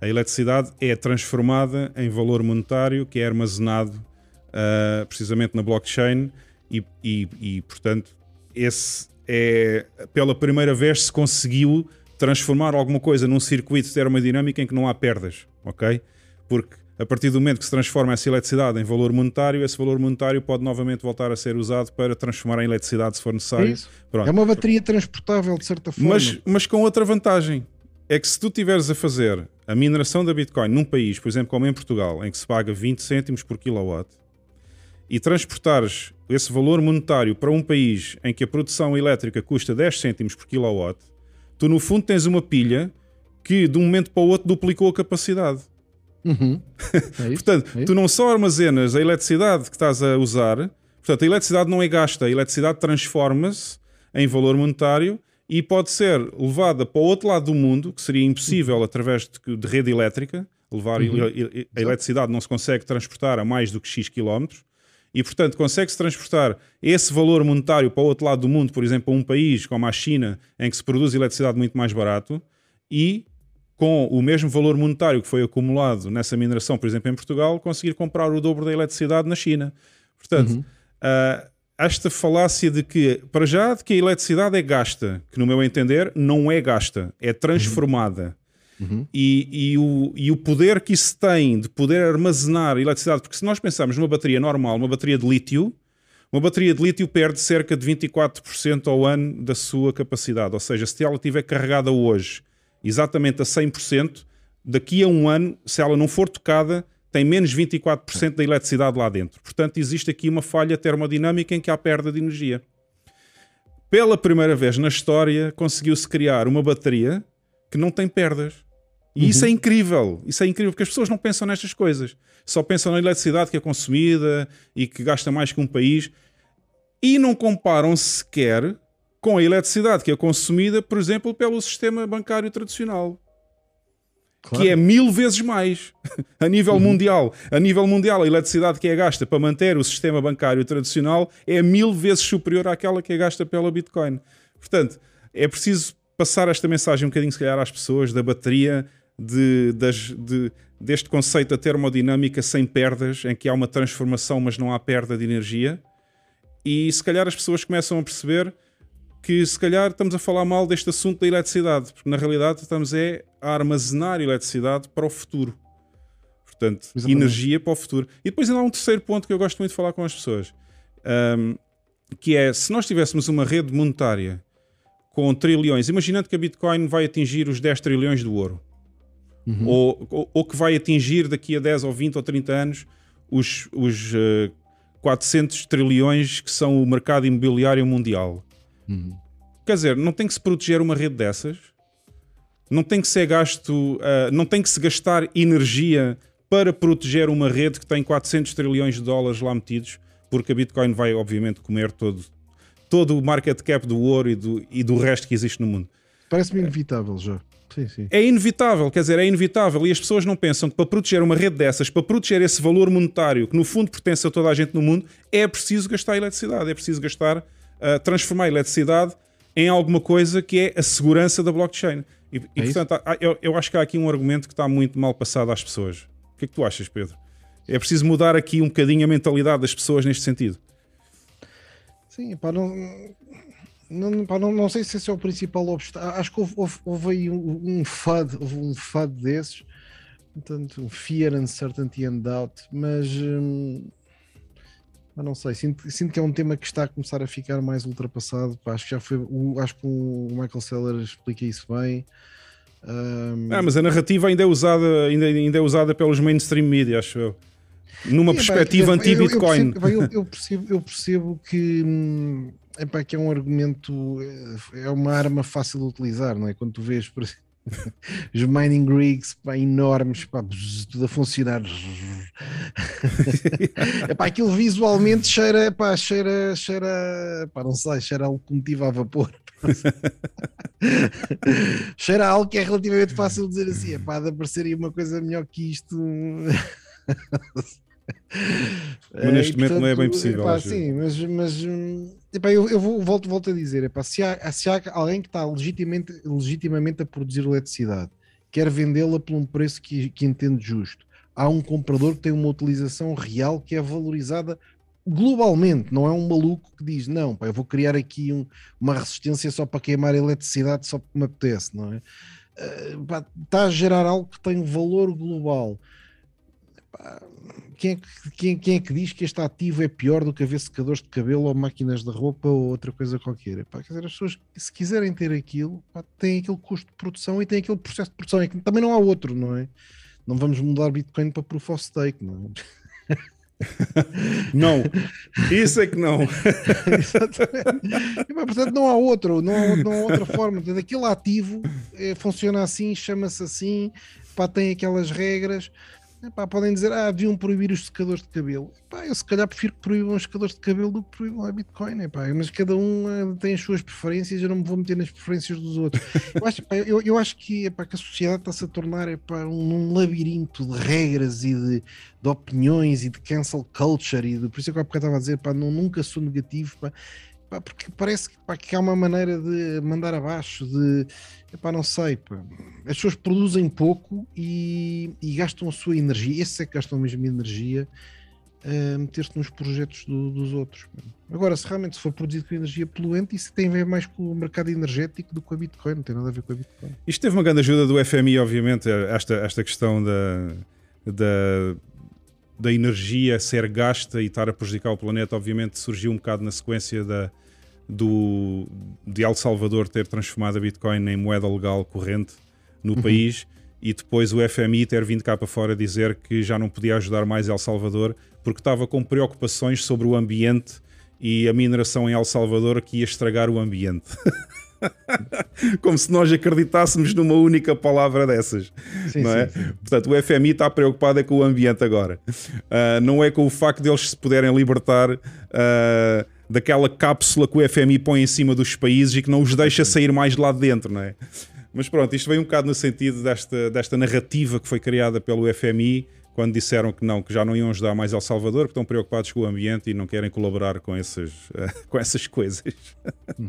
a eletricidade é transformada em valor monetário que é armazenado uh, precisamente na blockchain e, e, e, portanto, esse é pela primeira vez se conseguiu transformar alguma coisa num circuito de termodinâmica em que não há perdas, ok? Porque a partir do momento que se transforma essa eletricidade em valor monetário, esse valor monetário pode novamente voltar a ser usado para transformar em eletricidade se for necessário. É, é uma bateria transportável de certa forma. Mas, mas com outra vantagem é que se tu estiveres a fazer a mineração da Bitcoin num país, por exemplo, como em Portugal, em que se paga 20 cêntimos por kilowatt, e transportares esse valor monetário para um país em que a produção elétrica custa 10 cêntimos por kilowatt, tu no fundo tens uma pilha que de um momento para o outro duplicou a capacidade. Uhum. É portanto, é tu não só armazenas a eletricidade que estás a usar, portanto, a eletricidade não é gasta, a eletricidade transforma-se em valor monetário e pode ser levada para o outro lado do mundo, que seria impossível uhum. através de, de, rede elétrica, levar uhum. a eletricidade não se consegue transportar a mais do que X quilómetros, e portanto consegue-se transportar esse valor monetário para o outro lado do mundo, por exemplo, a um país como a China, em que se produz eletricidade muito mais barato, e com o mesmo valor monetário que foi acumulado nessa mineração, por exemplo, em Portugal, conseguir comprar o dobro da eletricidade na China. Portanto, uhum. uh, esta falácia de que, para já, de que a eletricidade é gasta, que no meu entender não é gasta, é transformada. Uhum. Uhum. E, e, o, e o poder que isso tem de poder armazenar eletricidade, porque se nós pensarmos numa bateria normal, uma bateria de lítio, uma bateria de lítio perde cerca de 24% ao ano da sua capacidade. Ou seja, se ela estiver carregada hoje exatamente a 100%, daqui a um ano, se ela não for tocada, tem menos 24% da eletricidade lá dentro. Portanto, existe aqui uma falha termodinâmica em que há perda de energia. Pela primeira vez na história, conseguiu-se criar uma bateria que não tem perdas. E uhum. isso é incrível. Isso é incrível porque as pessoas não pensam nestas coisas. Só pensam na eletricidade que é consumida e que gasta mais que um país e não comparam sequer com a eletricidade que é consumida, por exemplo, pelo sistema bancário tradicional. Claro. Que é mil vezes mais a nível uhum. mundial. A nível mundial, a eletricidade que é gasta para manter o sistema bancário tradicional é mil vezes superior àquela que é gasta pela Bitcoin. Portanto, é preciso passar esta mensagem um bocadinho, se calhar, às pessoas da bateria, de, das, de, deste conceito da termodinâmica sem perdas, em que há uma transformação, mas não há perda de energia. E se calhar as pessoas começam a perceber que se calhar estamos a falar mal deste assunto da eletricidade, porque na realidade estamos é a armazenar eletricidade para o futuro. Portanto, Exatamente. energia para o futuro. E depois ainda há um terceiro ponto que eu gosto muito de falar com as pessoas, um, que é se nós tivéssemos uma rede monetária com trilhões, imaginando que a Bitcoin vai atingir os 10 trilhões do ouro, uhum. ou, ou, ou, que vai atingir daqui a 10 ou 20 ou 30 anos os, os uh, 400 trilhões que são o mercado imobiliário mundial. Uhum. Quer dizer, não tem que se proteger uma rede dessas, não tem que ser gasto, uh, não tem que se gastar energia para proteger uma rede que tem 400 trilhões de dólares lá metidos, porque a Bitcoin vai, obviamente, comer todo, todo o market cap do ouro e do, e do resto que existe no mundo. Parece-me inevitável já. Sim, sim. É inevitável, quer dizer, é inevitável. E as pessoas não pensam que para proteger uma rede dessas, para proteger esse valor monetário que no fundo pertence a toda a gente no mundo, é preciso gastar eletricidade, é preciso gastar uh, transformar a eletricidade em alguma coisa que é a segurança da blockchain. E, e é portanto, há, eu, eu, acho que há aqui um argumento que está muito mal passado às pessoas. O que é que tu achas, Pedro? É preciso mudar aqui um bocadinho a mentalidade das pessoas neste sentido. Sim, pá, não, não, pá, não, não sei se esse é o principal obstáculo. Acho que houve, houve, houve aí um, um FAD, houve um FAD desses, portanto, Fear, Uncertainty and Doubt, mas. Hum, mas não sei, sinto, sinto, que é um tema que está a começar a ficar mais ultrapassado. Pá, acho que já foi. O, acho que o Michael Seller explica isso bem. Um... Ah, mas a narrativa ainda é usada, ainda, ainda é usada pelos mainstream media, acho eu. Numa perspectiva anti-Bitcoin. Eu, eu, eu, percebo, eu percebo que, hum, epá, que é um argumento, é uma arma fácil de utilizar, não é? Quando tu vês, por exemplo os mining rigs pá, enormes, pá, tudo a funcionar. epá, aquilo visualmente cheira, epá, cheira, cheira, epá, não sei, cheira a locomotiva a vapor. cheira a algo que é relativamente fácil de dizer assim, epá, de aparecer aí uma coisa melhor que isto. Mas neste momento não é bem possível. Epá, sim, mas, mas hum, epá, eu, eu vou, volto, volto a dizer: epá, se, há, se há alguém que está legitimamente, legitimamente a produzir eletricidade, quer vendê-la por um preço que, que entende justo, há um comprador que tem uma utilização real que é valorizada globalmente, não é um maluco que diz não, pá, eu vou criar aqui um, uma resistência só para queimar eletricidade só porque me apetece, não é? Uh, pá, está a gerar algo que tem valor global. Quem é, que, quem, quem é que diz que este ativo é pior do que haver secadores de cabelo ou máquinas de roupa ou outra coisa qualquer? Pá, quer dizer, as pessoas, se quiserem ter aquilo, pá, têm aquele custo de produção e têm aquele processo de produção. É que também não há outro, não é? Não vamos mudar Bitcoin para Proof of Stake, não é? não, isso é que não. e, portanto, não há outro, não há, não há outra forma. Portanto, aquele ativo é, funciona assim, chama-se assim, pá, tem aquelas regras Epá, podem dizer, ah, deviam proibir os secadores de cabelo. Epá, eu se calhar prefiro que proíbam os secadores de cabelo do que proíbam a Bitcoin. Epá, mas cada um uh, tem as suas preferências, eu não me vou meter nas preferências dos outros. eu, acho, epá, eu, eu, acho que, epá, que a sociedade está-se a tornar epá, um, labirinto de regras e de, de, opiniões e de cancel culture. E de, por isso é que eu estava a dizer, epá, não, nunca sou negativo. Epá, Pá, porque parece pá, que há uma maneira de mandar abaixo, de epá, não sei, pá. as pessoas produzem pouco e, e, gastam a sua energia, esses é que gastam a mesma energia a meter-se nos projetos do, dos outros. Agora, se realmente for produzido com energia poluente, isso tem a ver mais com o mercado energético do que com a Bitcoin, não tem nada a ver com a Bitcoin. Isto teve uma grande ajuda do FMI, obviamente, esta, esta questão da, da da energia ser gasta e estar a prejudicar o planeta, obviamente surgiu um bocado na sequência da, do, de El Salvador ter transformado a Bitcoin em moeda legal corrente no uhum. país e depois o FMI ter vindo cá para fora dizer que já não podia ajudar mais El Salvador porque estava com preocupações sobre o ambiente e a mineração em El Salvador que ia estragar o ambiente. Como se nós acreditássemos numa única palavra dessas. Sim, não é? Sim, sim. Portanto, o FMI está preocupado é com o ambiente agora. Uh, não é com o facto de eles se puderem libertar uh, daquela cápsula que o FMI põe em cima dos países e que não os deixa sair mais de lá de dentro, não é? Mas pronto, isto vem um bocado no sentido desta, desta narrativa que foi criada pelo FMI quando disseram que não, que já não iam ajudar mais El Salvador, porque estão preocupados com o ambiente e não querem colaborar com, esses, com essas coisas. Hum.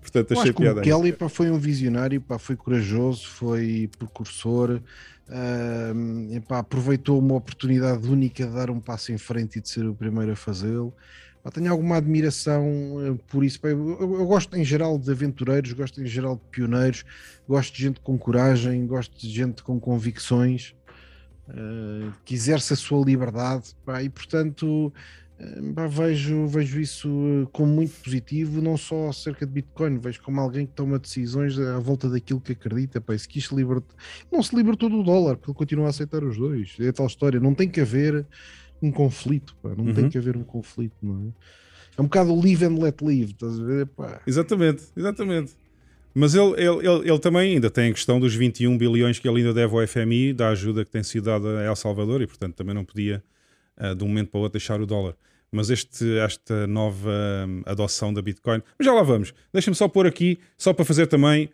Portanto, achei piada. O Kelly pá, foi um visionário, pá, foi corajoso, foi precursor, uh, epá, aproveitou uma oportunidade única de dar um passo em frente e de ser o primeiro a fazê-lo tenho alguma admiração eh, por isso. Eu, gosto em geral de aventureiros, gosto em geral de pioneiros, gosto de gente com coragem, gosto de gente com convicções, uh, que exerce a sua liberdade, e portanto pá, vejo, vejo isso como muito positivo, não só acerca de Bitcoin, vejo como alguém que toma decisões à volta daquilo que acredita. Pá, se quis libertar, não se libertou do dólar, porque ele continua a aceitar os dois. É tal história, não tem que haver um conflito, pá. não uhum. tem que haver um conflito, não é? É um bocado live and let live, estás a ver? Pá. Exatamente, exatamente. Mas ele, ele, ele, ele, também ainda tem a questão dos 21 bilhões que ele ainda deve ao FMI, da ajuda que tem sido dada a El Salvador, e portanto também não podia, uh, de um momento para o outro, deixar o dólar. Mas este, esta nova um, adoção da Bitcoin. Mas já lá vamos. Deixa-me só pôr aqui, só para fazer também.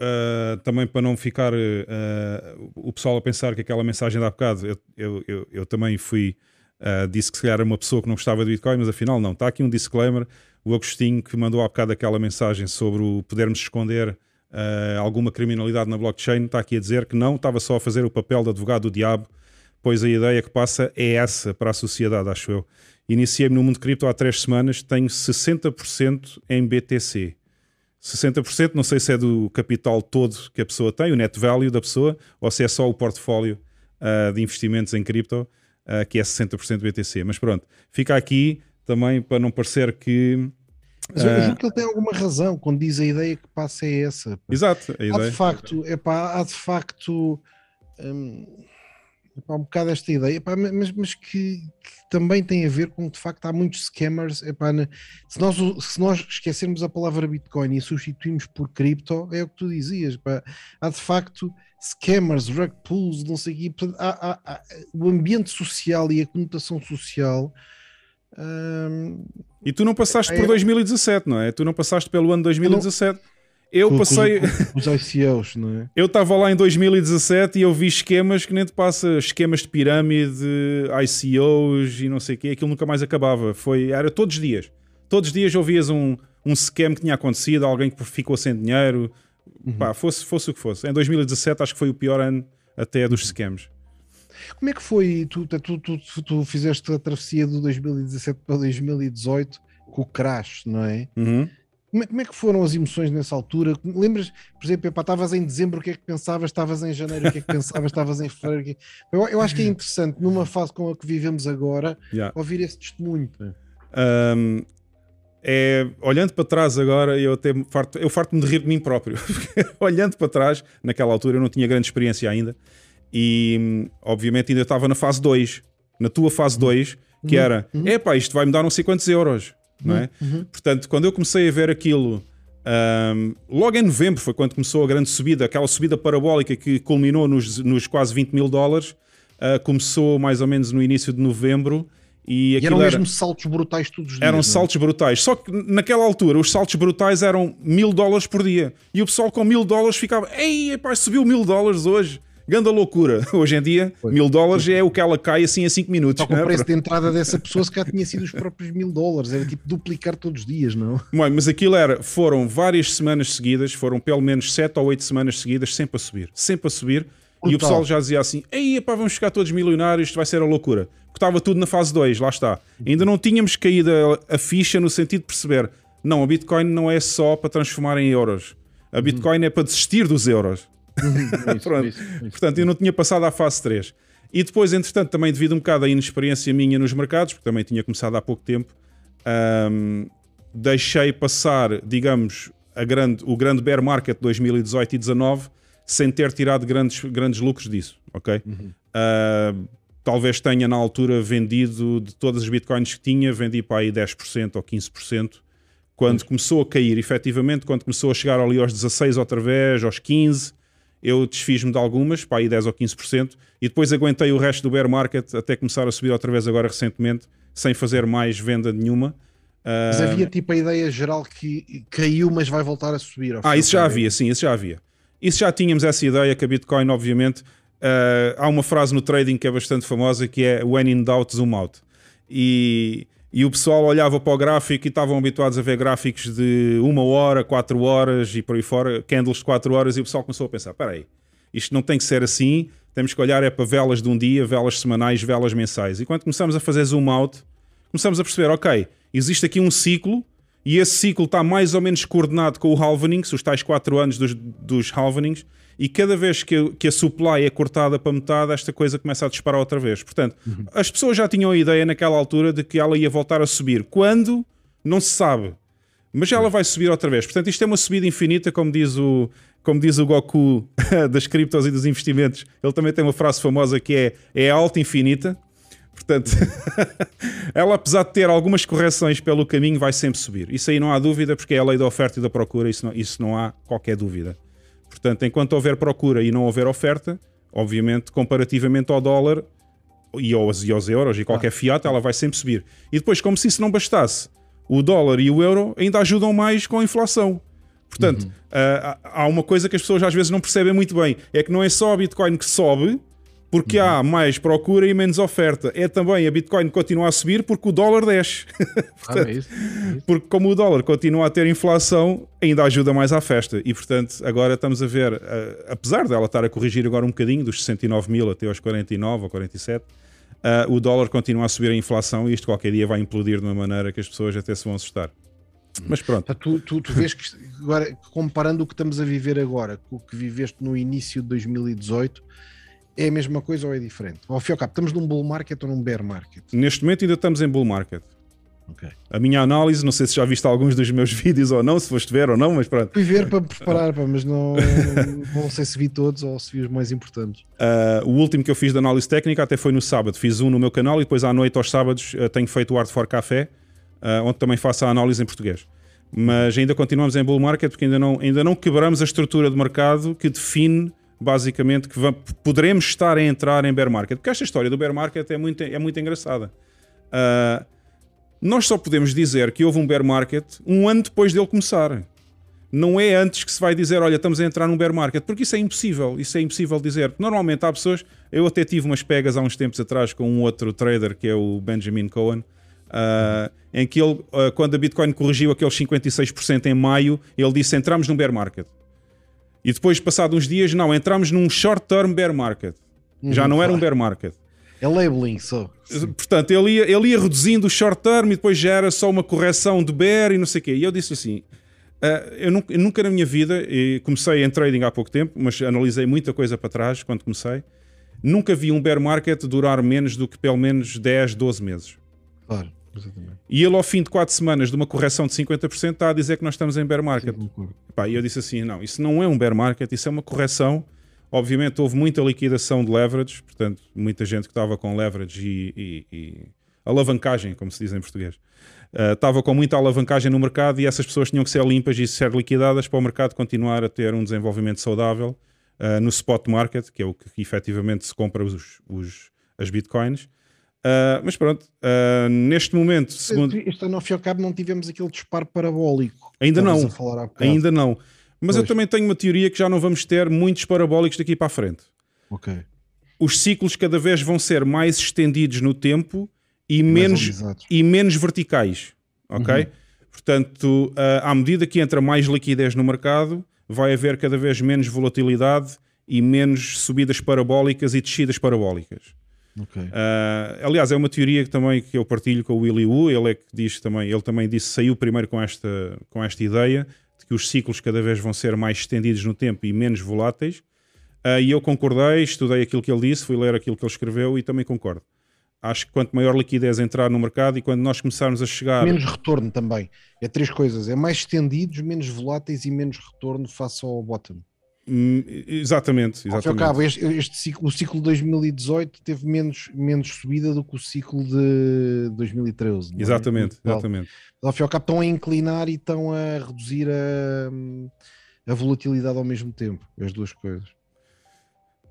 Uh, também para não ficar uh, o pessoal a pensar que aquela mensagem da bocado, eu, eu, eu, eu também fui Uh, disse que se calhar era uma pessoa que não gostava de Bitcoin, mas afinal não. Está aqui um disclaimer. O Agostinho que mandou há bocado aquela mensagem sobre o podermos esconder uh, alguma criminalidade na blockchain, está aqui a dizer que não, estava só a fazer o papel de advogado do diabo, pois a ideia que passa é essa para a sociedade, acho eu. Iniciei-me no mundo cripto há três semanas, tenho 60% em BTC. 60% não sei se é do capital todo que a pessoa tem, o net value da pessoa, ou se é só o portfólio uh, de investimentos em cripto uh, que é 60% BTC. Mas pronto, fica aqui também para não parecer que. Mas eu julgo que ele tem alguma razão quando diz a ideia que passa é essa. Exato, a ideia. Há de facto, é pá, há de facto hum, epá, um bocado esta ideia, epá, mas, mas que, que, também tem a ver com de facto há muitos scammers. Epá, se, nós, se nós esquecermos a palavra Bitcoin e substituímos por cripto, é o que tu dizias, epá, há de facto scammers, rug pulls, não sei o quê. Há, há, há, o ambiente social e a conotação social. Hum, e tu não passaste é, por 2017, não é? Tu não passaste pelo ano 2017. Eu, eu passei. Os ICOs, não é? Eu estava lá em 2017 e eu vi esquemas que nem te passa, esquemas de pirâmide, ICOs e não sei o quê. Aquilo nunca mais acabava. Foi, era todos os dias. Todos os dias ouvias um, um scam que tinha acontecido, alguém que ficou sem dinheiro, Uhum. Pá, fosse, fosse o que fosse. Em 2017 acho que foi o pior ano até dos scams. Como é que foi? Tu, tu, tu, tu fizeste a travessia do 2017 para 2018 com o crash, não é? Uhum. Como, é, como é que foram as emoções nessa altura? Lembras, por exemplo, estavas em dezembro, o que é que pensavas? Estavas em janeiro, o que é que pensavas? Estavas em fevereiro? Eu, eu, acho que é interessante, numa fase como a que vivemos agora, yeah. ouvir esse testemunho. Um, é, olhando para trás agora, eu até farto, eu farto-me de rir de mim próprio. olhando para trás, naquela altura eu não tinha grande experiência ainda, e obviamente ainda estava na fase 2, na tua fase 2, que uhum. era, uhum. epá, isto vai me dar não sei quantos euros, não é? Uhum. uhum. Portanto, quando eu comecei a ver aquilo, um, logo em novembro foi quando começou a grande subida, aquela subida parabólica que culminou nos, nos quase 20 mil dólares, Uh, começou mais ou menos no início de novembro. E, e eram mesmo era, saltos brutais todos os dias. Eram não? É? saltos brutais. Só que naquela altura os saltos brutais eram mil dólares por dia. E o pessoal com mil dólares ficava, ei, pá, subiu mil dólares hoje. Ganda loucura. Hoje em dia, Foi. mil dólares é o que ela cai assim a 5 minutos. Só o preço de entrada dessa pessoa se calhar tinha sido os próprios mil dólares. Era tipo duplicar todos os dias, não? Mas aquilo era, foram várias semanas seguidas, foram pelo menos 7 ou 8 semanas seguidas, sempre a subir. Sempre a subir. Brutal. E o pessoal já dizia assim: Ei, pá, vamos ficar todos milionários, isto vai ser a loucura. Porque estava tudo na fase 2, lá está. Ainda não tínhamos caído a, a ficha no sentido de perceber: não, a Bitcoin não é só para transformar em euros. A Bitcoin é para desistir dos euros. Uhum, isso, Pronto. Isso, isso, Portanto, eu não tinha passado à fase 3. E depois, entretanto, também devido um bocado à inexperiência minha nos mercados, porque também tinha começado há pouco tempo, um, deixei passar, digamos, grande, o grande bear market 2018 e 2019 sem ter tirado grandes, grandes lucros disso, ok? Uhum. Uh, talvez tenha na altura vendido de todas as bitcoins que tinha, vendi para aí 10% ou 15%. Quando uhum. começou a cair, efetivamente, quando começou a chegar ali aos 16 outra vez, aos 15, eu desfiz-me de algumas, para aí 10 ou 15%, e depois aguentei o resto do bear market até começar a subir outra vez agora recentemente, sem fazer mais venda nenhuma. Mas uh... havia tipo a ideia geral que caiu, mas vai voltar a subir. Ah, isso já havia, sim, isso já havia. Isso já tínhamos essa ideia que a Bitcoin, obviamente, uh, há uma frase no trading que é bastante famosa que é when in doubt, zoom out. E e o pessoal olhava para o gráfico e estavam habituados a ver gráficos de uma hora, quatro horas e por aí fora, candles de quatro horas, e o pessoal começou a pensar: espera aí, isto não tem que ser assim, temos que olhar é para velas de um dia, velas semanais, velas mensais. E quando começamos a fazer zoom out, começamos a perceber: ok, existe aqui um ciclo e esse ciclo está mais ou menos coordenado com o halvening, os tais 4 anos dos, dos halvenings, e cada vez que, que a supply é cortada para metade, esta coisa começa a disparar outra vez. Portanto, uhum. as pessoas já tinham a ideia naquela altura de que ela ia voltar a subir. Quando? Não se sabe. Mas ela vai subir outra vez. Portanto, isto é uma subida infinita, como diz o, como diz o Goku das criptos e dos investimentos. Ele também tem uma frase famosa que é, é alta infinita. Portanto, ela, apesar de ter algumas correções pelo caminho, vai sempre subir. Isso aí não há dúvida, porque é a lei da oferta e da procura, isso não, isso não há qualquer dúvida. Portanto, enquanto houver procura e não houver oferta, obviamente, comparativamente ao dólar e aos, e aos euros e qualquer ah. fiat, ela vai sempre subir. E depois, como se isso não bastasse, o dólar e o euro ainda ajudam mais com a inflação. Portanto, uhum. uh, há uma coisa que as pessoas às vezes não percebem muito bem: é que não é só a Bitcoin que sobe, porque uhum. há mais procura e menos oferta. É também a Bitcoin continua a subir porque o dólar desce. portanto, ah, é isso, é isso. Porque como o dólar continua a ter inflação, ainda ajuda mais à festa. E portanto, agora estamos a ver, uh, apesar dela estar a corrigir agora um bocadinho, dos 69 mil até aos 49 ou 47, uh, eh, o dólar continua a subir a inflação e isto qualquer dia vai implodir de uma maneira que as pessoas até se vão assustar. Mas pronto. Tu, tu, tu vês que agora, comparando o que estamos a viver agora com o que viveste no início de 2018 é a mesma coisa ou é diferente? Ao fim e ao cabo, estamos num bull market ou num bear market? Neste momento ainda estamos em bull market. Okay. A minha análise, não sei se já viste alguns dos meus vídeos ou não, se foste ver ou não, mas pronto. Fui ver para me preparar, mas não, não sei se vi todos ou se vi os mais importantes. Uh, o último que eu fiz de análise técnica até foi no sábado. Fiz um no meu canal e depois à noite, aos sábados, uh, tenho feito o Art for Café, uh, onde também faço a análise em português. Mas ainda continuamos em bull market porque ainda não, ainda não quebramos a estrutura de mercado que define basicamente, que poderemos estar a entrar em bear market. Porque esta história do bear market é muito, é muito engraçada. Uh, nós só podemos dizer que houve um bear market um ano depois dele começar. Não é antes que se vai dizer, olha, estamos a entrar num bear market, porque isso é impossível. Isso é impossível dizer. Normalmente há pessoas. Eu até tive umas pegas há uns tempos atrás com um outro trader que é o Benjamin Cohen. Uh, em que ele, uh, quando a Bitcoin corrigiu aqueles 56% em maio, ele disse: entramos num bear market. E depois, passado uns dias, não, entramos num short term bear market. Uhum, Já não era um bear market. É labeling só. Portanto, ele ia, ele ia reduzindo o short term e depois já era só uma correção de bear e não sei o quê. E eu disse assim: uh, eu, nunca, eu, nunca, na minha vida, e comecei em trading há pouco tempo, mas analisei muita coisa para trás quando comecei, nunca vi um bear market durar menos do que pelo menos 10, 12 meses. Claro. Exatamente. E ele, ao fim de 4 semanas de uma correção de 50%, está a dizer que nós estamos em bear market. e eu disse assim: não, isso não é um bear market, isso é uma correção. Obviamente, houve muita liquidação de leverage, portanto, muita gente que estava com leverage e, e, e alavancagem, como se diz em português. Uh, estava com muita alavancagem no mercado e essas pessoas tinham que ser limpas e ser liquidadas para o mercado continuar a ter um desenvolvimento saudável uh, no spot market, que é o que efetivamente se compra os, os as bitcoins. Uh, mas pronto, uh, neste momento, segundo... Este ano, ao fim e ao cabo, não tivemos aquele disparo parabólico. Ainda não, ainda não. Mas pois. eu também tenho uma teoria que já não vamos ter muitos parabólicos daqui para a frente. Ok. Os ciclos cada vez vão ser mais estendidos no tempo e menos, e menos verticais. Ok? Uhum. Portanto, uh, à medida que entra mais liquidez no mercado, vai haver cada vez menos volatilidade e menos subidas parabólicas e descidas parabólicas. Okay. Uh, aliás, é uma teoria que também que eu partilho com o Willy Wu. Ele é que diz também, ele também disse saiu primeiro com esta, com esta ideia de que os ciclos cada vez vão ser mais estendidos no tempo e menos voláteis. Uh, e eu concordei, estudei aquilo que ele disse, fui ler aquilo que ele escreveu e também concordo. Acho que quanto maior liquidez entrar no mercado e quando nós começarmos a chegar. Menos retorno também. É três coisas: é mais estendidos, menos voláteis e menos retorno face ao bottom. Hum, exatamente, exatamente. cabo, este, este, ciclo, o ciclo de 2018 teve menos, menos subida do que o ciclo de 2013. Exatamente, é? exatamente. Ao fim e ao cabo estão a inclinar e estão a reduzir a, a volatilidade ao mesmo tempo, as duas coisas.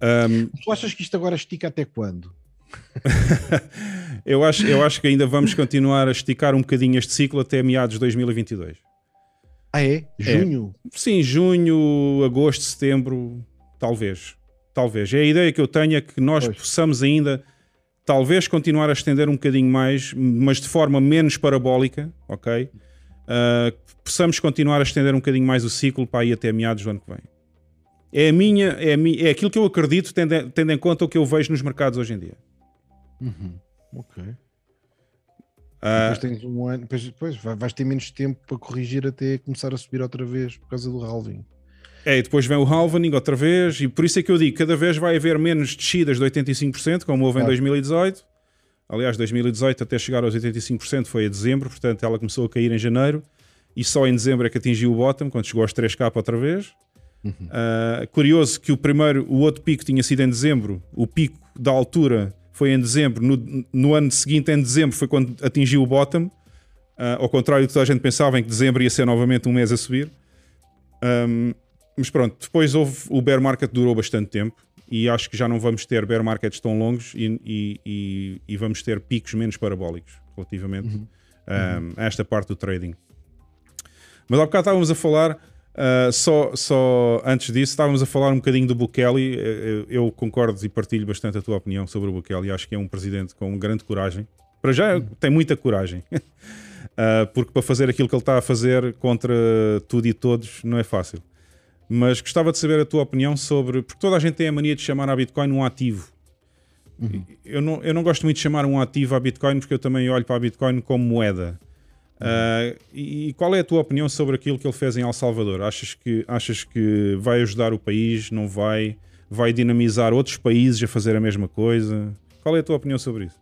Um... Tu achas que isto agora estica até quando? eu, acho, eu acho que ainda vamos continuar a esticar um bocadinho este ciclo até meados de 2022. Ah, é? Junho? É. Sim, junho, agosto, setembro, talvez. Talvez. É a ideia que eu tenho é que nós pois. possamos ainda, talvez, continuar a estender um bocadinho mais, mas de forma menos parabólica, ok? Uh, possamos continuar a estender um bocadinho mais o ciclo para ir até meados do ano que vem. É a minha, é, a minha, é aquilo que eu acredito, tendo, tendo em conta o que eu vejo nos mercados hoje em dia. Uhum. Ok. Uh, depois tens um ano, depois, depois vais ter menos tempo para corrigir até começar a subir outra vez por causa do halving. É, e depois vem o halvening outra vez, e por isso é que eu digo: cada vez vai haver menos descidas de 85%, como houve claro. em 2018. Aliás, 2018 até chegar aos 85% foi a dezembro, portanto ela começou a cair em janeiro e só em dezembro é que atingiu o bottom, quando chegou aos 3K outra vez. Uhum. Uh, curioso que o primeiro, o outro pico tinha sido em dezembro, o pico da altura foi em dezembro, no, no ano seguinte, em dezembro, foi quando atingiu o bottom. Uh, ao contrário do que toda a gente pensava, em que dezembro ia ser novamente um mês a subir. Um, mas pronto, depois houve, o bear market durou bastante tempo e acho que já não vamos ter bear markets tão longos e, e, e, e vamos ter picos menos parabólicos relativamente uhum. Um, a esta parte do trading. Mas há bocado estávamos a falar Uh, só, só antes disso, estávamos a falar um bocadinho do Bukele. Eu, eu, concordo e partilho bastante a tua opinião sobre o Bukele. Acho que é um presidente com grande coragem. Para já, tem muita coragem. uh, porque para fazer aquilo que ele está a fazer contra tudo e todos não é fácil. Mas gostava de saber a tua opinião sobre. Porque toda a gente tem a mania de chamar a Bitcoin um ativo. Uhum. Eu, não, eu não gosto muito de chamar um ativo a Bitcoin porque eu também olho para a Bitcoin como moeda. Uh, e qual é a tua opinião sobre aquilo que ele fez em El Salvador? Achas que, achas que vai ajudar o país? Não vai? Vai dinamizar outros países a fazer a mesma coisa? Qual é a tua opinião sobre isso?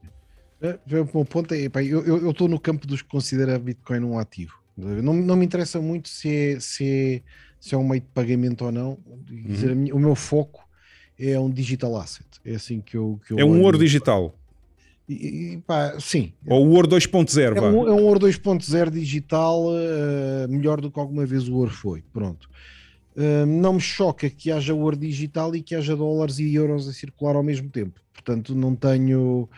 É, o meu ponto é, pá, eu estou no campo dos que considera Bitcoin um ativo. Não, não me interessa muito se é, se, é, se é um meio de pagamento ou não. Dizer, uhum. O meu foco é um digital asset. É assim que eu. Que eu é um ouro digital. E, pá, sim. Ou o Ouro 2.0. É, um, é um Ouro 2.0 digital uh, melhor do que alguma vez o Ouro foi. Pronto. Uh, não me choca que haja ouro digital e que haja dólares e euros a circular ao mesmo tempo. Portanto, não tenho,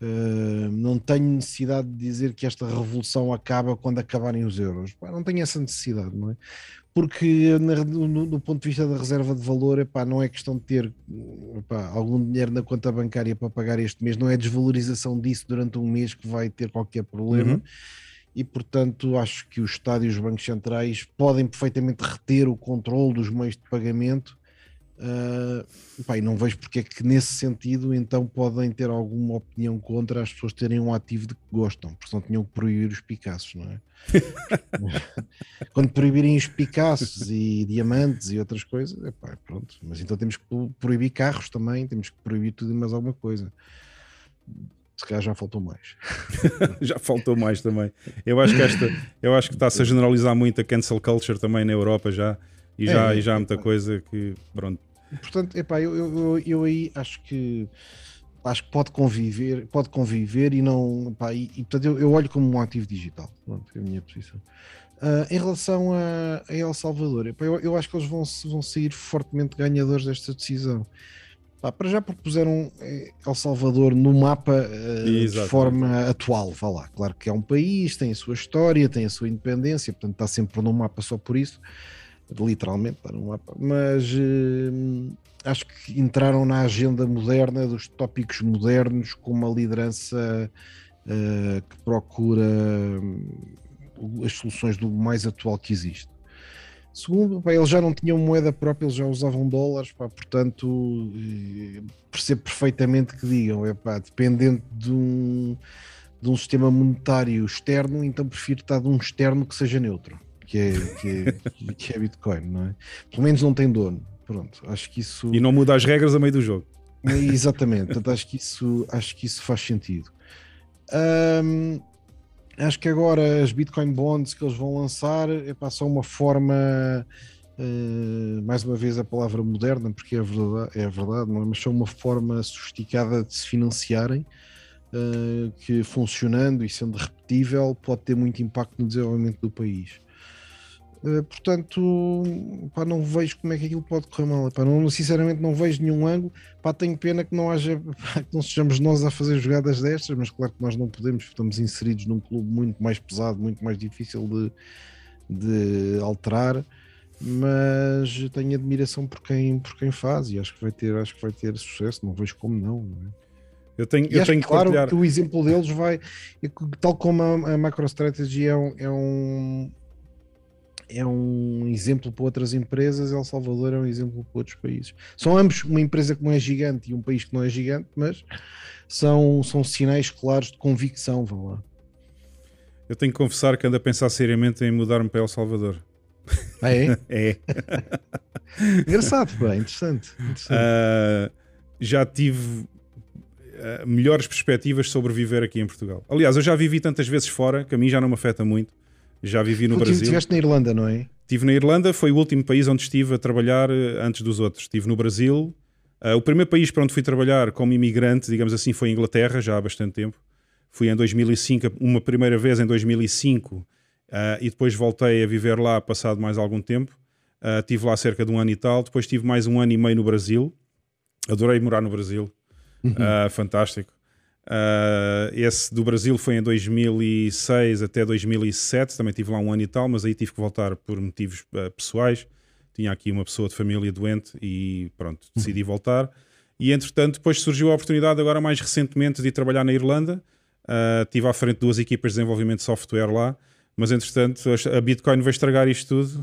uh, não tenho necessidade de dizer que esta revolução acaba quando acabarem os euros. Pá, não tenho essa necessidade, não é? Porque no, no, ponto de vista da reserva de valor, epá, não é questão de ter epá, algum dinheiro na conta bancária para pagar este mês, não é desvalorização disso durante um mês que vai ter qualquer problema. Uhum. E portanto, acho que o Estado e os bancos centrais podem perfeitamente reter o controle dos meios de pagamento Uh, pá, e não vejo porque é que nesse sentido então podem ter alguma opinião contra as pessoas terem um ativo de que gostam, porque senão tinham que proibir os Picassos, não é? Quando proibirem os Picassos e diamantes e outras coisas, epá, pronto, mas então temos que proibir carros também, temos que proibir tudo e mais alguma coisa. Se calhar já faltou mais. já faltou mais também. Eu acho que esta, eu acho que está-se a generalizar muito a cancel culture também na Europa já. E já, é, e já há muita coisa que pronto Portanto, epá, eu, eu, eu aí acho que acho que pode conviver, pode conviver e não. Epá, e, e, portanto, eu, eu, olho como um ativo digital. Pronto, é a minha posição. Uh, em relação a, a El Salvador, epá, eu, eu, acho que eles vão, vão sair fortemente ganhadores desta decisão. Pá, para já porque puseram eh, El Salvador no mapa uh, de forma atual, vá lá. Claro que é um país, tem a sua história, tem a sua independência, portanto está sempre no mapa só por isso, literalmente está no mapa, mas uh, acho que entraram na agenda moderna dos tópicos modernos com uma liderança uh, que procura as soluções do mais atual que existe. Segundo, pá, eles já não tinham moeda própria, eles já usavam dólares, pá, portanto, eh, percebo perfeitamente que digam, é pá, dependente de um, de um sistema monetário externo, então prefiro estar de um externo que seja neutro, que é, que é, que é Bitcoin, não é? Pelo menos não tem dono. Pronto, acho que isso. E não muda as regras a meio do jogo. Exatamente, portanto, acho que isso, acho que isso faz sentido. Um, acho que agora as Bitcoin Bonds que eles vão lançar é para só uma forma, uh, mais uma vez a palavra moderna, porque é verdade, é verdade é? mas são uma forma sofisticada de se financiarem. Uh, que funcionando e sendo repetível pode ter muito impacto no desenvolvimento do país. Uh, portanto, pá, não vejo como é que aquilo pode correr mal. Pá, não, sinceramente, não vejo nenhum ângulo. Pá, tenho pena que não haja, pá, que não sejamos nós a fazer jogadas destas, mas claro que nós não podemos, estamos inseridos num clube muito mais pesado, muito mais difícil de, de alterar. Mas tenho admiração por quem, por quem faz e acho que vai ter, acho que vai ter sucesso. Não vejo como não. não é? Eu tenho, eu tenho que claro partilhar... que o exemplo deles vai, tal como a, a MicroStrategy é um, é um é um exemplo para outras empresas, El Salvador é um exemplo para outros países. São ambos uma empresa que não é gigante e um país que não é gigante, mas são, são sinais claros de convicção, vão lá. Eu tenho que confessar que ando a pensar seriamente em mudar-me para El Salvador. Ah, é? é. Engraçado, pá, interessante. interessante. Uh, já tive uh, melhores perspectivas sobre viver aqui em Portugal. Aliás, eu já vivi tantas vezes fora que a mim já não me afeta muito já vivi no Brasil. Estiveste na Irlanda, não é? Estive na Irlanda, foi o último país onde estive a trabalhar eh, antes dos outros. Estive no Brasil. Uh, o primeiro país para onde fui trabalhar como imigrante, digamos assim, foi a Inglaterra, já há bastante tempo. Fui em 2005, uma primeira vez em 2005, uh, eh, e depois voltei a viver lá passado mais algum tempo. Uh, estive lá cerca de um ano e tal. Depois tive mais um ano e meio no Brasil. Adorei morar no Brasil. Uhum. fantástico. Uh, esse do Brasil foi em 2006 até 2007, também tive lá um ano e tal, mas aí tive que voltar por motivos uh, pessoais. Tinha aqui uma pessoa de família doente e pronto, decidi uhum. voltar. E entretanto, depois surgiu a oportunidade, agora mais recentemente, de ir trabalhar na Irlanda. Uh, tive à frente duas equipas de desenvolvimento de software lá mas entretanto a Bitcoin vai estragar isto tudo.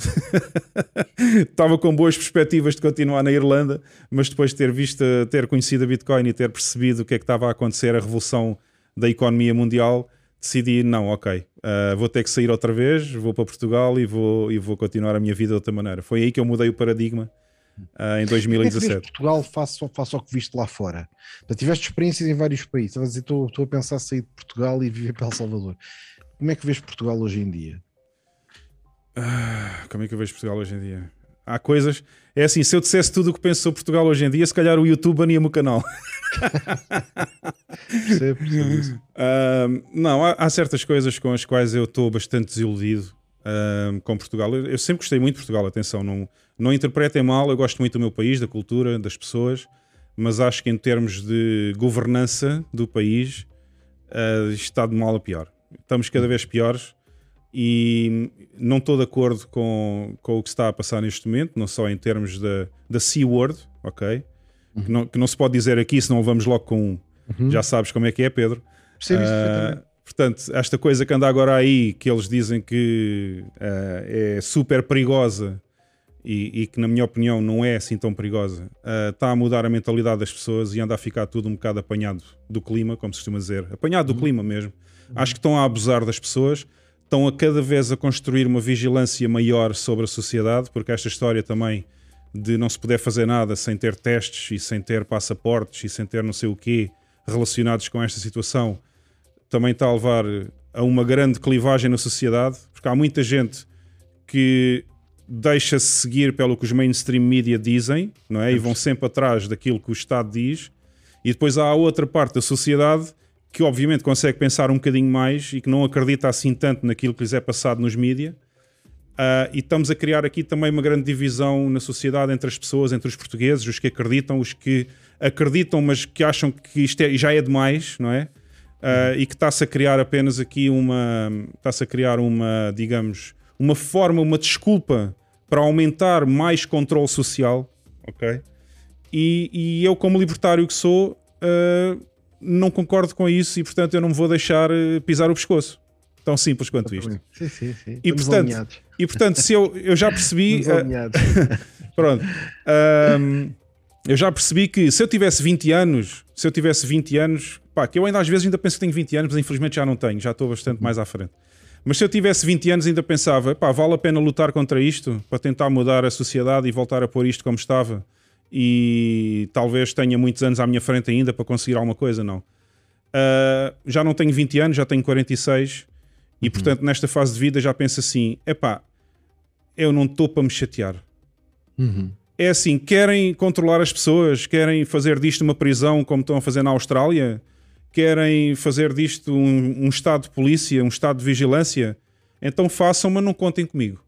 Estava com boas perspectivas de continuar na Irlanda, mas depois de ter visto, ter conhecido a Bitcoin e ter percebido o que é que estava a acontecer, a revolução da economia mundial, decidi, não, ok, uh, vou ter que sair outra vez, vou para Portugal e vou, e vou continuar a minha vida de outra maneira. Foi aí que eu mudei o paradigma. Uh, em 2017. É Portugal face, face ao que viste lá fora. Já tiveste experiências em vários países. Estou a pensar sair de Portugal e viver para El Salvador. Como é que vês Portugal hoje em dia? Ah, como é que eu vejo Portugal hoje em dia? Há coisas. É assim, se eu dissesse tudo o que penso sobre Portugal hoje em dia, se calhar o YouTube bania-me o canal. percebo, percebo. Uh, não, há, há, certas coisas com as quais eu estou bastante desiludido uh, com Portugal. Eu, eu, sempre gostei muito de Portugal, atenção, não, não interpretem mal, eu gosto muito do meu país, da cultura, das pessoas, mas acho que em termos de governança do país uh, está de mal a pior estamos cada vez piores e não estou de acordo com, com o que está a passar neste momento, não só em termos da, da C-word, ok? Uhum. Que, não, que não se pode dizer aqui, senão vamos logo com um. Uhum. Já sabes como é que é, Pedro. Uh, portanto, esta coisa que anda agora aí, que eles dizem que uh, é super perigosa e, e, que, na minha opinião, não é assim tão perigosa, uh, está a mudar a mentalidade das pessoas e anda a ficar tudo um bocado apanhado do clima, como se costuma dizer. Apanhado do uhum. clima mesmo. Acho que estão a abusar das pessoas, estão a cada vez a construir uma vigilância maior sobre a sociedade, porque esta história também de não se poder fazer nada sem ter testes e sem ter passaportes e sem ter não sei o quê relacionados com esta situação também está a levar a uma grande clivagem na sociedade, porque há muita gente que deixa-se seguir pelo que os mainstream media dizem, não é? E vão sempre atrás daquilo que o Estado diz. E depois há a outra parte da sociedade que obviamente consegue pensar um bocadinho mais e que não acredita assim tanto naquilo que lhes é passado nos mídias. Uh, e estamos a criar aqui também uma grande divisão na sociedade entre as pessoas, entre os portugueses, os que acreditam, os que acreditam, mas que acham que isto é, já é demais, não é? Uh, e que está-se a criar apenas aqui uma. Está-se a criar uma, digamos, uma forma, uma desculpa para aumentar mais controle social, ok? E, e eu, como libertário que sou, uh, não concordo com isso e, portanto, eu não me vou deixar pisar o pescoço. Tão simples quanto isto. Sim, sim, sim. E, portanto, e portanto, se eu, eu já percebi. Uh, pronto. Um, eu já percebi que se eu tivesse 20 anos, se eu tivesse 20 anos, pá, que eu ainda às vezes ainda penso que tenho 20 anos, mas infelizmente já não tenho, já estou bastante mais à frente. Mas se eu tivesse 20 anos ainda pensava, pá, vale a pena lutar contra isto para tentar mudar a sociedade e voltar a pôr isto como estava e talvez tenha muitos anos à minha frente ainda para conseguir alguma coisa, não. Uh, já não tenho 20 anos, já tenho 46 e uhum. portanto nesta fase de vida já penso assim, epá, eu não estou para me chatear. Uhum é assim: querem controlar as pessoas, querem fazer disto uma prisão como estão a fazer na Austrália, querem fazer disto um, um estado de polícia, um estado de vigilância, então façam, mas não contem comigo.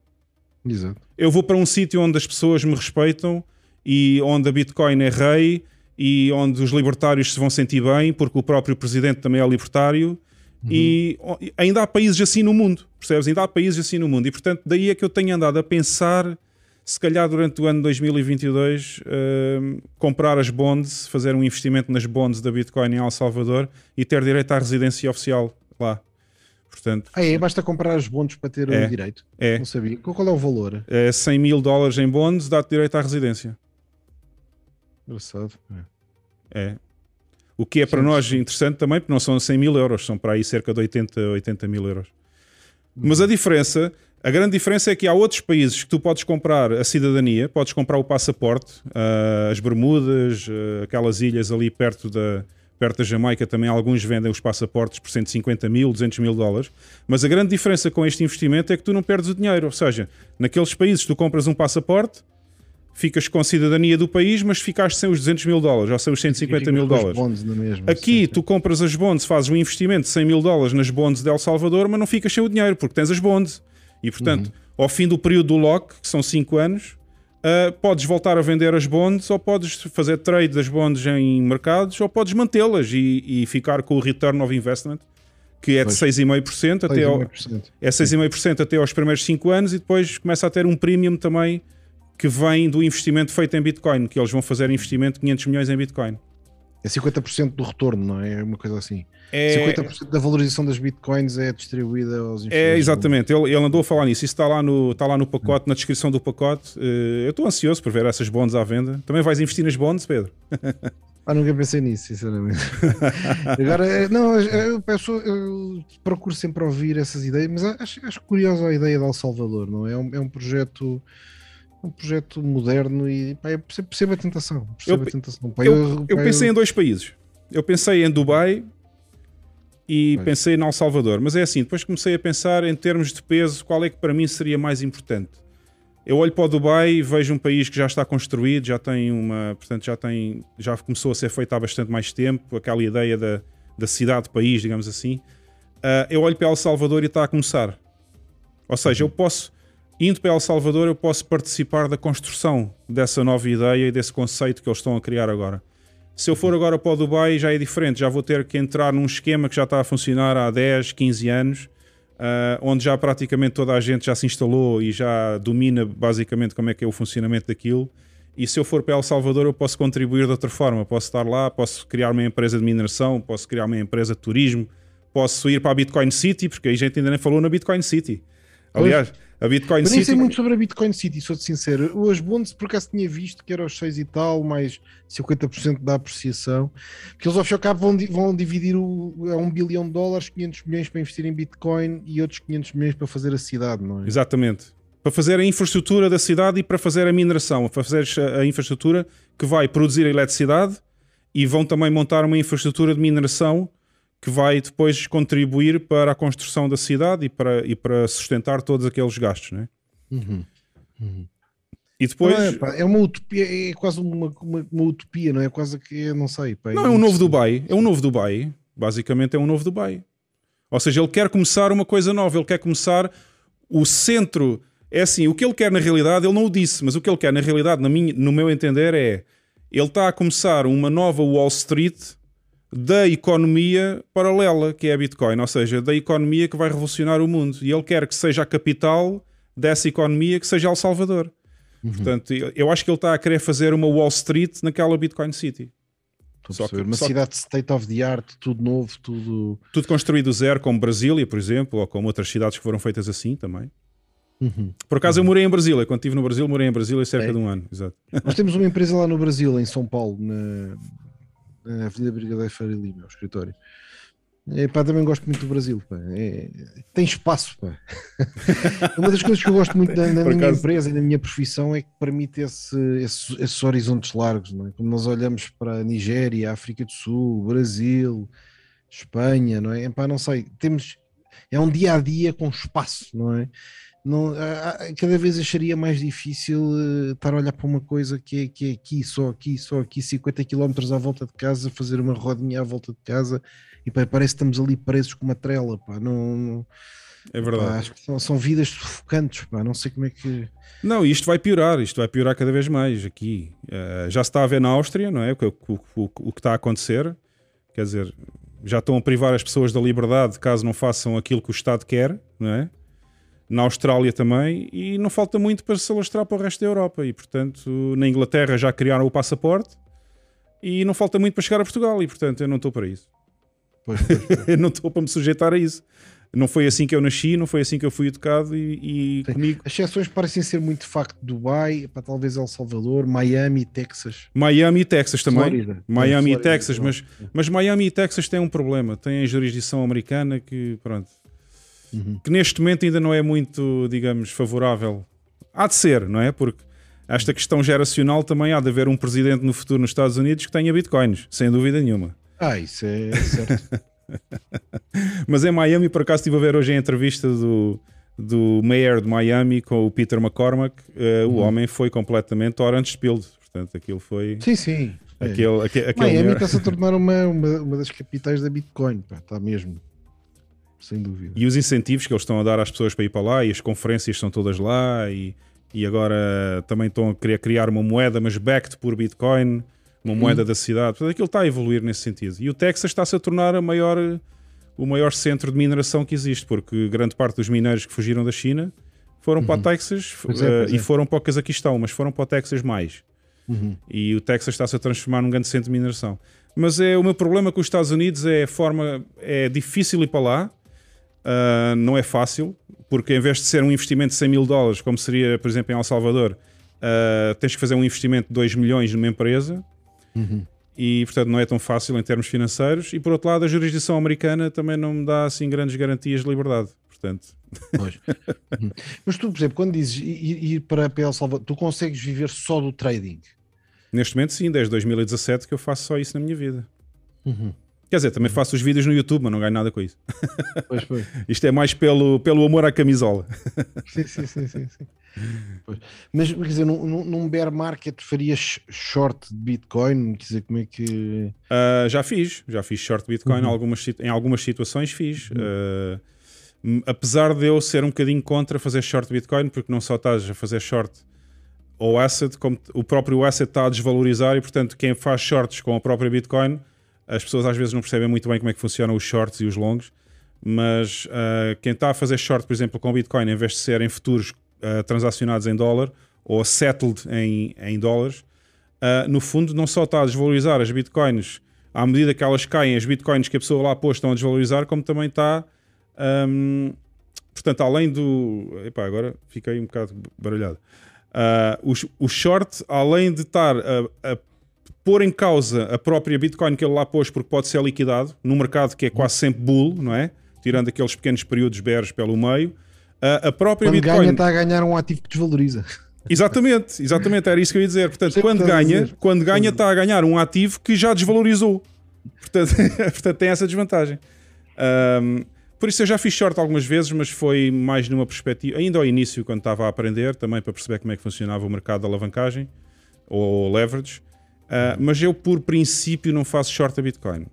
Exato. Eu vou para um sítio onde as pessoas me respeitam e onde a Bitcoin é rei e onde os libertários se vão sentir bem, porque o próprio presidente também é libertário. Uhum. E ainda há países assim no mundo, percebes? Ainda há países assim no mundo, e portanto, daí é que eu tenho andado a pensar se calhar durante o ano 2022 uh, comprar as bonds, fazer um investimento nas bonds da Bitcoin em El Salvador e ter direito à residência oficial lá. Portanto, ah, é? Basta comprar as bonds para ter é, o direito? É. Não sabia. Qual é o valor? É 100 mil dólares em bonds, dá-te direito à residência. Engraçado. É. é. O que é sim, para nós sim. interessante também, porque não são 100 mil euros, são para aí cerca de 80, 80 mil euros. Mas a diferença a grande diferença é que há outros países que tu podes comprar a cidadania, podes comprar o passaporte, uh, as Bermudas, uh, aquelas ilhas ali perto da, perto da Jamaica também alguns vendem os passaportes por 150 mil, 200 mil dólares. Mas a grande diferença com este investimento é que tu não perdes o dinheiro. Ou seja, naqueles países tu compras um passaporte, ficas com a cidadania do país, mas ficaste sem os 200 mil dólares ou sem os 150 mil dólares. Aqui tu compras as bonds, fazes um investimento de 100 mil dólares nas bonds de El Salvador, mas não ficas sem o dinheiro porque tens as bonds. E portanto, uhum. ao fim do período do lock, que são 5 anos, uh, podes voltar a vender as bonds ou podes fazer trade das bonds em mercados ou podes mantê-las e, e, ficar com o return of investment, que é de 6,5% até, ao, é 6,5% até aos primeiros 5 anos e depois começa a ter um premium também que vem do investimento feito em Bitcoin, que eles vão fazer investimento de 500 milhões em Bitcoin. É 50% do retorno, não é? É uma coisa assim. É... 50% da valorização das bitcoins é distribuída aos investidores. É, exatamente. Ele, ele, andou a falar nisso. Isso está lá no, está lá no pacote, na descrição do pacote. Eh, eu estou ansioso por ver essas bonds à venda. Também vais investir nas bonds, Pedro? Ah, nunca pensei nisso, sinceramente. Agora, eh, não, eu, peço, eu procuro sempre ouvir essas ideias, mas acho, acho curiosa a ideia de El Salvador, não é? É um, é um projeto um projeto moderno e pá, percebo a tentação. Percebo eu, a tentação. Pá, eu, eu, eu, pensei em dois países. Eu pensei em Dubai e pois. pensei em El Salvador. Mas é assim, depois comecei a pensar em termos de peso, qual é que para mim seria mais importante. Eu olho para o Dubai e vejo um país que já está construído, já tem uma, portanto, já tem, já começou a ser feito há bastante mais tempo, aquela ideia da, da cidade-país, digamos assim. Uh, eu olho para El Salvador e está a começar. Ou seja, eu posso, Indo para El Salvador, eu posso participar da construção dessa nova ideia e desse conceito que eles estão a criar agora. Se eu for agora para o Dubai, já é diferente, já vou ter que entrar num esquema que já está a funcionar há 10, 15 anos, uh, onde já praticamente toda a gente já se instalou e já domina basicamente como é que é o funcionamento daquilo. E se eu for para El Salvador, eu posso contribuir de outra forma. Posso estar lá, posso criar uma empresa de mineração, posso criar uma empresa de turismo, posso ir para a Bitcoin City, porque a gente ainda nem falou na Bitcoin City. Aliás, a Bitcoin City. nem sei muito sobre a Bitcoin City, sou-te sincero. Os bonds, por acaso tinha visto que era os 6 e tal, mais 50% da apreciação. Que eles ao fim e ao cabo vão, vão dividir o, a 1 bilhão de dólares, 500 milhões para investir em Bitcoin e outros 500 milhões para fazer a cidade, não é? Exatamente. Para fazer a infraestrutura da cidade e para fazer a mineração. Para fazer a infraestrutura que vai produzir a eletricidade e vão também montar uma infraestrutura de mineração que vai depois contribuir para a construção da cidade e para, e para sustentar todos aqueles gastos, não é? Uhum. Uhum. E depois. É, pá, é, uma utopia, é quase uma, uma, uma, utopia, não é? Quase que não sei. Pá, é não, é um novo Dubai. É um novo Dubai. Basicamente é um novo Dubai. Ou seja, ele quer começar uma coisa nova, ele quer começar o centro. É assim, o que ele quer na realidade, ele não o disse, mas o que ele quer na realidade, na minha, no meu entender, é ele está a começar uma nova Wall Street da economia paralela, que é a Bitcoin, ou seja, da economia que vai revolucionar o mundo. E ele quer que seja a capital dessa economia, que seja El Salvador. Uhum. Portanto, eu acho que ele está a querer fazer uma Wall Street naquela Bitcoin City. Só que, uma cidade que... state of the art, tudo novo, tudo. Tudo construído do zero, como Brasília, por exemplo, ou como outras cidades que foram feitas assim também. Uhum. Por acaso uhum. eu morei em Brasília, quando estive no Brasil, morei em Brasília cerca é. de um ano. Exato. Nós temos uma empresa lá no Brasil, em São Paulo, na, na Avenida Brigadeiro Feira Lima, o escritório. É, pá, também gosto muito do Brasil. É, tem espaço. Pá. Uma das coisas que eu gosto muito da, da minha empresa e da minha profissão é que permite esse, esse, esses horizontes largos. Não é? Quando nós olhamos para a Nigéria, África do Sul, Brasil, Espanha, não é? Epá, não sei, temos. É um dia a dia com espaço, não é? Não, cada vez acharia mais difícil uh, estar a olhar para uma coisa que é, que é aqui, só aqui, só aqui, 50 km à volta de casa, fazer uma rodinha à volta de casa e pá, parece que estamos ali presos com uma trela, pá, não, não é verdade. Pá, acho que são, são, vidas sufocantes, pá, não sei como é que. Não, isto vai piorar, isto vai piorar cada vez mais aqui. Uh, já se está a ver na Áustria, não é? O, o, o, o que está a acontecer, quer dizer, já estão a privar as pessoas da liberdade caso não façam aquilo que o Estado quer, não é? Na Austrália também, e não falta muito para se alastrar para o resto da Europa. E, portanto, na Inglaterra já criaram o passaporte e não falta muito para chegar a Portugal. E, portanto, eu não estou para isso. Pois, pois, eu não estou para me sujeitar a isso. Não foi assim que eu nasci, não foi assim que eu fui educado e, e comigo. As exceções parecem ser muito de facto Dubai, para talvez El Salvador, Miami, Texas. Miami e Texas também. Florida. Miami e Texas, mas, mas Miami e Texas têm um problema. Têm a jurisdição americana que, pronto, uhum. que neste momento ainda não é muito, digamos, favorável. Há de ser, não é? Porque esta questão geracional também há de haver um presidente no futuro nos Estados Unidos que tenha bitcoins, sem dúvida nenhuma. Ah, isso é certo. Mas em Miami, por acaso, estive a ver hoje a entrevista do, do Mayor de Miami com o Peter McCormack. Uh, uhum. O homem foi completamente orange spilled. Portanto, aquilo foi. Sim, sim. Aquele, é. aquele, aquele Miami está-se a tornar uma, uma, uma, das capitais da Bitcoin. Pá, está mesmo sem dúvida. E os incentivos que eles estão a dar às pessoas para ir para lá, e as conferências estão todas lá, e, e agora também estão a querer criar uma moeda, mas backed por Bitcoin, uma moeda da cidade. Portanto, aquilo está a evoluir nesse sentido. E o Texas está-se a tornar a maior, o maior centro de mineração que existe, porque grande parte dos mineiros que fugiram da China foram uhum. para o Texas pois é, pois uh, é. e foram para o Cazaquistão, mas foram para o Texas mais. Uhum. E o Texas está-se a transformar num grande centro de mineração. Mas é o meu problema com os Estados Unidos é a forma, é difícil ir para lá, Uh, não é fácil, porque em vez de ser um investimento de 100 mil dólares, como seria, por exemplo, em El Salvador, uh, tens que fazer um investimento de 2 milhões numa empresa. Uhum. E, portanto, não é tão fácil em termos financeiros. E, por outro lado, a jurisdição americana também não me dá, assim, grandes garantias de liberdade. Portanto... Pois. Uhum. Mas tu, por exemplo, quando dizes ir, ir para, para El Salvador, tu consegues viver só do trading? Neste momento, sim. Desde 2017 que eu faço só isso na minha vida. Uhum. Quer dizer, também faço os vídeos no YouTube, mas não ganho nada com isso. Pois foi. Isto é mais pelo, pelo amor à camisola. Sim, sim, sim, sim. sim. Mas, quer dizer, num, num bear market farias short de Bitcoin? Quer dizer, como é que. Uh, já fiz, já fiz short Bitcoin, uhum. algumas, em algumas situações fiz. Uhum. Uh, apesar de eu ser um bocadinho contra fazer short Bitcoin, porque não só estás a fazer short ao asset, como o próprio asset está a desvalorizar e, portanto, quem faz shorts com a própria Bitcoin as pessoas às vezes não percebem muito bem como é que funcionam os shorts e os longos, mas uh, quem está a fazer short, por exemplo, com Bitcoin, em vez de ser em futuros uh, transacionados em dólar ou settled em, em dólares, uh, no fundo não só está a desvalorizar as Bitcoins à medida que elas caem, as Bitcoins que a pessoa lá pôs estão a desvalorizar, como também está. Um, portanto, além do. Epá, agora fiquei um bocado baralhado. Uh, o, o, short, além de estar a, a pôr em causa a própria Bitcoin que ele lá pôs, porque pode ser liquidado num mercado que é quase sempre bull, não é? Tirando aqueles pequenos períodos bears pelo meio. A, a própria quando Bitcoin. ganha, está a ganhar um ativo que desvaloriza. Exatamente, exatamente, era isso que eu ia dizer. Portanto, quando ganha, quando ganha, está a ganhar um ativo que já desvalorizou. Portanto, portanto tem essa desvantagem. Um, por isso eu já fiz short algumas vezes, mas foi mais numa perspectiva, ainda ao início, quando estava a aprender, também para perceber como é que funcionava o mercado da alavancagem ou leverage. Uh, mas eu, por princípio, não faço short a Bitcoin.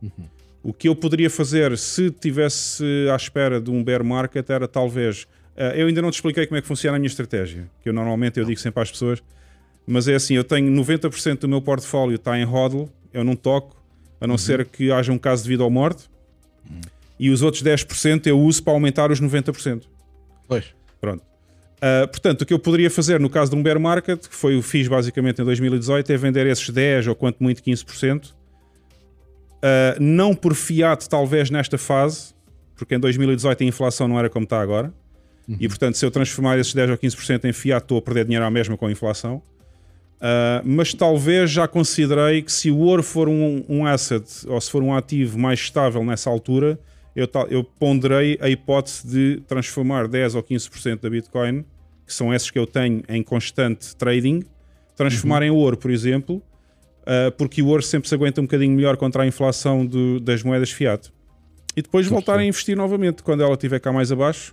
Uhum. O que eu poderia fazer se tivesse à espera de um bear market era talvez. Uh, eu ainda não te expliquei como é que funciona a minha estratégia. Que eu normalmente eu digo sempre às pessoas. mas é assim, eu tenho 90% do meu portfólio está em hodl, eu não toco, a não uhum. ser que haja um caso de vida ou morte, uhum. e os outros 10% eu uso para aumentar os 90%. Pois. Pronto. Uh, portanto, o que eu poderia fazer no caso de um bear market, que foi o fiz basicamente em 2018, é vender esses 10 ou quanto muito 15%, uh, ah, não por fiat talvez nesta fase, porque em 2018 a inflação não era como está agora, uhum. e portanto se eu transformar esses 10 ou 15% em fiat estou a perder dinheiro à mesma com a inflação, uh, mas talvez já considerei que se o ouro for um, um asset, ou se for um ativo mais estável nessa altura, eu, eu ponderei a hipótese de transformar 10 ou 15% da Bitcoin, que são esses que eu tenho em constante trading, transformar uhum. em ouro, por exemplo, uh, porque o ouro sempre se aguenta um bocadinho melhor contra a inflação do, das moedas fiat. E depois Muito voltar bem. a investir novamente quando ela estiver cá mais abaixo,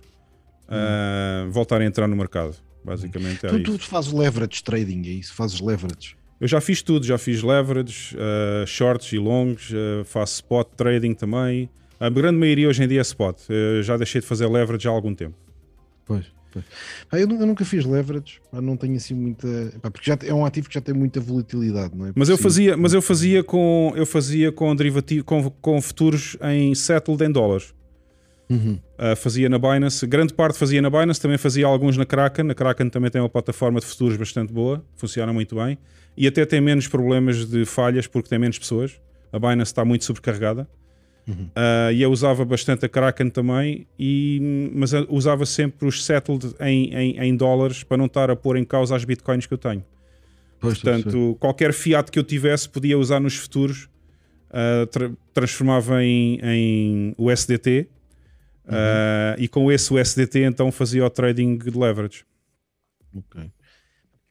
uh, uhum. voltar a entrar no mercado. Basicamente é tu, tu fazes leverage trading, é isso? Fazes leverage? Eu já fiz tudo, já fiz leverage, uh, shorts e longs, faço spot trading também. A grande maioria hoje em dia é spot. Eu já deixei de fazer leverage há algum tempo. Pois. Pois. eu, nunca fiz leverage, não tenho assim muita. porque já é um ativo que já tem muita volatilidade, não é? Mas eu fazia, mas eu fazia com eu fazia com derivativo, com, com futuros em settled em dólares. Uhum. Uh, fazia na Binance, grande parte fazia na Binance, também fazia alguns na Kraken. A Kraken também tem uma plataforma de futuros bastante boa, funciona muito bem e até tem menos problemas de falhas porque tem menos pessoas. A Binance está muito sobrecarregada. Uhum. Uh, e eu usava bastante a Kraken também, e, mas usava sempre os settled em, em, em, dólares para não estar a pôr em causa as bitcoins que eu tenho. Pois Portanto, qualquer fiat que eu tivesse podia usar nos futuros, uh, tra transformava em, em USDT uhum. uh, e com esse USDT então fazia o trading de leverage. Ok.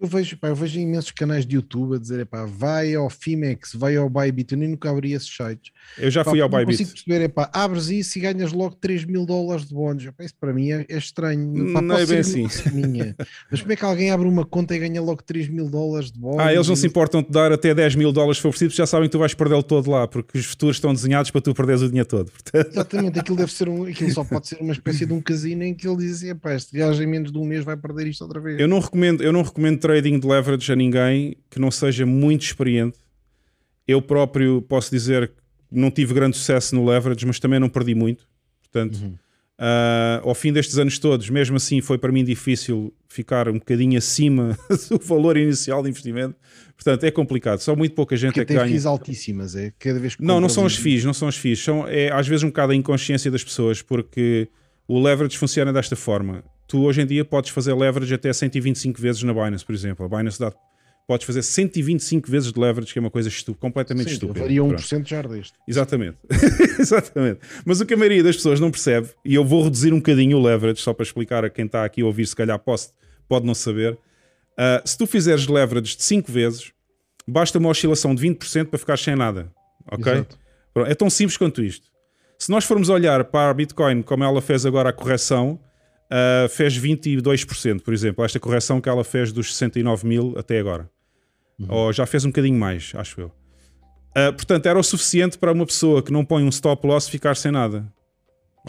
Eu vejo, pá, eu vejo imensos canais de YouTube a dizer, pá, vai ao Fimex, vai ao Bybit, eu nem nunca abri esses sites. Eu já fui ao Bybit. consigo perceber, é pá, abres isso e ganhas logo 3 mil dólares de bónus. Isso para mim é, é estranho. Pá, não é bem assim. Minha. Mas como é que alguém abre uma conta e ganha logo 3 mil dólares de bónus? Ah, eles não se importam de dar até 10 mil dólares se for preciso, já sabem que tu vais perdê-lo todo lá, porque os futuros estão desenhados para tu perderes o dinheiro todo. Portanto... Exatamente, aquilo deve ser um, aquilo só pode ser uma espécie de um casino em que ele diz, pá, este gajo em menos de um mês vai perder isto outra vez. Eu não recomendo, eu não recomendo trading de leverage a ninguém que não seja muito experiente. Eu próprio posso dizer que não tive grande sucesso no leverage, mas também não perdi muito. Portanto, uhum. uh, ao fim destes anos todos, mesmo assim, foi para mim difícil ficar um bocadinho acima do valor inicial de investimento. Portanto, é complicado. Só muito pouca gente Porque é que ganha. FIIs altíssimas, é? Cada vez que não, não são as FIIs, não são as FIIs. São, é, às vezes um bocado a inconsciência das pessoas, porque o leverage funciona desta forma tu hoje em dia podes fazer leverage até 125 vezes na Binance, por exemplo. A Binance dá, podes fazer 125 vezes de leverage, que é uma coisa estu completamente Sim, estúpida. Varia 1% já deste. Exatamente. Exatamente. Mas o que a maioria das pessoas não percebe, e eu vou reduzir um bocadinho o leverage, só para explicar a quem está aqui a ouvir, se calhar pode, pode não saber. Uh, se tu fizeres leverage de 5 vezes, basta uma oscilação de 20% para ficar sem nada. Ok? É tão simples quanto isto. Se nós formos olhar para a Bitcoin como ela fez agora a correção, uh, fez 22%, por exemplo, esta correção que ela fez dos 69 mil até agora. Uhum. Ou já fez um bocadinho mais, acho eu. Uh, portanto, era o suficiente para uma pessoa que não põe um stop loss ficar sem nada.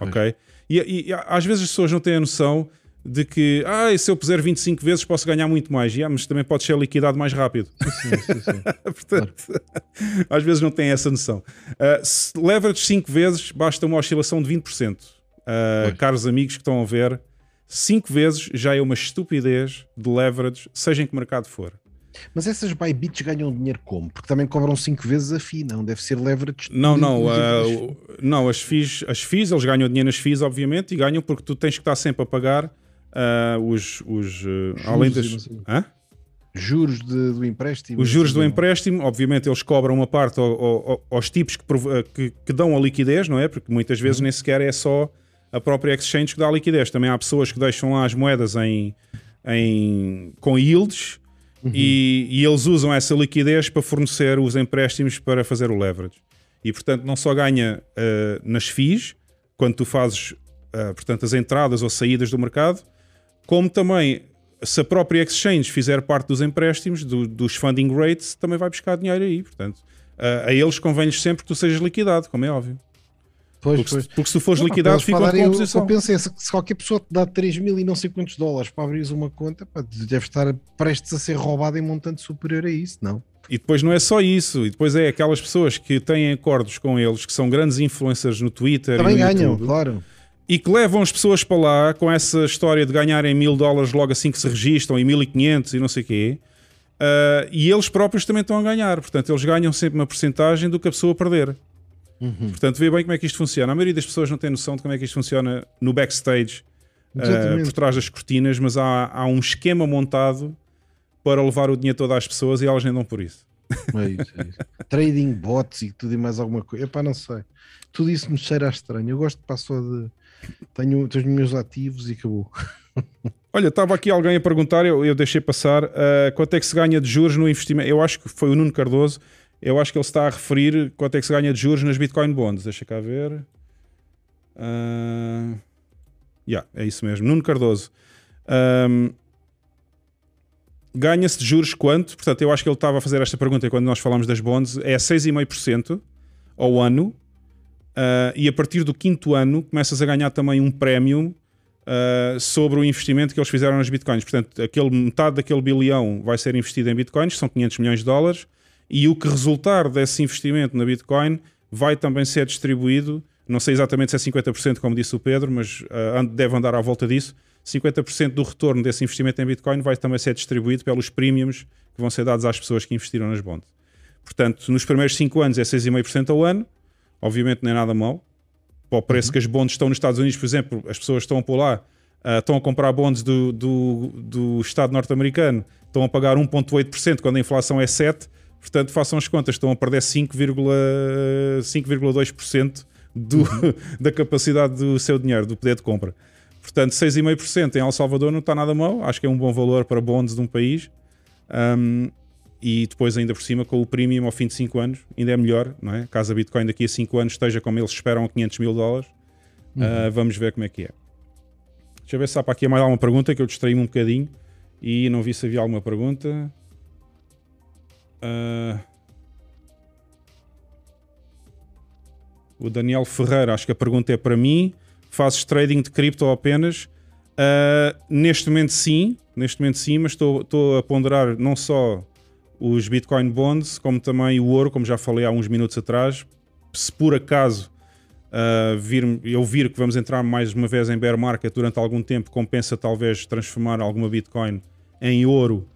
Ok? E, e, às vezes as pessoas não têm a noção de que ah, se eu puser 25 vezes posso ganhar muito mais, yeah, mas também pode ser liquidado mais rápido. Sim, sim, sim. Portanto, claro. às vezes não têm essa noção. Uh, se leverage 5 vezes, basta uma oscilação de 20%. Uh, caros amigos que estão a ver, 5 vezes já é uma estupidez de leverage, seja em que mercado for. Mas essas Bybits ganham dinheiro como? Porque também cobram 5 vezes a FII, não? Deve ser leverage. Não, não. Uh, não, as FIIs, as FIIs, eles ganham dinheiro nas FIIs, obviamente, e ganham porque tu tens que estar sempre a pagar uh, os. os uh, além das. Hã? Juros de, do empréstimo. Os juros do empréstimo, obviamente, eles cobram uma parte ao, ao, aos tipos que, que, que, dão a liquidez, não é? Porque muitas vezes uhum. nem sequer é só a própria exchange que dá liquidez. Também há pessoas que deixam lá as moedas em, em, com yields uhum. e, e, eles usam essa liquidez para fornecer os empréstimos para fazer o leverage. E portanto, não só ganha uh, nas FIIs, quando tu fazes uh, portanto, as entradas ou saídas do mercado, como também se a própria exchange fizer parte dos empréstimos, do, dos funding rates, também vai buscar dinheiro aí. Portanto, uh, a eles convém-lhes sempre que tu sejas liquidado, como é óbvio. Pois, porque, pois. Se, porque se tu fores não, liquidado, fica uma composição. Eu, eu penso é, se qualquer pessoa te dá 3 mil e não sei quantos dólares para abrir uma conta, pá, deve estar prestes a ser roubado em montante superior a isso, não? E depois não é só isso, e depois é aquelas pessoas que têm acordos com eles, que são grandes influencers no Twitter Também e no ganham, YouTube, claro. E que levam as pessoas para lá com essa história de ganharem mil dólares logo assim que se registram e 1500 e não sei o quê. Uh, e eles próprios também estão a ganhar. Portanto, eles ganham sempre uma porcentagem do que a pessoa perder. Uhum. Portanto, vê bem como é que isto funciona. A maioria das pessoas não tem noção de como é que isto funciona no backstage, uh, por trás das cortinas, mas há, há um esquema montado para levar o dinheiro todo às pessoas e elas nem dão por isso. É isso, é isso. Trading bots e tudo e mais alguma coisa. Epá, não sei. Tudo isso me cheira estranho. Eu gosto de passar de. Tenho, tenho os meus ativos e acabou. Olha, estava aqui alguém a perguntar, eu, eu deixei passar, uh, quanto é que se ganha de juros no investimento? Eu acho que foi o Nuno Cardoso, eu acho que ele está a referir quanto é que se ganha de juros nas Bitcoin Bonds. Deixa cá ver. Uh, yeah, é isso mesmo. Nuno Cardoso. Um, Ganha-se de juros quanto? Portanto, eu acho que ele estava a fazer esta pergunta quando nós falamos das bonds. É 6,5% ao ano. Uh, e a partir do quinto ano começas a ganhar também um prémio uh, sobre o investimento que eles fizeram nas bitcoins. Portanto, aquele, metade daquele bilhão vai ser investido em bitcoins, são 500 milhões de dólares, e o que resultar desse investimento na bitcoin vai também ser distribuído. Não sei exatamente se é 50%, como disse o Pedro, mas uh, deve andar à volta disso. 50% do retorno desse investimento em Bitcoin vai também ser distribuído pelos premiums que vão ser dados às pessoas que investiram nas bonds. Portanto, nos primeiros 5 anos é 6,5% ao ano, obviamente não é nada mal, para o preço uhum. que as bonds estão nos Estados Unidos, por exemplo, as pessoas estão por lá, uh, estão a comprar bonds do, do, do Estado norte-americano, estão a pagar 1,8% quando a inflação é 7%, portanto, façam as contas, estão a perder 5,2% do, uhum. da capacidade do seu dinheiro, do poder de compra. Portanto, 6,5% em El Salvador não está nada mal, acho que é um bom valor para bonds de um país. Um, e depois ainda por cima com o premium ao fim de 5 anos, ainda é melhor, não é? Caso a Bitcoin daqui a 5 anos esteja como eles esperam a 500 mil dólares, uhum. uh, vamos ver como é que é. Deixa eu ver se há para aqui mais alguma pergunta que eu distraí-me um bocadinho e não vi se havia alguma pergunta. Uh... O Daniel Ferreira, acho que a pergunta é para mim. Fazes trading de cripto apenas? Uh, neste momento sim, neste momento sim, mas estou, a ponderar não só os Bitcoin Bonds, como também o ouro, como já falei há uns minutos atrás. Se por acaso uh, vir, eu vir que vamos entrar mais uma vez em bear market durante algum tempo, compensa talvez transformar alguma Bitcoin em ouro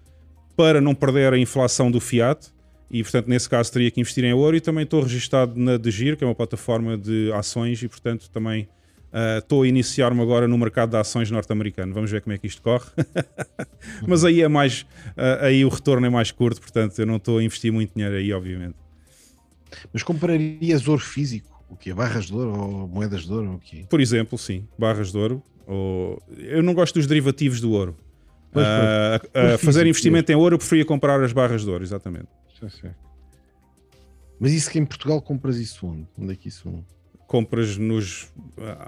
para não perder a inflação do fiat. E portanto, nesse caso, teria que investir em ouro. E também estou registado na Degir, que é uma plataforma de ações, e portanto também Uh, estou a iniciar-me agora no mercado de ações norte-americano. Vamos ver como é que isto corre. Mas aí é mais. Uh, aí o retorno é mais curto, portanto eu não estou a investir muito dinheiro aí, obviamente. Mas comprarias ouro físico? O quê? Barras de ouro ou moedas de ouro? O quê? Por exemplo, sim, barras de ouro. Ou... Eu não gosto dos derivativos do ouro. Pois, uh, fazer investimento em ouro, eu preferia comprar as barras de ouro, exatamente. Mas isso que em Portugal compras isso onde? Onde é que isso compras nos.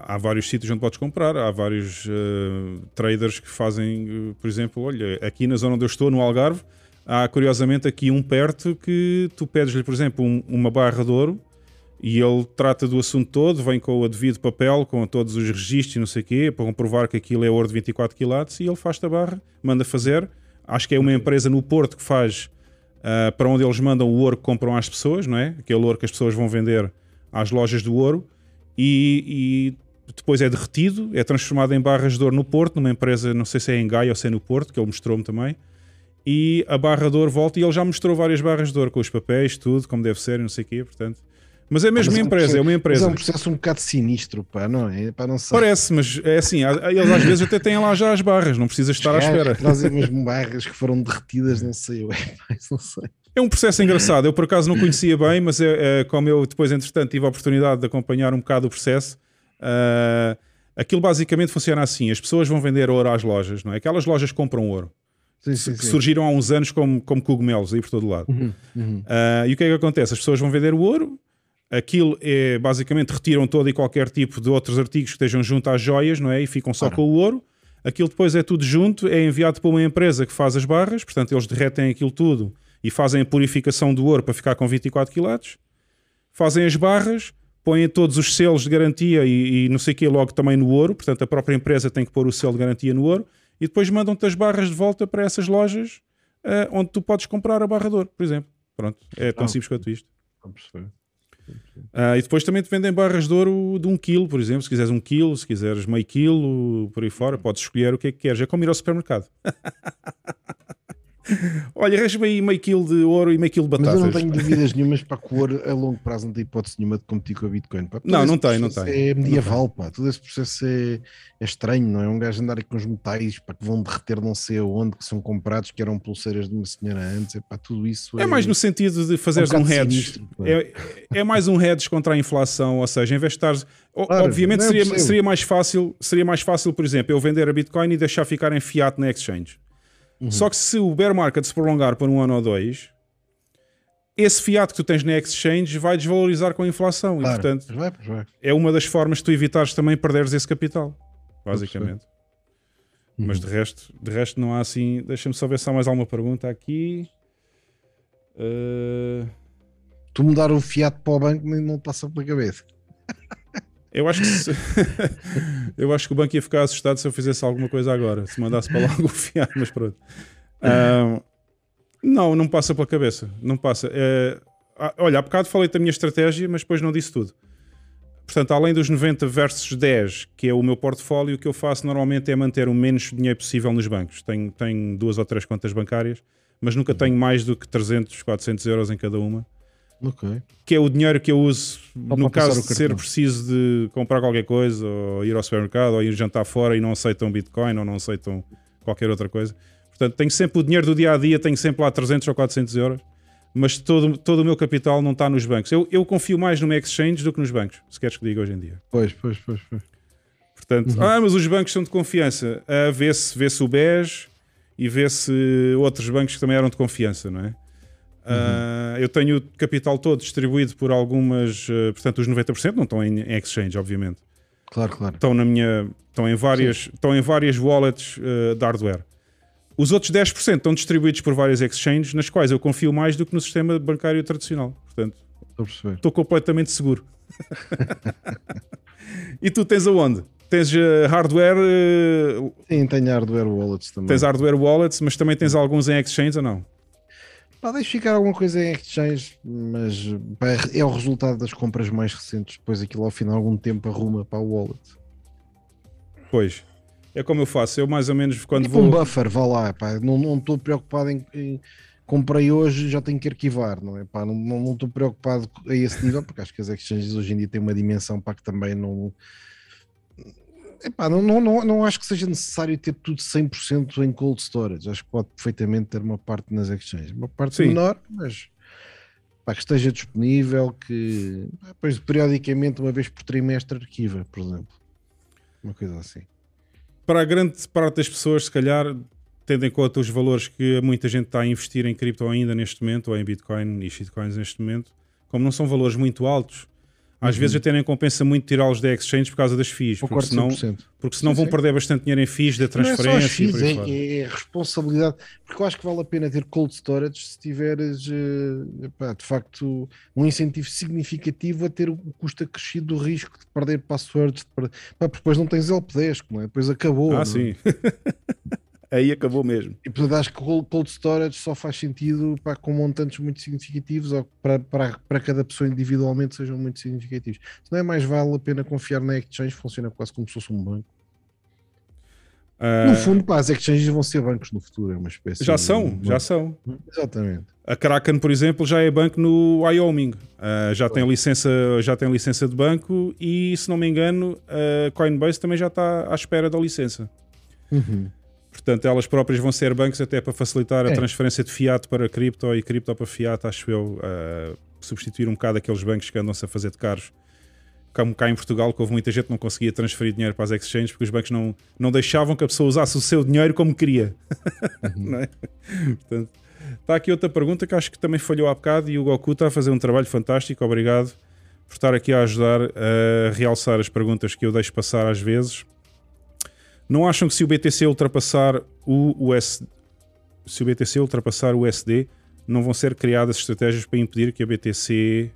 Há vários sítios onde podes comprar, há vários uh, traders que fazem, uh, por exemplo, olha, aqui na zona onde eu estou, no Algarve, há curiosamente aqui um perto que tu pedes-lhe, por exemplo, um, uma barra de ouro e ele trata do assunto todo, vem com o devido papel, com todos os registros e não sei o quê, para comprovar que aquilo é ouro de 24 quilates e ele faz a barra, manda fazer. Acho que é uma empresa no Porto que faz uh, para onde eles mandam o ouro que compram às pessoas, não é? Aquele ouro que as pessoas vão vender às lojas do ouro e, e depois é derretido, é transformado em barras de ouro no Porto, numa empresa, não sei se é em Gaia ou se é no Porto, que ele mostrou-me também. E a barra de ouro volta e ele já mostrou várias barras de ouro com os papéis, tudo, como deve ser, não sei o quê, portanto. Mas é mesmo ah, uma empresa, é, um processo, é uma empresa. Mas é um processo um bocado sinistro, pá, não é? Pá, não sei. Parece, mas é assim, eles às vezes até têm lá já as barras, não precisas estar à espera. Trazem mesmo barras que foram derretidas, não sei, eu, não sei. É um processo engraçado. Eu por acaso não conhecia bem, mas é, é, como eu depois, entretanto, tive a oportunidade de acompanhar um bocado o processo. Uh, aquilo basicamente funciona assim: as pessoas vão vender ouro às lojas, não é? Aquelas lojas compram ouro. Sim, sim, que sim. surgiram há uns anos como, como cogumelos aí por todo lado. Uhum, uhum. Uh, e o que é que acontece? As pessoas vão vender o ouro, aquilo é basicamente retiram todo e qualquer tipo de outros artigos que estejam junto às joias, não é? E ficam só com o ouro. Aquilo depois é tudo junto, é enviado para uma empresa que faz as barras, portanto eles derretem aquilo tudo e fazem a purificação do ouro para ficar com 24 quilates, fazem as barras, põem todos os selos de garantia e, e não sei o que logo também no ouro, portanto a própria empresa tem que pôr o selo de garantia no ouro e depois mandam-te as barras de volta para essas lojas uh, onde tu podes comprar a barra de ouro, por exemplo. Pronto, é tão ah, simples quanto isto. Uh, e depois também te vendem barras de ouro de um quilo, por exemplo. Se quiseres um quilo, se quiseres meio quilo, por aí fora, podes escolher o que é que queres. É como ir ao supermercado. Olha, arranja-me aí meio quilo de ouro e meio quilo de batatas. Mas eu não tenho dúvidas nenhumas para que o ouro a longo prazo não tem hipótese nenhuma de competir com a Bitcoin. Pá. Não, não tem, não tem. É medieval, pá. Todo esse processo é, é, estranho, não é? Um gajo andar com os metais para que vão derreter não sei aonde, que são comprados, que eram pulseiras de uma senhora antes. É, pá, tudo isso é, é mais no sentido de fazeres um, um hedge. é, é mais um hedge contra a inflação, ou seja, em vez de estar. Claro, Obviamente seria, seria, mais fácil, seria mais fácil, por exemplo, eu vender a Bitcoin e deixar ficar em fiat na exchange. Uhum. Só que se o bear market se prolongar por um ano ou dois, esse fiat que tu tens na exchange vai desvalorizar com a inflação. Claro. E, portanto, vai, vai. é uma das formas de tu evitares também perderes esse capital, basicamente. Uhum. Mas de resto, de resto não há assim. Deixa-me só ver se há mais alguma pergunta aqui. Uh... Tu mudar o fiat para o banco não passa pela cabeça. Eu acho que se... eu acho que o banco ia ficar assustado se eu fizesse alguma coisa agora, se mandasse para logo o fiar, mas pronto. Não, não passa pela cabeça. Não passa. É... Olha, há bocado falei da minha estratégia, mas depois não disse tudo. Portanto, além dos 90 versus 10, que é o meu portfólio, o que eu faço normalmente é manter o menos dinheiro possível nos bancos. Tenho, tenho duas ou três contas bancárias, mas nunca tenho mais do que 300, 400 euros em cada uma. Okay. Que é o dinheiro que eu uso no caso de ser preciso de comprar qualquer coisa, ou ir ao supermercado, ou ir jantar fora e não aceitam Bitcoin ou não aceitam qualquer outra coisa. Portanto, tenho sempre o dinheiro do dia a dia, tenho sempre lá 300 ou 400 euros, mas todo, todo o meu capital não está nos bancos. Eu, eu confio mais no exchange do que nos bancos, se queres que diga hoje em dia. Pois, pois, pois. pois. Portanto, uhum. ah, mas os bancos são de confiança. Ah, vê-se vê o BES e vê-se outros bancos que também eram de confiança, não é? Uhum. Uh, eu tenho o capital todo distribuído por algumas, uh, portanto, os 90% não estão em, exchange, obviamente. Claro, claro. Estão na minha, estão em várias, estão em várias wallets uh, de hardware. Os outros 10% estão distribuídos por várias exchanges, nas quais eu confio mais do que no sistema bancário tradicional. Portanto, estou completamente seguro. e tu tens aonde? Tens hardware? Sim, tenho hardware wallets também. Tens hardware wallets, mas também tens alguns em exchange ou não? Pá, deixo ficar alguma coisa em exchange, mas pá, é o resultado das compras mais recentes. Depois aquilo ao final algum tempo arruma para o wallet. Pois. É como eu faço, eu mais ou menos quando é vou. um buffer, vá lá, pá. Não estou preocupado em, em, Comprei hoje, já tenho que arquivar, não é? Pá, não estou preocupado a esse nível, porque acho que as exchanges hoje em dia têm uma dimensão para que também não Epá, não, não, não, não acho que seja necessário ter tudo 100% em cold storage. Acho que pode perfeitamente ter uma parte nas exchanges. Uma parte Sim. menor, mas pá, que esteja disponível, que depois periodicamente, uma vez por trimestre, arquiva, por exemplo. Uma coisa assim. Para a grande parte das pessoas, se calhar, tendo em conta os valores que muita gente está a investir em cripto ainda neste momento, ou em Bitcoin e shitcoins neste momento, como não são valores muito altos, às uhum. vezes até nem compensa muito tirá-los da exchange por causa das FIIs, porque senão, porque senão sim, vão sim. perder bastante dinheiro em FIIs da transferência. Não é, FIIs, é, é, responsabilidade, porque eu acho que vale a pena ter cold storage se tiveres epá, de facto um incentivo significativo a ter o custo acrescido do risco de perder passwords, de perder, depois não tens LPDs, não é? depois acabou. Ah? É? sim. aí acabou mesmo. E portanto acho que o cold storage só faz sentido para, com montantes muito significativos ou para, para, para cada pessoa individualmente sejam muito significativos. Se não é mais vale a pena confiar na exchange, funciona quase como se fosse um banco. Uh... No fundo, pá, as exchanges vão ser bancos no futuro, é uma espécie. Já são, já são. Exatamente. A Kraken, por exemplo, já é banco no Wyoming. Uh, já, tem licença, já tem licença de banco e, se não me engano, a Coinbase também já está à espera da licença. Uhum. Portanto, elas próprias vão ser bancos até para facilitar a é. transferência de fiat para cripto e cripto para fiat, acho eu, uh, substituir um bocado aqueles bancos que andam-se a fazer de caros. Como cá em Portugal, que houve muita gente que não conseguia transferir dinheiro para as exchanges porque os bancos não, não deixavam que a pessoa usasse o seu dinheiro como queria. Uhum. é? Portanto, está aqui outra pergunta que acho que também falhou há bocado e o Goku está a fazer um trabalho fantástico. Obrigado por estar aqui a ajudar a realçar as perguntas que eu deixo passar às vezes. Não acham que se o BTC ultrapassar o USD, se o BTC ultrapassar o USD, não vão ser criadas estratégias para impedir que a BTC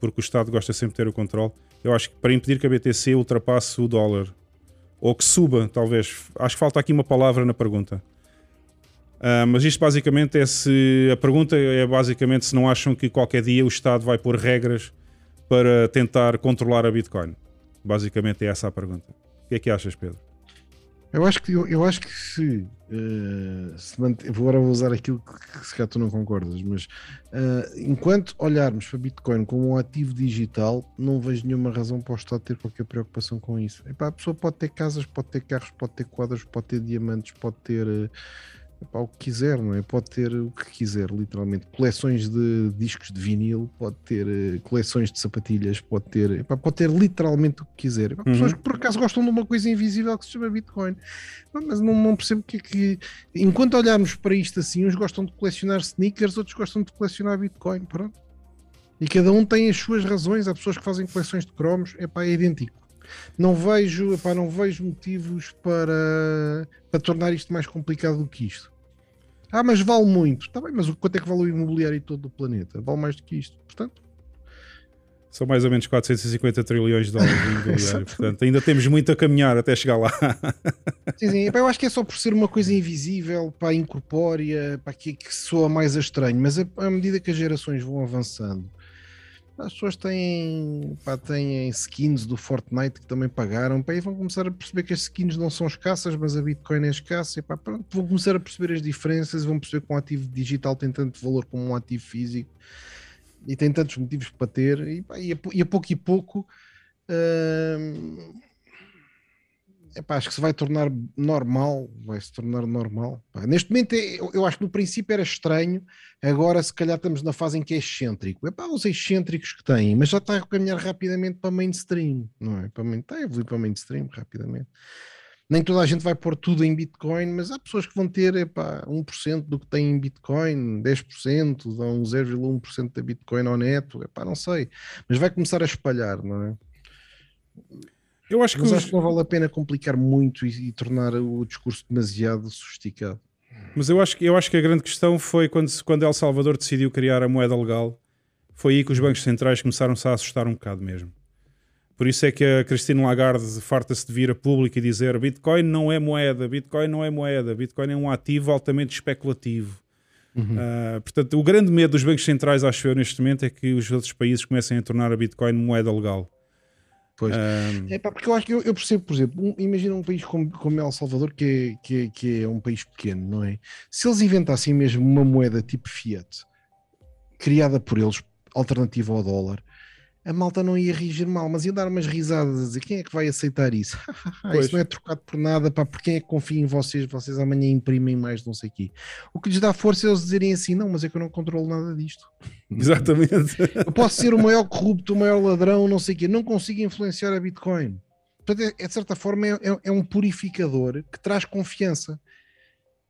porque o Estado gosta sempre de ter o controle. Eu acho que para impedir que a BTC ultrapasse o dólar ou que suba, talvez. Acho que falta aqui uma palavra na pergunta. Uh, mas isto basicamente é se. A pergunta é basicamente se não acham que qualquer dia o Estado vai pôr regras para tentar controlar a Bitcoin. Basicamente é essa a pergunta. O que é que achas, Pedro? Eu acho que, eu, eu acho que se, uh, se agora usar aquilo que se calhar tu não concordas, mas uh, enquanto olharmos para Bitcoin como um ativo digital, não vejo nenhuma razão para o Estado ter qualquer preocupação com isso. Epá, a pessoa pode ter casas, pode ter carros, pode ter quadros, pode ter diamantes, pode ter. Uh, epá, o que quiser, não é? Pode ter o que quiser, literalmente. Coleções de discos de vinil, pode ter uh, coleções de sapatilhas, pode ter, epá, pode ter literalmente o que quiser. Epá, uhum. Pessoas que por acaso gostam de uma coisa invisível que se chama Bitcoin. Mas não, não percebo que é que. Enquanto olharmos para isto assim, uns gostam de colecionar sneakers, outros gostam de colecionar Bitcoin. Pronto. E cada um tem as suas razões. Há pessoas que fazem coleções de cromos, é pá, é idêntico. Não vejo, epá, não vejo motivos para, para tornar isto mais complicado do que isto. Ah, mas vale muito. Está bem, mas quanto é que vale o imobiliário todo o planeta? Vale mais do que isto. Portanto, são mais ou menos 450 trilhões de dólares de imobiliário. Portanto, ainda temos muito a caminhar até chegar lá. sim, sim. Eu acho que é só por ser uma coisa invisível, para incorpórea, para que, que soa mais a estranho. Mas à medida que as gerações vão avançando, as pessoas têm, pá, têm skins do Fortnite que também pagaram pá, e vão começar a perceber que as skins não são escassas, mas a Bitcoin é escassa. E, pá, pronto, vão começar a perceber as diferenças, vão perceber que um ativo digital tem tanto valor como um ativo físico e tem tantos motivos para ter. E, pá, e, a, e a pouco e pouco. Hum, epá, acho que se vai tornar normal, vai se tornar normal. neste momento, é, eu, eu, acho que no princípio era estranho, agora se calhar estamos na fase em que é excêntrico. Epá, os excêntricos que têm, mas já está a caminhar rapidamente para mainstream, não é? Para, está a evoluir para mainstream rapidamente. Nem toda a gente vai pôr tudo em Bitcoin, mas há pessoas que vão ter epá, 1% do que tem em Bitcoin, 10%, dão 0,1% da Bitcoin ao neto, epá, não sei. Mas vai começar a espalhar, não é? Eu acho que, Mas os... acho que não vale a pena complicar muito e, e, tornar o discurso demasiado sofisticado. Mas eu acho, que, eu acho que a grande questão foi quando, quando El Salvador decidiu criar a moeda legal, foi aí que os bancos centrais começaram-se a assustar um bocado mesmo. Por isso é que a Cristina Lagarde farta-se de vir a público e dizer Bitcoin não é moeda, Bitcoin não é moeda, Bitcoin é um ativo altamente especulativo. Uhum. Uh, portanto, o grande medo dos bancos centrais, acho eu, neste momento, é que os outros países comecem a tornar a Bitcoin moeda legal. Pois. Um... É pá, porque eu acho que eu, eu percebo, por exemplo, um, imagina um país como, como El Salvador, que é, que, é, que é um país pequeno, não é? Se eles inventassem mesmo uma moeda tipo Fiat, criada por eles, alternativa ao dólar, a malta não ia reagir mal, mas ia dar umas risadas a dizer quem é que vai aceitar isso? isso não é trocado por nada, pá, por quem é que confia em vocês? Vocês amanhã imprimem mais não sei o quê. O que lhes dá força é eles dizerem assim: não, mas é que eu não controlo nada disto. Exatamente. Eu posso ser o maior corrupto, o maior ladrão, não sei o quê, não consigo influenciar a Bitcoin. Portanto, é, é de certa forma, é, é, é um purificador que traz confiança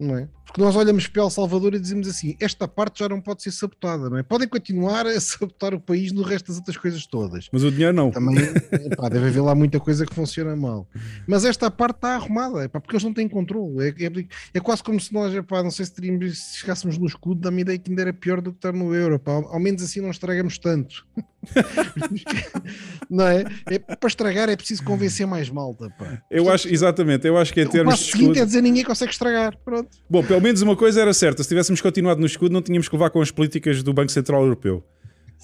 não é? Porque nós olhamos para El Salvador e dizemos assim: esta parte já não pode ser sabotada, não é? Podem continuar a sabotar o país no resto das outras coisas todas. Mas o dinheiro não. Também epá, deve haver lá muita coisa que funciona mal. Mas esta parte está arrumada, epá, porque eles não têm controle. É, é, é, quase como se nós, epá, não sei se, teríamos, se chegássemos no escudo, dá-me ideia que ainda era pior do que estar no euro. Ao menos assim não estragamos tanto. não é? é? Para estragar é preciso convencer mais malta. Pá. Eu acho, exatamente, eu acho que em termos. O passo seguinte é dizer ninguém consegue estragar. Pronto. Bom, pelo menos uma coisa era certa: se tivéssemos continuado no escudo, não tínhamos que levar com as políticas do Banco Central Europeu.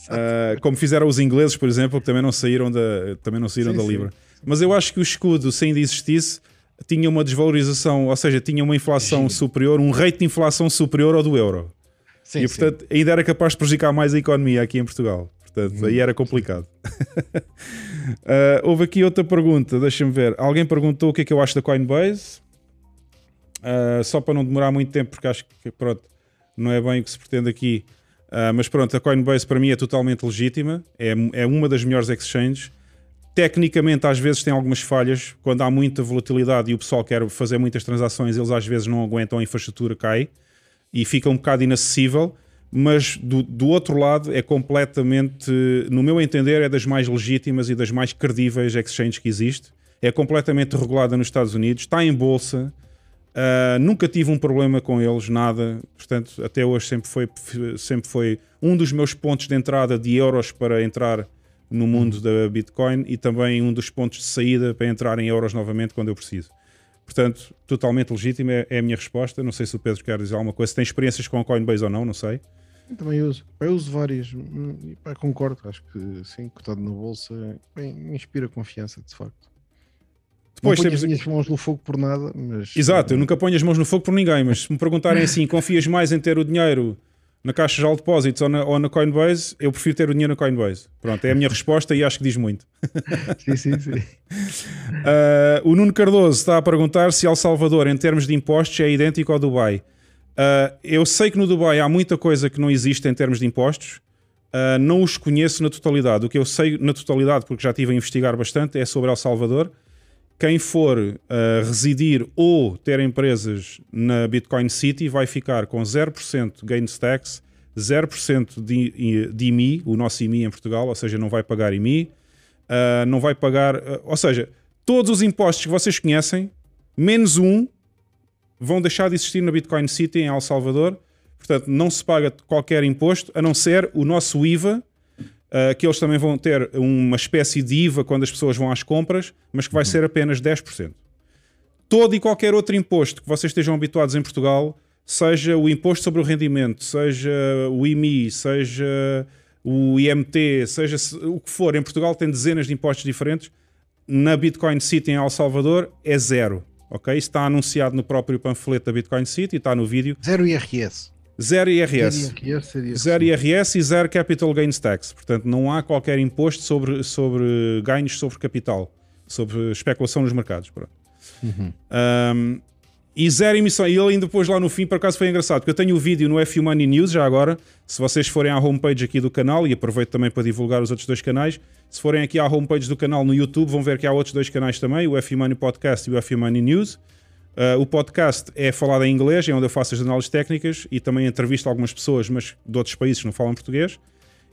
Uh, como fizeram os ingleses, por exemplo, que também não saíram da, também não saíram sim, da Libra. Sim. Mas eu acho que o escudo, se ainda existisse, tinha uma desvalorização, ou seja, tinha uma inflação Giro. superior, um rate de inflação superior ao do euro. Sim, e portanto, ainda era capaz de prejudicar mais a economia aqui em Portugal. Portanto, aí era complicado. uh, houve aqui outra pergunta, deixa-me ver. Alguém perguntou o que é que eu acho da Coinbase. Uh, só para não demorar muito tempo, porque acho que pronto, não é bem o que se pretende aqui. Uh, mas pronto, a Coinbase para mim é totalmente legítima, é, é uma das melhores exchanges. Tecnicamente, às vezes tem algumas falhas. Quando há muita volatilidade e o pessoal quer fazer muitas transações, eles às vezes não aguentam, a infraestrutura cai e fica um bocado inacessível mas do, do, outro lado é completamente, no meu entender, é das mais legítimas e das mais credíveis exchanges que existe. É completamente regulada nos Estados Unidos, está em bolsa, uh, nunca tive um problema com eles, nada. Portanto, até hoje sempre foi, sempre foi um dos meus pontos de entrada de euros para entrar no mundo da Bitcoin e também um dos pontos de saída para entrar em euros novamente quando eu preciso. Portanto, totalmente legítimo é, é a minha resposta. Não sei se o Pedro quer dizer alguma coisa. Se tem experiências com a Coinbase ou não, não sei. Eu também uso. Eu uso várias. E, pá, concordo. Acho que sim, cotado na bolsa bem, me inspira confiança, de facto. Depois não temos as minhas mãos no fogo por nada, mas. Exato, eu nunca ponho as mãos no fogo por ninguém, mas se me perguntarem assim, confias mais em ter o dinheiro na caixa de depósitos ou na, ou na Coinbase, eu prefiro ter o dinheiro na Coinbase. Pronto, é a minha resposta e acho que diz muito. sim, sim, sim. Uh, o Nuno Cardoso está a perguntar se El Salvador, em termos de impostos, é idêntico ao Dubai. Uh, eu sei que no Dubai há muita coisa que não existe em termos de impostos. Uh, não os conheço na totalidade. O que eu sei na totalidade, porque já estive a investigar bastante, é sobre El Salvador. Quem for uh, residir ou ter empresas na Bitcoin City vai ficar com 0% gains tax, 0% de, de IMI, o nosso IMI em Portugal, ou seja, não vai pagar IMI, uh, não vai pagar, uh, ou seja, todos os impostos que vocês conhecem, menos um, vão deixar de existir na Bitcoin City em El Salvador. Portanto, não se paga qualquer imposto, a não ser o nosso IVA, uh, que eles também vão ter uma espécie de IVA quando as pessoas vão às compras, mas que vai ser apenas 10%. Todo e qualquer outro imposto que vocês estejam habituados em Portugal, seja o imposto sobre o rendimento, seja o IMI, seja o IMT, seja o que for, em Portugal tem dezenas de impostos diferentes. Na Bitcoin City em El Salvador é zero. Ok? Isso está anunciado no próprio panfleto da Bitcoin City, está no vídeo. Zero IRS. Zero IRS. Zero IRS e zero Capital Gains Tax. Portanto, não há qualquer imposto sobre, sobre ganhos sobre capital, sobre especulação nos mercados. Uhum. Um, e zero emissão. E ele ainda depois lá no fim, por acaso foi engraçado, porque eu tenho o vídeo no F Money News já agora. Se vocês forem à homepage aqui do canal, e aproveito também para divulgar os outros dois canais, se forem aqui à homepage do canal no YouTube, vão ver que há outros dois canais também, o F Money Podcast e o F Money News. Uh, o podcast é falado em inglês, é onde eu faço as análises técnicas e também entrevisto algumas pessoas, mas de outros países que não falam português.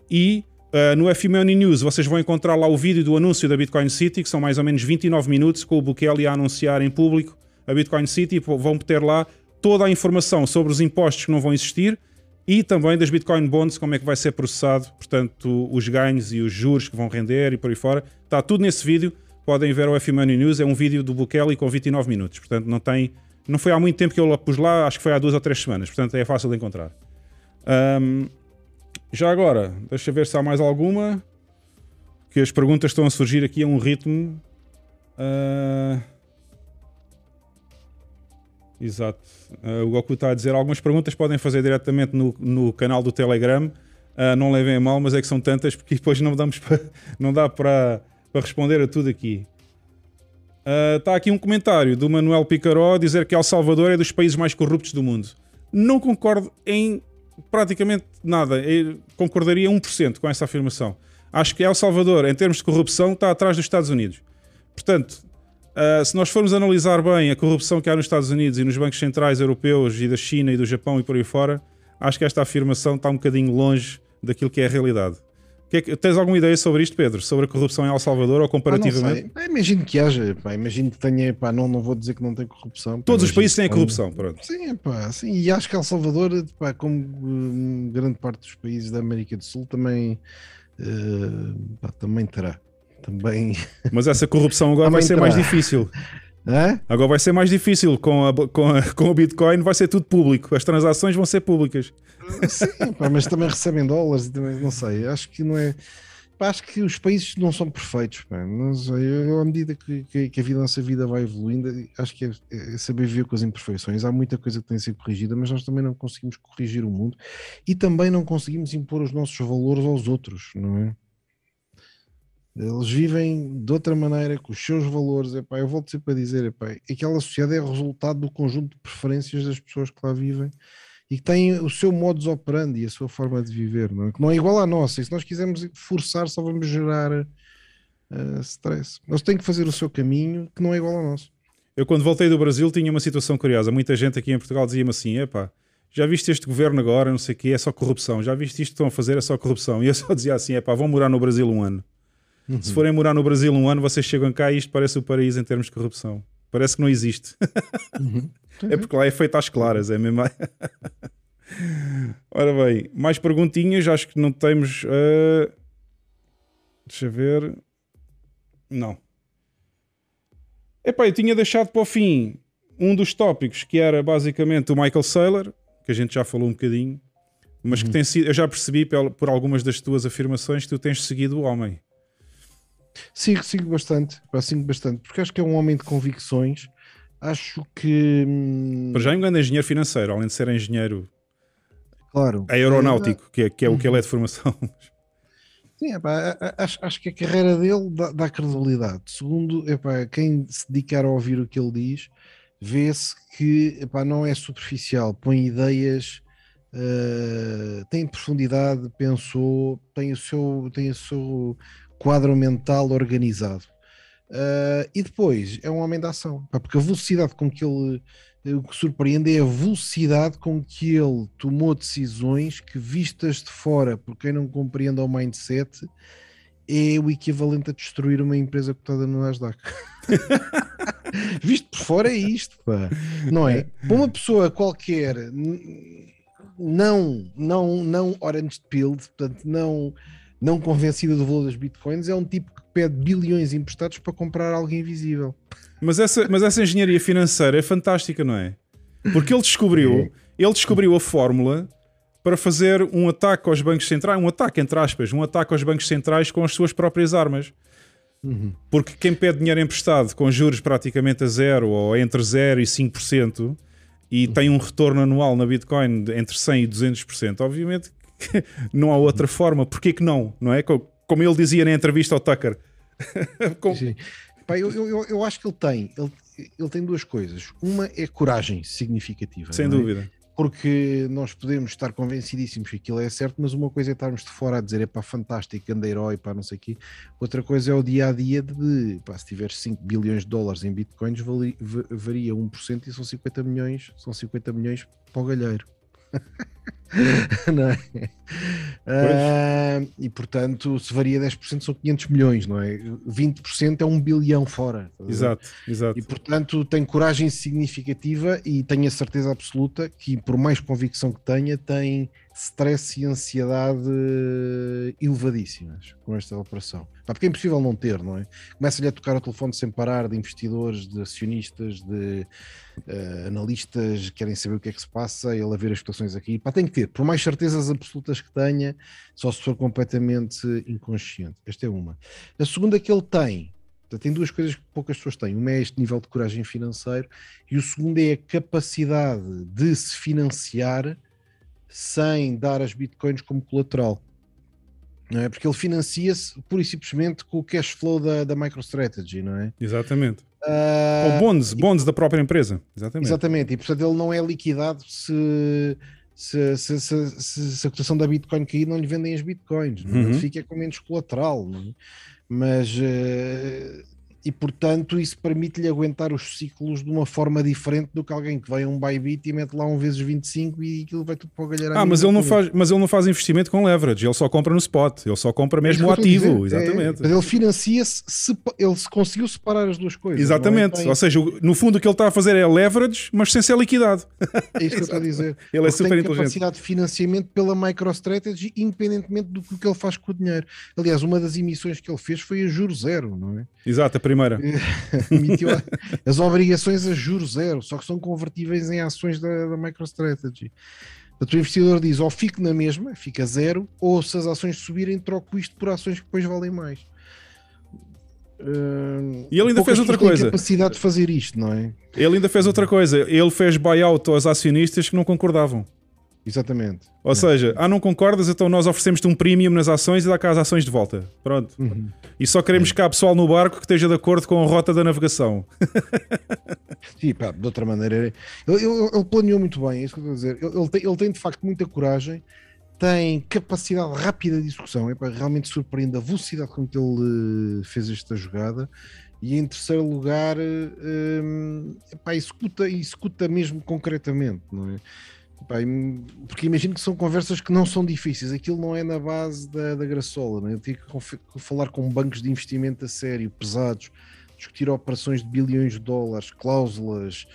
E uh, no FMoney News vocês vão encontrar lá o vídeo do anúncio da Bitcoin City, que são mais ou menos 29 minutos, com o Bukele a anunciar em público a Bitcoin City. Vão ter lá toda a informação sobre os impostos que não vão existir e também das Bitcoin Bonds, como é que vai ser processado, portanto, os ganhos e os juros que vão render e por aí fora. Está tudo nesse vídeo podem ver o F Money News, é um vídeo do Bukele com 29 minutos, portanto não tem, não foi há muito tempo que eu pus lá, acho que foi há duas ou três semanas, portanto é fácil de encontrar. Um, já agora, deixa ver se há mais alguma, que as perguntas estão a surgir aqui a um ritmo. Uh, exato. Uh, o Goku está a dizer algumas perguntas podem fazer diretamente no, no canal do Telegram. Uh, não levem a mal, mas é que são tantas porque depois não, damos não dá para para responder a tudo aqui. Está uh, aqui um comentário do Manuel Picaró dizer que El Salvador é dos países mais corruptos do mundo. Não concordo em praticamente nada. Eu concordaria 1% com essa afirmação. Acho que El Salvador, em termos de corrupção, está atrás dos Estados Unidos. Portanto, uh, se nós formos analisar bem a corrupção que há nos Estados Unidos e nos bancos centrais europeus e da China e do Japão e por aí fora, acho que esta afirmação está um bocadinho longe daquilo que é a realidade. Que é que, tens alguma ideia sobre isto, Pedro? Sobre a corrupção em El Salvador ou comparativamente? Ah, imagino que haja, pá, imagino que tenha, pá, não, não vou dizer que não tem corrupção. Pá, Todos os países têm corrupção, pronto. Sim, pá, sim, e acho que El Salvador, pá, como hum, grande parte dos países da América do Sul, também, uh, pá, também terá. Também... Mas essa corrupção agora vai ser terá. mais difícil. É? Agora vai ser mais difícil com, a, com, a, com o Bitcoin, vai ser tudo público, as transações vão ser públicas. Sim, pá, mas também recebem dólares e também não sei. Acho que não é. Pá, acho que os países não são perfeitos. Pá. Não sei, eu, à medida que, que, que, a vida, nossa vida vai evoluindo, acho que é, é, saber viver com as imperfeições. Há muita coisa que tem que ser corrigida, mas nós também não conseguimos corrigir o mundo e também não conseguimos impor os nossos valores aos outros, não é? Eles vivem de outra maneira, com os seus valores. Epá, eu volto sempre a dizer: epá, aquela sociedade é resultado do conjunto de preferências das pessoas que lá vivem e que têm o seu modus operandi, a sua forma de viver, não é? que não é igual à nossa. E se nós quisermos forçar, só vamos gerar uh, stress. Eles têm que fazer o seu caminho, que não é igual ao nosso. Eu, quando voltei do Brasil, tinha uma situação curiosa. Muita gente aqui em Portugal dizia-me assim: epá, já viste este governo agora, não sei o quê, é só corrupção. Já viste isto que estão a fazer, é só corrupção. E eu só dizia assim: epá, vão morar no Brasil um ano. Uhum. Se forem morar no Brasil um ano, vocês chegam cá e isto parece o paraíso em termos de corrupção. Parece que não existe. Uhum. é porque lá é feito às claras, é mesmo. Ora bem, mais perguntinhas, acho que não temos. Uh... Deixa ver. Não. Epá, eu tinha deixado para o fim um dos tópicos que era basicamente o Michael Saylor, que a gente já falou um bocadinho, mas que uhum. tem sido, eu já percebi por algumas das tuas afirmações que tu tens seguido o homem. Sigo, sigo bastante, sigo bastante, porque acho que é um homem de convicções. Acho que. Hum, para já é um grande engenheiro financeiro, além de ser engenheiro claro. aeronáutico, que é, que é o que ele é de formação. Sim, epá, acho, acho que a carreira dele dá, dá credibilidade. Segundo, epá, quem se dedicar a ouvir o que ele diz, vê-se que epá, não é superficial, põe ideias, uh, tem profundidade, pensou, tem o seu, tem o seu quadro mental organizado. Uh, e depois é um homem da ação, porque a velocidade com que ele o que surpreende é a velocidade com que ele tomou decisões que, vistas de fora, por quem não compreende o mindset, é o equivalente a destruir uma empresa cotada no Nasdaq. Visto por fora é isto, pá. não é? Para uma pessoa qualquer, não, não, não orange pilled, portanto, não, não convencida do valor das bitcoins, é um tipo que pede bilhões emprestados para comprar algo invisível. Mas essa, mas essa engenharia financeira é fantástica, não é? Porque ele descobriu, ele descobriu a fórmula para fazer um ataque aos bancos centrais, um ataque entre aspas, um ataque aos bancos centrais com as suas próprias armas. Uhum. Porque quem pede dinheiro emprestado com juros praticamente a zero ou entre 0 e 5% e uhum. tem um retorno anual na Bitcoin entre 100 e 200%, obviamente não há outra forma. Porquê que não? Não é? Como ele dizia na entrevista ao Tucker. Pá, eu, eu, eu acho que ele tem, ele, ele tem duas coisas. Uma é coragem significativa. Sem é? dúvida. Porque nós podemos estar convencidíssimos que aquilo é certo, mas uma coisa é estarmos de fora a dizer é pá, fantástico, grande herói, pá, não sei o quê. Outra coisa é o dia a dia de, pá, se tiveres 5 bilhões de dólares em bitcoins, varia 1% e são 50 milhões, são 50 milhões para o galheiro. não é? Uh, e portanto, se varia 10%, são 500 milhões, não é? 20% é um bilhão fora. Exato, exato. E portanto, tem coragem significativa e tenho a certeza absoluta que, por mais convicção que tenha, tem stress e ansiedade elevadíssimas com esta operação. Porque é impossível não ter, não é? Começa-lhe a tocar o telefone sem parar de investidores, de acionistas, de uh, analistas que querem saber o que é que se passa, ele a ver as situações aqui. Pá, tem que ter, por mais certezas absolutas que tenha, só se for completamente inconsciente. Esta é uma. A segunda que ele tem, tem duas coisas que poucas pessoas têm. Uma é este nível de coragem financeiro e o segundo é a capacidade de se financiar sem dar as bitcoins como colateral. Não é? Porque ele financia-se pura e simplesmente com o cash flow da, da MicroStrategy, não é? Exatamente. Uh, Ou bonds, bonds da própria empresa. Exatamente. Exatamente, e portanto ele não é liquidado se, se, se, se, se a cotação da Bitcoin cair, não lhe vendem as Bitcoins, não é? uhum. ele fica com menos colateral, não é? mas uh, e portanto isso permite-lhe aguentar os ciclos de uma forma diferente do que alguém que vai a um Bybit e mete lá um vezes 25 e aquilo vai tudo para o galharão. Ah, mas ele, não faz, mas ele não faz investimento com leverage, ele só compra no spot, ele só compra mesmo é o ativo, exatamente. É, ele financia-se, ele conseguiu separar as duas coisas. É? Exatamente, é? ou seja, no fundo o que ele está a fazer é leverage, mas sem ser liquidado. É isso que eu estou a dizer. ele é super tem inteligente. capacidade de financiamento pela MicroStrategy, independentemente do que ele faz com o dinheiro. Aliás, uma das emissões que ele fez foi a juro zero, não é? Exato, a primeira. emitiu as obrigações a juros zero, só que são convertíveis em ações da, da MicroStrategy. Portanto, o investidor diz ou fico na mesma, fica zero, ou se as ações subirem, troco isto por ações que depois valem mais. Uh, e ele ainda fez outra coisa. capacidade de fazer isto, não é? Ele ainda fez outra coisa. Ele fez buyout aos acionistas que não concordavam. Exatamente. Ou seja, ah, não concordas? Então nós oferecemos-te um premium nas ações e dá cá as ações de volta. Pronto. Uhum. E só queremos cá pessoal no barco que esteja de acordo com a rota da navegação. Sim, pá, de outra maneira. Ele, ele, ele, planeou muito bem, é isso que eu estou a dizer. Ele, ele, tem, ele tem de facto muita coragem, tem capacidade rápida de execução. É, pá, realmente surpreende a velocidade com que ele uh, fez esta jogada. E em terceiro lugar, uh, epá, executa, executa mesmo concretamente, não é? Porque imagino que são conversas que não são difíceis, aquilo não é na base da, da graçola, né? eu tive que falar com bancos de investimento a sério, pesados, discutir operações de bilhões de dólares, cláusulas,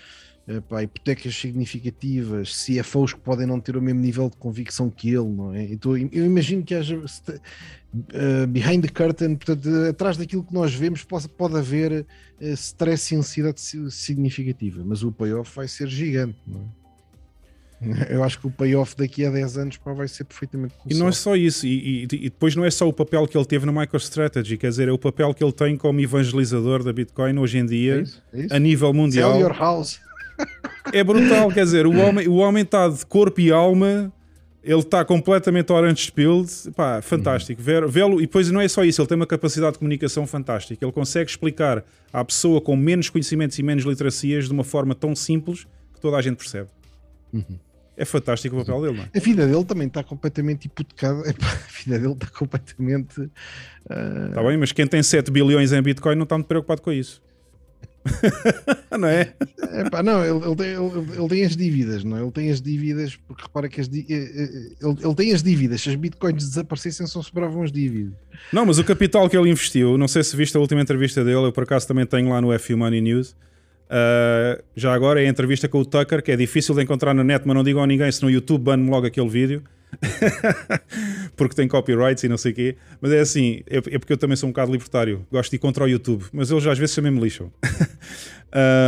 hipotecas significativas, CFOs que podem não ter o mesmo nível de convicção que ele, não é? Então, eu imagino que haja uh, behind the curtain, portanto, atrás daquilo que nós vemos, pode, pode haver uh, stress e ansiedade significativa, mas o payoff vai ser gigante, não é? Eu acho que o payoff daqui a 10 anos pá, vai ser perfeitamente. E não é só isso, e, e, e, depois não é só o papel que ele teve na MicroStrategy, quer dizer, é o papel que ele tem como evangelizador da Bitcoin hoje em dia, é isso, é isso. a nível mundial. Sell your house. É brutal, quer dizer, o homem, o homem está de corpo e alma, ele está completamente orange spilled, pá, fantástico. Uhum. Vê-lo, e depois não é só isso, ele tem uma capacidade de comunicação fantástica. Ele consegue explicar à pessoa com menos conhecimentos e menos literacias de uma forma tão simples que toda a gente percebe. Uhum. É fantástico o papel dele, não é? A vida dele também está completamente hipotecada. A vida dele está completamente. Está uh... bem, mas quem tem 7 bilhões em Bitcoin não está muito preocupado com isso. não é? Epá, não, ele, ele, tem, ele, ele, tem as dívidas, não é? Ele tem as dívidas, porque repara que as eh, eh, ele, ele tem as dívidas. Se as bitcoins desaparecessem, só sobravam as dívidas. Não, mas o capital que ele investiu, não sei se viste a última entrevista dele, eu por acaso também tenho lá no F Money News. Uh, já agora é a entrevista com o Tucker, que é difícil de encontrar na net, mas não digam a ninguém se no YouTube ban logo aquele vídeo. porque tem copyrights e não sei o quê. Mas é assim, é, é, porque eu também sou um bocado libertário. Gosto de ir contra o YouTube, mas eles às vezes também me lixam.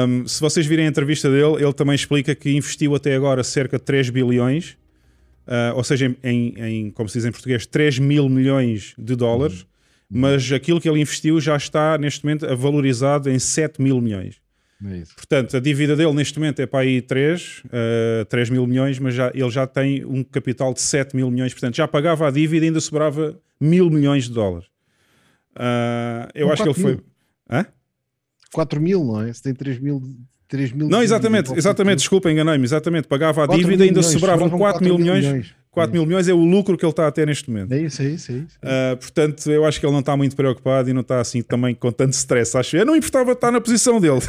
um, se vocês virem a entrevista dele, ele também explica que investiu até agora cerca de 3 bilhões, uh, ou seja, em, em, como se diz em português, 3 mil milhões de dólares. Uhum. Mas aquilo que ele investiu já está neste momento valorizado em 7 mil milhões. É Portanto, a dívida dele neste momento é para aí 3, uh, 3 mil milhões, mas já, ele já tem um capital de 7 mil milhões, portanto já pagava a dívida e ainda sobrava mil milhões de dólares. Uh, eu acho que ele foi. Hã? 4 mil, não é? Se tem 3 mil. 3 mil não, exatamente, exatamente, desculpa, enganei-me, exatamente, pagava a dívida e ainda milhões, sobravam 4 mil milhões, milhões 4 mil milhões é o lucro que ele está a ter neste momento. É isso, é isso, é isso. Uh, portanto, eu acho que ele não está muito preocupado e não está assim também com tanto stress. Acho eu não importava estar na posição dele.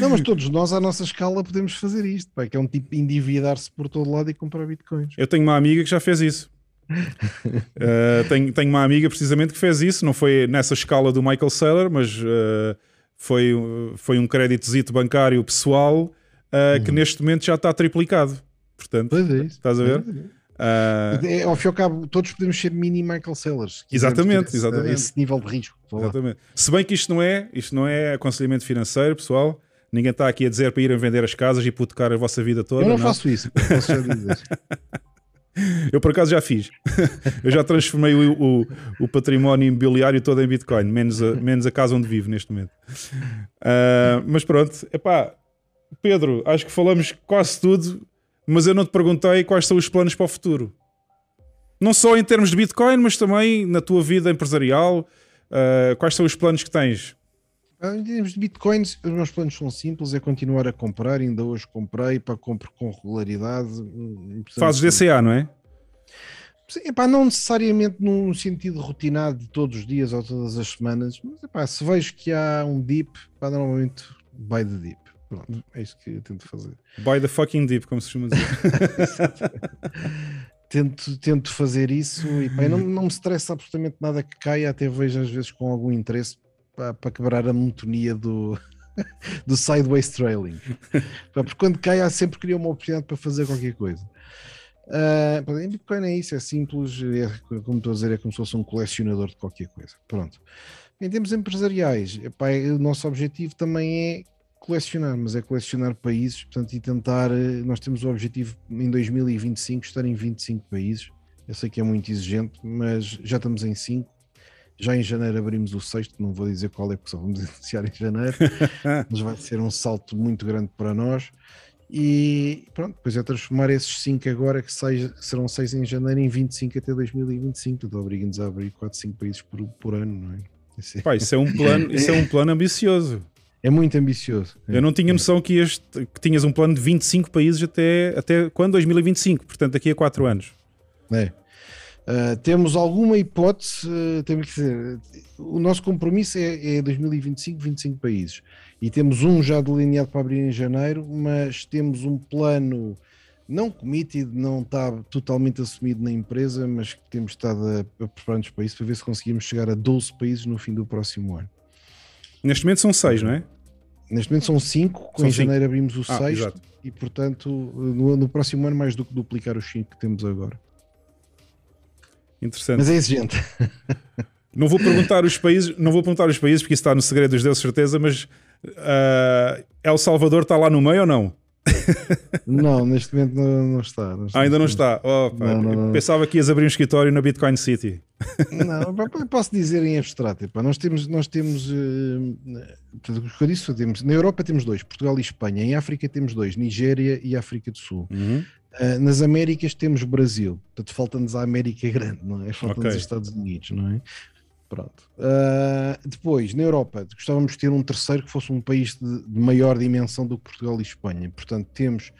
não, mas todos nós, à nossa escala, podemos fazer isto, pá, que é um tipo endividar-se por todo lado e comprar bitcoins. Eu tenho uma amiga que já fez isso. uh, tenho, tenho uma amiga precisamente que fez isso, não foi nessa escala do Michael Saylor, mas uh, foi, foi um créditozito bancário pessoal uhum. que neste momento já está triplicado. Portanto, pois é isso. estás a ver? Uh... É, ao fim e ao cabo, todos podemos ser mini Michael Sellers. Exatamente, esse, exatamente. Esse nível de risco. Exatamente. Se bem que isto não é, isto não é aconselhamento financeiro, pessoal. Ninguém está aqui a dizer para irem vender as casas e hipotecar a vossa vida toda. Eu não, não. faço isso, posso já dizer. Eu por acaso já fiz. Eu já transformei o, o, o, património imobiliário todo em Bitcoin, menos a, menos a casa onde vivo neste momento. Uh, mas pronto, epá, Pedro, acho que falamos quase tudo mas eu não te perguntei quais são os planos para o futuro. Não só em termos de Bitcoin, mas também na tua vida empresarial. Uh, quais são os planos que tens? Ah, em termos de bitcoins, os meus planos são simples: é continuar a comprar. Ainda hoje comprei para comprar com regularidade. Fazes DCA, não é? Sim, epá, não necessariamente num sentido rotinado de todos os dias ou todas as semanas, mas epá, se vejo que há um dip, normalmente buy the dip. Pronto, é isso que eu tento fazer. By the fucking deep, como se chama dizer. tento, tento fazer isso e pá, não, não me estressa absolutamente nada que caia, até vejo às vezes com algum interesse para, para quebrar a monotonia do, do sideways trailing. porque quando cai, há sempre queria uma oportunidade para fazer qualquer coisa. Uh, em Bitcoin é isso, é simples, é, como estou a dizer, é como se fosse um colecionador de qualquer coisa. Pronto. Em termos empresariais, epá, o nosso objetivo também é colecionar, mas é colecionar países, portanto, e tentar. Eh, nós temos o objetivo em 2025 estar em 25 países. Eu sei que é muito exigente, mas já estamos em 5. Já em janeiro abrimos o sexto, não vou dizer qual é, porque só vamos iniciar em janeiro, mas vai ser um salto muito grande para nós. E pronto, depois é transformar esses 5 agora, que, seja, que serão 6 em janeiro, em 25 até 2025. Então obriga-nos a abrir 4, 5 países por, por ano, não é? Isso é... Pá, isso é um plano, isso é um plano ambicioso. É muito ambicioso. Eu não tinha noção que, ias, que tinhas um plano de 25 países até, até quando? 2025, portanto, daqui a 4 anos. É. Uh, temos alguma hipótese, uh, temos que dizer, o nosso compromisso é, é 2025, 25 países. E temos um já delineado para abrir em janeiro, mas temos um plano não committed, não está totalmente assumido na empresa, mas que temos estado a, a preparar-nos para isso, para ver se conseguimos chegar a 12 países no fim do próximo ano. Neste momento são 6, não é? Neste momento são cinco, são em cinco. janeiro abrimos o ah, sexto exato. e, portanto, no, no, próximo ano mais do que duplicar os cinco que temos agora. Interessante. Mas é exigente. Não vou perguntar os países, não vou perguntar os países porque isso está no segredo dos deuses, certeza, mas uh, El Salvador está lá no meio ou não? Não, neste momento não, não está. Neste ah, ainda não está. Oh, não, não, Pensava que ias abrir um escritório na Bitcoin City. Não, posso dizer em abstrato. nós temos, nós temos, uh, eu disse, temos, na Europa temos dois, Portugal e Espanha. Em África temos dois, Nigéria e África do Sul. Uhum. Uh, nas Américas temos Brasil. Portanto, falta-nos a América Grande, não é? Falta-nos okay. os Estados Unidos, não é? Pronto. Uh, depois, na Europa, gostávamos de ter um terceiro que fosse um país de, de maior dimensão do que Portugal e Espanha. Portanto, temos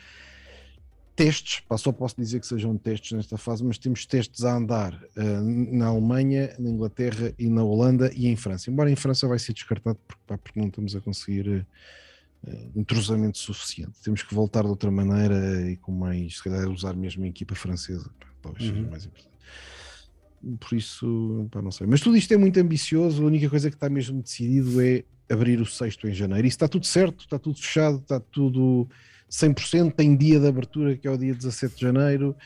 testes, só posso dizer que sejam testes nesta fase, mas temos testes a andar uh, na Alemanha, na Inglaterra e na Holanda e em França. Embora em França vai ser descartado porque, pá, porque não estamos a conseguir uh, entrosamento suficiente. Temos que voltar de outra maneira e com mais, se calhar, usar mesmo a equipa francesa. Pá, talvez uhum. seja mais importante por isso, pá, não sei. Mas tudo isto é muito ambicioso. A única coisa que está mesmo decidido é abrir o sexto em janeiro. Isso está tudo certo, está tudo fechado, está tudo 100%. Tem dia de abertura que é o dia 17 de janeiro.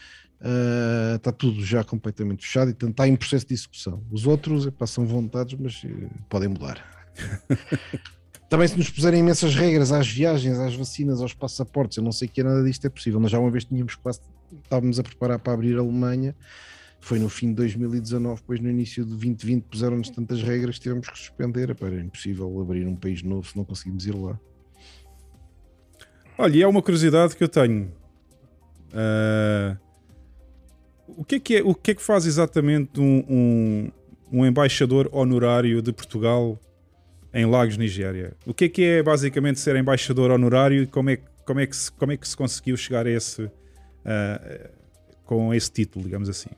Uh, está tudo já completamente fechado e portanto, está em processo de execução. Os outros epá, são vontades, mas uh, podem mudar. Também se nos puserem imensas regras às viagens, às vacinas, aos passaportes, eu não sei que nada disto é possível. Nós já uma vez tínhamos quase, estávamos a preparar para abrir a Alemanha foi no fim de 2019, depois no início de 2020 puseram-nos tantas regras que tivemos que suspender. Epá, era impossível abrir um país novo se não conseguimos ir lá. Olha, e há uma curiosidade que eu tenho. Uh, o, que é que é, o que é que faz exatamente um, um, um embaixador honorário de Portugal em Lagos, Nigéria? O que é que é basicamente ser embaixador honorário e como é, como é, que, se, como é que se conseguiu chegar a esse, uh, com esse título, digamos assim?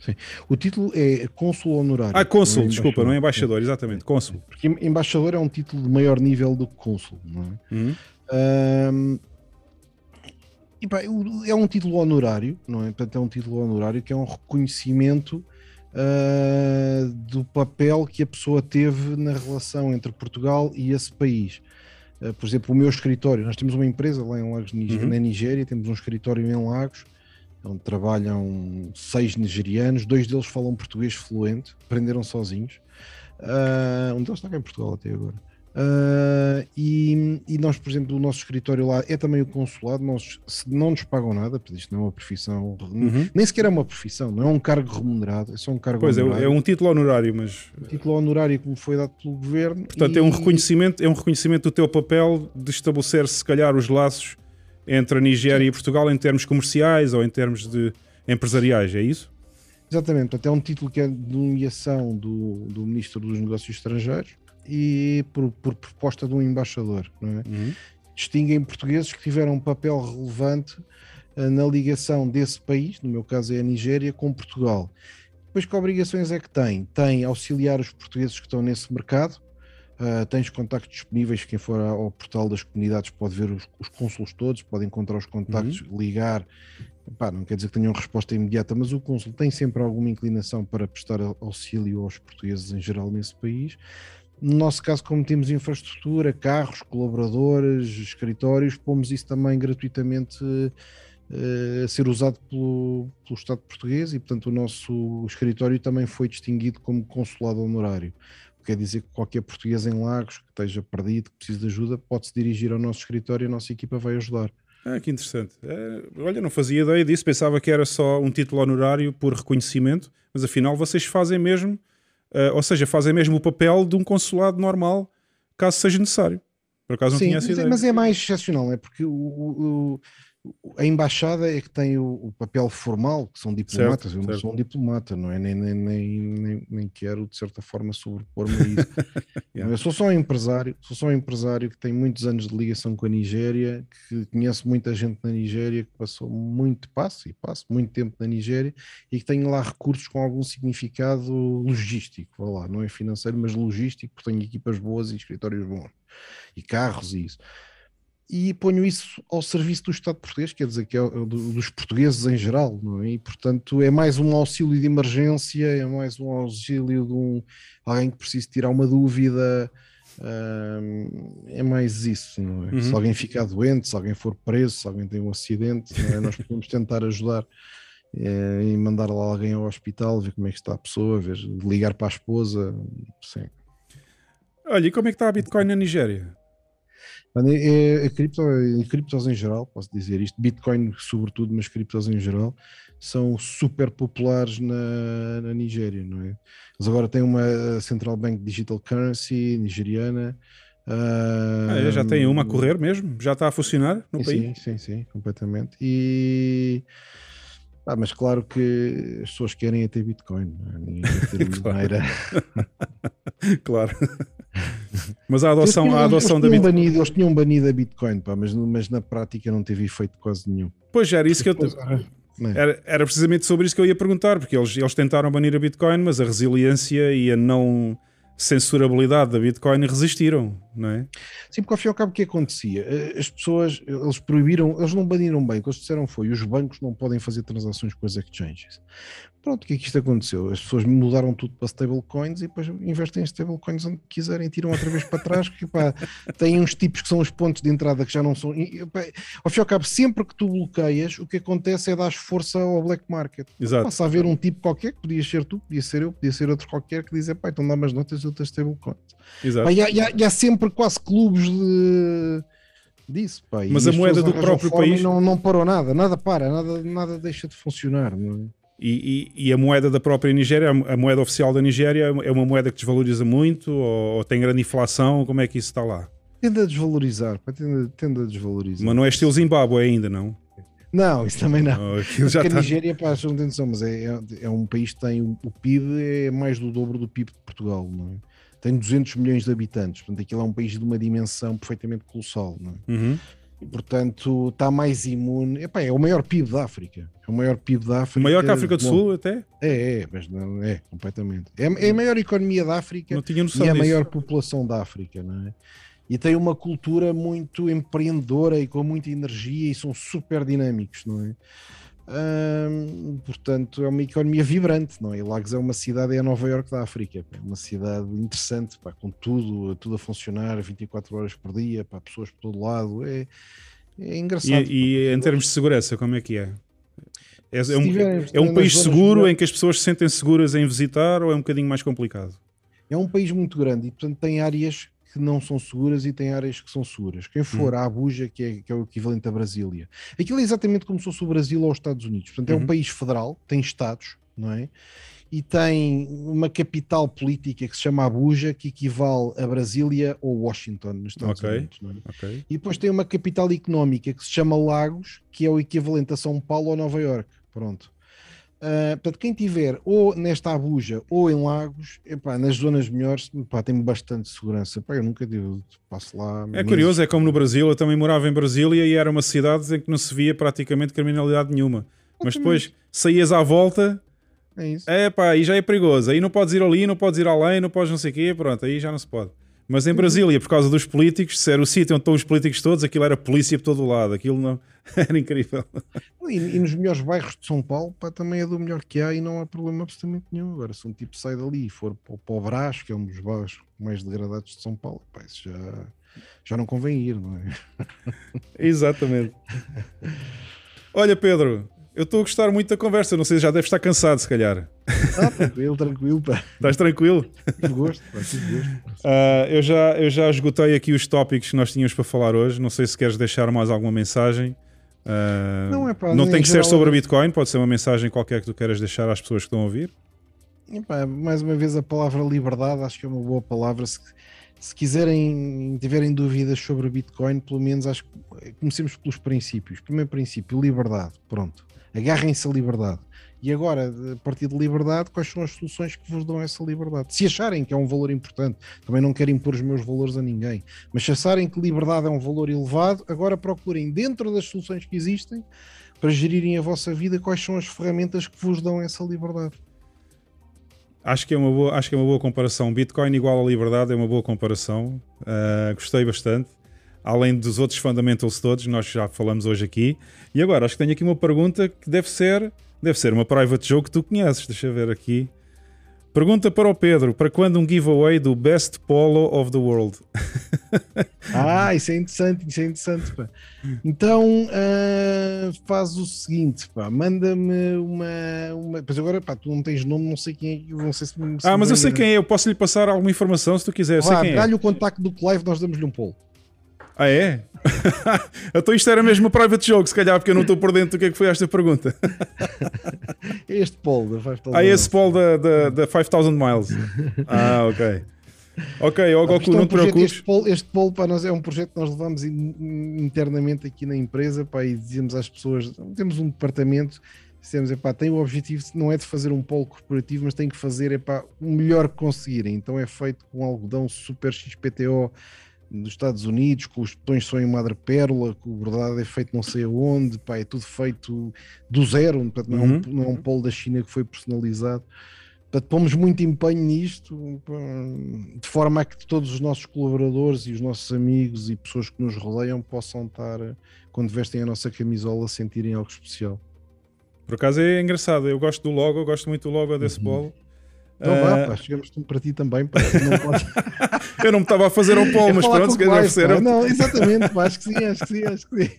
Sim. O título é Cônsul Honorário. Ah, Cônsul, não é desculpa, não é embaixador, exatamente, Cônsul. Porque embaixador é um título de maior nível do que Cônsul, não é? Uhum. Um, e, pá, é um título honorário, não é? Portanto, é um título honorário que é um reconhecimento uh, do papel que a pessoa teve na relação entre Portugal e esse país. Uh, por exemplo, o meu escritório, nós temos uma empresa lá em Lagos, uhum. na Nigéria, temos um escritório em Lagos onde trabalham seis nigerianos, dois deles falam português fluente, aprenderam sozinhos. Uh, um deles está cá em Portugal até agora. Uh, e, e, nós, por exemplo, o nosso escritório lá é também o consulado. Nós não nos pagam nada, porque isto não é uma profissão, uhum. nem sequer é uma profissão, não é um cargo remunerado, é só um cargo pois é, é, um título honorário, mas um título honorário como foi dado pelo governo. Portanto, e... é um reconhecimento, é um reconhecimento do teu papel de estabelecer, se calhar, os laços entre a Nigéria e Portugal em termos comerciais ou em termos de empresariais, é isso? Exatamente, até um título que é de nomeação do, do Ministro dos Negócios Estrangeiros e por, por proposta de um embaixador. Não é? Uhum. Distinguem portugueses que tiveram um papel relevante uh, na ligação desse país, no meu caso é a Nigéria, com Portugal. Depois, que obrigações é que tem? Tem auxiliar os portugueses que estão nesse mercado, Uh, tens contactos disponíveis, quem for ao portal das comunidades pode ver os, os cônsulos todos, pode encontrar os contactos, uhum. ligar. Pá, não quer dizer que tenham resposta imediata, mas o cônsul tem sempre alguma inclinação para prestar auxílio aos portugueses em geral nesse país. No nosso caso, como temos infraestrutura, carros, colaboradores, escritórios, pomos isso também gratuitamente uh, a ser usado pelo, pelo Estado português e, portanto, o nosso escritório também foi distinguido como consulado honorário quer dizer que qualquer português em Lagos que esteja perdido, que precise de ajuda, pode-se dirigir ao nosso escritório e a nossa equipa vai ajudar. Ah, que interessante. É, olha, não fazia ideia disso, pensava que era só um título honorário por reconhecimento, mas afinal vocês fazem mesmo, uh, ou seja, fazem mesmo o papel de um consulado normal, caso seja necessário. Por acaso não Sim, tinha essa ideia. Mas é mais excepcional, é porque o, o, a embaixada é que tem o, o papel formal, que são diplomatas. Certo, eu não certo. sou um diplomata, não é? Nem, nem, nem, nem, nem quero, de certa forma, sobrepor-me a isso. yeah. Eu sou só um empresário, sou só um empresário que tem muitos anos de ligação com a Nigéria, que conhece muita gente na Nigéria, que passou muito, passo e passo muito tempo na Nigéria e que tem lá recursos com algum significado logístico, vá lá, não é financeiro, mas logístico, porque tenho equipas boas e escritórios bons e carros e isso e ponho isso ao serviço do Estado português, quer dizer, que é dos portugueses em geral, não é? E, portanto, é mais um auxílio de emergência, é mais um auxílio de um, alguém que precisa tirar uma dúvida é mais isso, não é? Uhum. Se alguém ficar doente, se alguém for preso, se alguém tem um acidente, é? nós podemos tentar ajudar é, e mandar lá alguém ao hospital, ver como é que está a pessoa, ver, ligar para a esposa, sim. Olha, e como é que está a Bitcoin na Nigéria? É, é, cripto, em criptos em geral, posso dizer isto, Bitcoin sobretudo, mas criptos em geral, são super populares na, na Nigéria, não é? Mas agora tem uma Central Bank Digital Currency nigeriana. Uh, ah, já tem uma a correr mesmo? Já está a funcionar no sim, país? Sim, sim, sim, completamente. E ah, mas claro que as pessoas querem é ter Bitcoin, não é? ninguém quer ter claro. claro. Mas a adoção, tinham, a adoção da Bitcoin. Banido, eles tinham banido a Bitcoin, pá, mas, mas na prática não teve efeito quase nenhum. Pois era isso que eu. Te... Era, era precisamente sobre isso que eu ia perguntar, porque eles, eles tentaram banir a Bitcoin, mas a resiliência e a não censurabilidade da Bitcoin resistiram, não é? Sim, porque ao fim e ao cabo o que acontecia? Eh, as pessoas, eles proibiram, eles não baniram bem, o que eles disseram foi, os bancos não podem fazer transações com as exchanges. Pronto, o que é que isto aconteceu? As pessoas mudaram tudo para stablecoins e depois investem em stablecoins onde quiserem, tiram outra vez para trás, que pá, têm uns tipos que são os pontos de entrada que já não são. E, pá, ao fim e ao cabo, sempre que tu bloqueias, o que acontece é dar força ao black market. Exato. Passa a haver um tipo qualquer, que podia ser tu, podia ser eu, podia ser outro qualquer, que diz: pá, então dá umas notas de outras stablecoins. Exato. Pá, e, há, e, há, e há sempre quase clubes de disso. Pá. Mas a moeda do próprio país não, não parou nada, nada para, nada, nada deixa de funcionar. Não é? E, e, e, a moeda da própria Nigéria, a moeda oficial da Nigéria, é uma moeda que desvaloriza muito ou, ou tem grande inflação? Como é que isso está lá? Tende a desvalorizar, tende, tende a desvalorizar. Mas não é estilo Zimbábue ainda, não? Não, isso também não. Porque a tá... Nigéria, tem noção, mas é, é, é, um país que tem o, o, PIB é mais do dobro do PIB de Portugal, não é? Tem 200 milhões de habitantes, portanto aquilo é um país de uma dimensão perfeitamente colossal, não é? Uhum portanto está mais imune. Epá, é o maior PIB da África. É o maior PIB da África. Maior que a África do Bom, Sul, até? É, é, mas não é, completamente. É, é a maior economia da África não tinha noção e é a maior população da África, não é? E tem uma cultura muito empreendedora e com muita energia e são super dinâmicos, não é? Hum, portanto, é uma economia vibrante, não é? E Lagos é uma cidade, é a Nova York da África, é uma cidade interessante, pá, com tudo, tudo a funcionar 24 horas por dia, pá, pessoas por todo lado, é, é engraçado. E, e em termos de segurança, como é que é? É, é um, é um país seguro em que as pessoas se sentem seguras em visitar ou é um bocadinho mais complicado? É um país muito grande e, portanto, tem áreas que não são seguras e tem áreas que são seguras. Quem for hum. à Abuja, que é, que é o equivalente a Brasília, aquilo é exatamente como se fosse o Brasil ou os Estados Unidos. Portanto, é um uhum. país federal, tem estados, não é? E tem uma capital política que se chama Abuja, que equivale a Brasília ou Washington, nos Estados okay. Unidos. É? Okay. E depois tem uma capital económica que se chama Lagos, que é o equivalente a São Paulo ou Nova York. Pronto. Uh, portanto, quem tiver ou nesta Abuja ou em Lagos, epá, nas zonas melhores, epá, tem bastante segurança. Epá, eu nunca digo, passo lá. É curioso, é como no Brasil, eu também morava em Brasília e era uma cidade em que não se via praticamente criminalidade nenhuma. Mas depois saías à volta, é isso. É pá, aí já é perigoso. Aí não podes ir ali, não podes ir além, não podes não sei o quê, pronto, aí já não se pode. Mas em Brasília, por causa dos políticos, se era o sítio onde estão os políticos todos, aquilo era polícia por todo o lado, aquilo não era incrível. E, e, nos melhores bairros de São Paulo, pá, também é do melhor que há e não há problema absolutamente nenhum. Agora, se um tipo sai dali e for para, para o Brás, que é um dos bairros mais degradados de São Paulo, pá, isso já, já não convém ir, não é? Exatamente. Olha, Pedro, eu estou a gostar muito da conversa, não sei, já deve estar cansado, se calhar. Ah, tranquilo, tranquilo, pá. Estás tranquilo? Tive gosto, pá, tive gosto. Uh, eu, já, eu já esgotei aqui os tópicos que nós tínhamos para falar hoje. Não sei se queres deixar mais alguma mensagem. Uh, não não tem que ser sobre Bitcoin, pode ser uma mensagem qualquer que tu queiras deixar às pessoas que estão a ouvir. Epá, mais uma vez a palavra liberdade acho que é uma boa palavra. Se, se quiserem, tiverem dúvidas sobre Bitcoin, pelo menos acho que comecemos pelos princípios. Primeiro princípio, liberdade. Pronto agarrem-se à liberdade. E agora, a partir de liberdade, quais são as soluções que vos dão essa liberdade? Se acharem que é um valor importante, também não quero impor os meus valores a ninguém, mas se acharem que liberdade é um valor elevado, agora procurem dentro das soluções que existem para gerirem a vossa vida quais são as ferramentas que vos dão essa liberdade. Acho que é uma boa, acho que é uma boa comparação. Bitcoin igual à liberdade é uma boa comparação. Uh, gostei bastante além dos outros fundamentals todos, nós já falamos hoje aqui. E agora, acho que tenho aqui uma pergunta que deve ser, deve ser uma private joke que tu conheces. Deixa eu ver aqui. Pergunta para o Pedro: para quando um giveaway do Best Polo of the World? ah, isso é interessante, isso é interessante. Pá. Então uh, faz o seguinte: manda-me uma, uma. Pois agora, pá, tu não tens nome, não sei quem é. Não sei se, se ah, mas eu sei quem é, eu posso lhe passar alguma informação se tu quiser. É. dá-lhe é. o contacto do Clive, nós damos-lhe um polo. Ah, é? então isto era mesmo private joke, se calhar, porque eu não estou por dentro do que é que foi esta pergunta. este Paul da 5000 Ah, esse Paul da, da, da 5000 Miles. Ah, ok. Ok, ó Goku, não, é um te preocupes. Este polo, este polo para nós é um projeto que nós levamos internamente aqui na empresa pá, e dizemos às pessoas: temos um departamento, dizemos, epá, tem o objetivo não é de fazer um polo corporativo, mas tem que fazer epá, o melhor que conseguirem. Então é feito com algodão super XPTO nos Estados Unidos, com os botões são em madrepérola, que o bordado é feito não sei aonde, pá, é tudo feito do zero, portanto, não, uhum. é um, uhum. não é um polo da China que foi personalizado. Portanto, pomos muito empenho nisto, de forma a que todos os nossos colaboradores e os nossos amigos e pessoas que nos rodeiam possam estar, quando vestem a nossa camisola, sentirem algo especial. Por acaso é engraçado, eu gosto do logo, eu gosto muito do logo desse uhum. polo. Então uh... vá, pá, chegamos para ti também. Pá, não pode... eu não me estava a fazer ao polo, mas pronto, se queres oferecer. Não, exatamente, pá, acho que sim, acho que sim, acho que sim.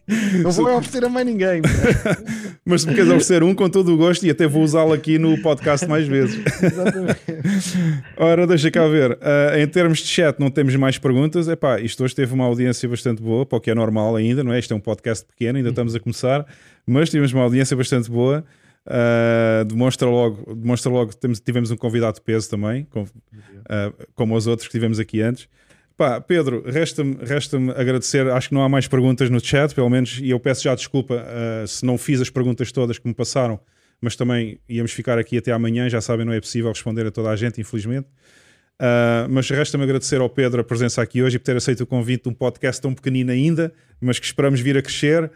Não vou oferecer a mais ninguém. Pá. mas se me queres oferecer um, com todo o gosto, e até vou usá-lo aqui no podcast mais vezes. exatamente. Ora, deixa cá ver. Uh, em termos de chat, não temos mais perguntas. Epá, isto hoje teve uma audiência bastante boa, para o que é normal ainda, não é? Isto é um podcast pequeno, ainda estamos a começar, mas tivemos uma audiência bastante boa. Uh, demonstra logo, demonstra logo que tivemos um convidado de peso também, com, uh, como os outros que tivemos aqui antes. Pá, Pedro, resta-me resta agradecer. Acho que não há mais perguntas no chat, pelo menos, e eu peço já desculpa uh, se não fiz as perguntas todas que me passaram, mas também íamos ficar aqui até amanhã. Já sabem, não é possível responder a toda a gente, infelizmente. Uh, mas resta-me agradecer ao Pedro a presença aqui hoje e por ter aceito o convite de um podcast tão pequenino ainda, mas que esperamos vir a crescer.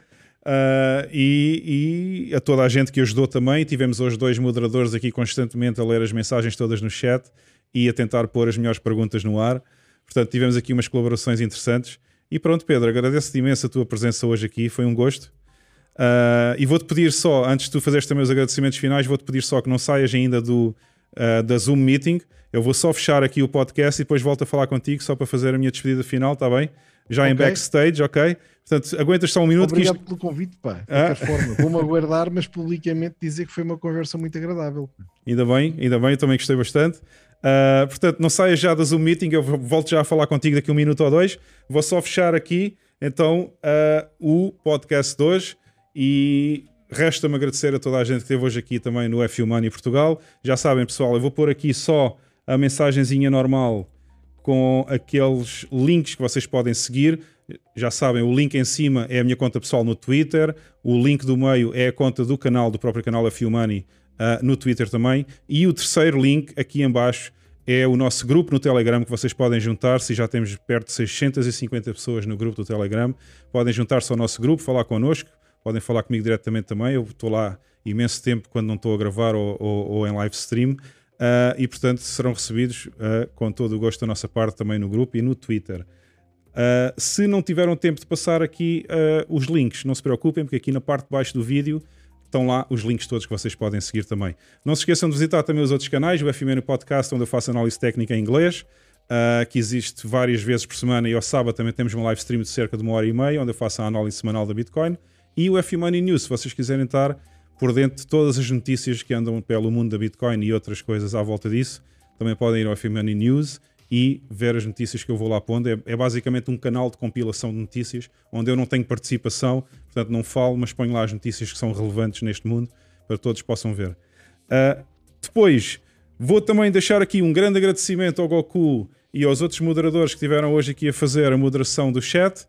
Uh, e, e, a toda a gente que ajudou também. Tivemos hoje dois moderadores aqui constantemente a ler as mensagens todas no chat e a tentar pôr as melhores perguntas no ar. Portanto, tivemos aqui umas colaborações interessantes. E pronto, Pedro, agradeço-te imenso a tua presença hoje aqui, foi um gosto. Uh, e vou-te pedir só, antes de tu fazeres também os agradecimentos finais, vou-te pedir só que não saias ainda do, uh, da Zoom Meeting. Eu vou só fechar aqui o podcast e depois volto a falar contigo só para fazer a minha despedida final, está bem? Já okay. em backstage, ok? Portanto, aguentas só um minuto. Obrigado isto... pelo convite, pá. De qualquer ah. forma, vou-me aguardar, mas publicamente dizer que foi uma conversa muito agradável. Ainda bem, ainda bem, eu também gostei bastante. Uh, portanto, não saia já da Zoom Meeting, eu volto já a falar contigo daqui um minuto ou dois. Vou só fechar aqui, então, uh, o podcast de hoje e resta-me agradecer a toda a gente que esteve hoje aqui também no F Money Portugal. Já sabem, pessoal, eu vou pôr aqui só a mensagenzinha normal com aqueles links que vocês podem seguir já sabem, o link em cima é a minha conta pessoal no Twitter, o link do meio é a conta do canal, do próprio canal A Money, uh, no Twitter também, e o terceiro link aqui em baixo é o nosso grupo no Telegram que vocês podem juntar-se, já temos perto de 650 pessoas no grupo do Telegram, podem juntar-se ao nosso grupo, falar connosco, podem falar comigo diretamente também, eu estou lá imenso tempo quando não estou a gravar ou, ou, ou em live stream, uh, e portanto serão recebidos uh, com todo o gosto da nossa parte também no grupo e no Twitter. Uh, se não tiveram tempo de passar aqui uh, os links, não se preocupem, porque aqui na parte de baixo do vídeo estão lá os links todos que vocês podem seguir também. Não se esqueçam de visitar também os outros canais, o FMN Podcast, onde eu faço análise técnica em inglês, uh, que existe várias vezes por semana, e ao sábado também temos uma live stream de cerca de uma hora e meia, onde eu faço a análise semanal da Bitcoin, e o FMoney News, se vocês quiserem estar por dentro de todas as notícias que andam pelo mundo da Bitcoin e outras coisas à volta disso, também podem ir ao FMoney News e ver as notícias que eu vou lá pondo. É, é, basicamente um canal de compilação de notícias onde eu não tenho participação, portanto não falo, mas ponho lá as notícias que são relevantes neste mundo para todos possam ver. Uh, depois, vou também deixar aqui um grande agradecimento ao Goku e aos outros moderadores que estiveram hoje aqui a fazer a moderação do chat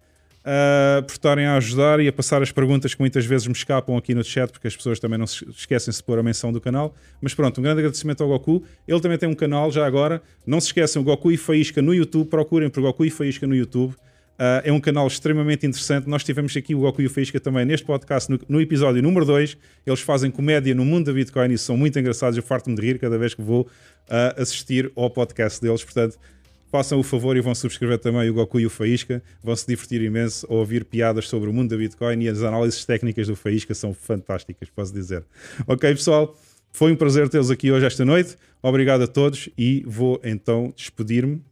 uh, por estarem a ajudar e a passar as perguntas que muitas vezes me escapam aqui no chat, porque as pessoas também não se esquecem de pôr a menção do canal. Mas pronto, um grande agradecimento ao Goku. Ele também tem um canal já agora. Não se esqueçam, Goku e Faísca no YouTube. Procurem por Goku e Faísca no YouTube. Uh, é um canal extremamente interessante. Nós tivemos aqui o Goku e o Faísca também neste podcast, no, no, episódio número 2. Eles fazem comédia no mundo da Bitcoin e são muito engraçados. Eu farto-me de rir cada vez que vou uh, assistir ao podcast deles. Portanto, façam o favor e vão subscrever também o Goku e o Faísca. Vão se divertir imenso a ouvir piadas sobre o mundo da Bitcoin e as análises técnicas do Faísca são fantásticas, posso dizer. Ok, pessoal? Foi um prazer tê-los aqui hoje, esta noite. Obrigado a todos e vou então despedir-me.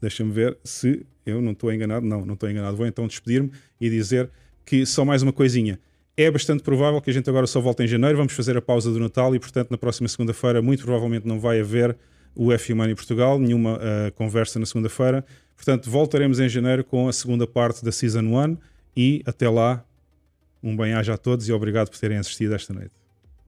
Deixa-me ver se eu não estou enganado. Não, não estou enganado. Vou então despedir-me e dizer que só mais uma coisinha. É bastante provável que a gente agora só volte em janeiro. Vamos fazer a pausa do Natal e, portanto, na próxima segunda-feira, muito provavelmente não vai haver o F Money Portugal, nenhuma uh, conversa na segunda-feira. Portanto, voltaremos em janeiro com a segunda parte da Season 1 e até lá, um bem-aja a todos e obrigado por terem assistido esta noite.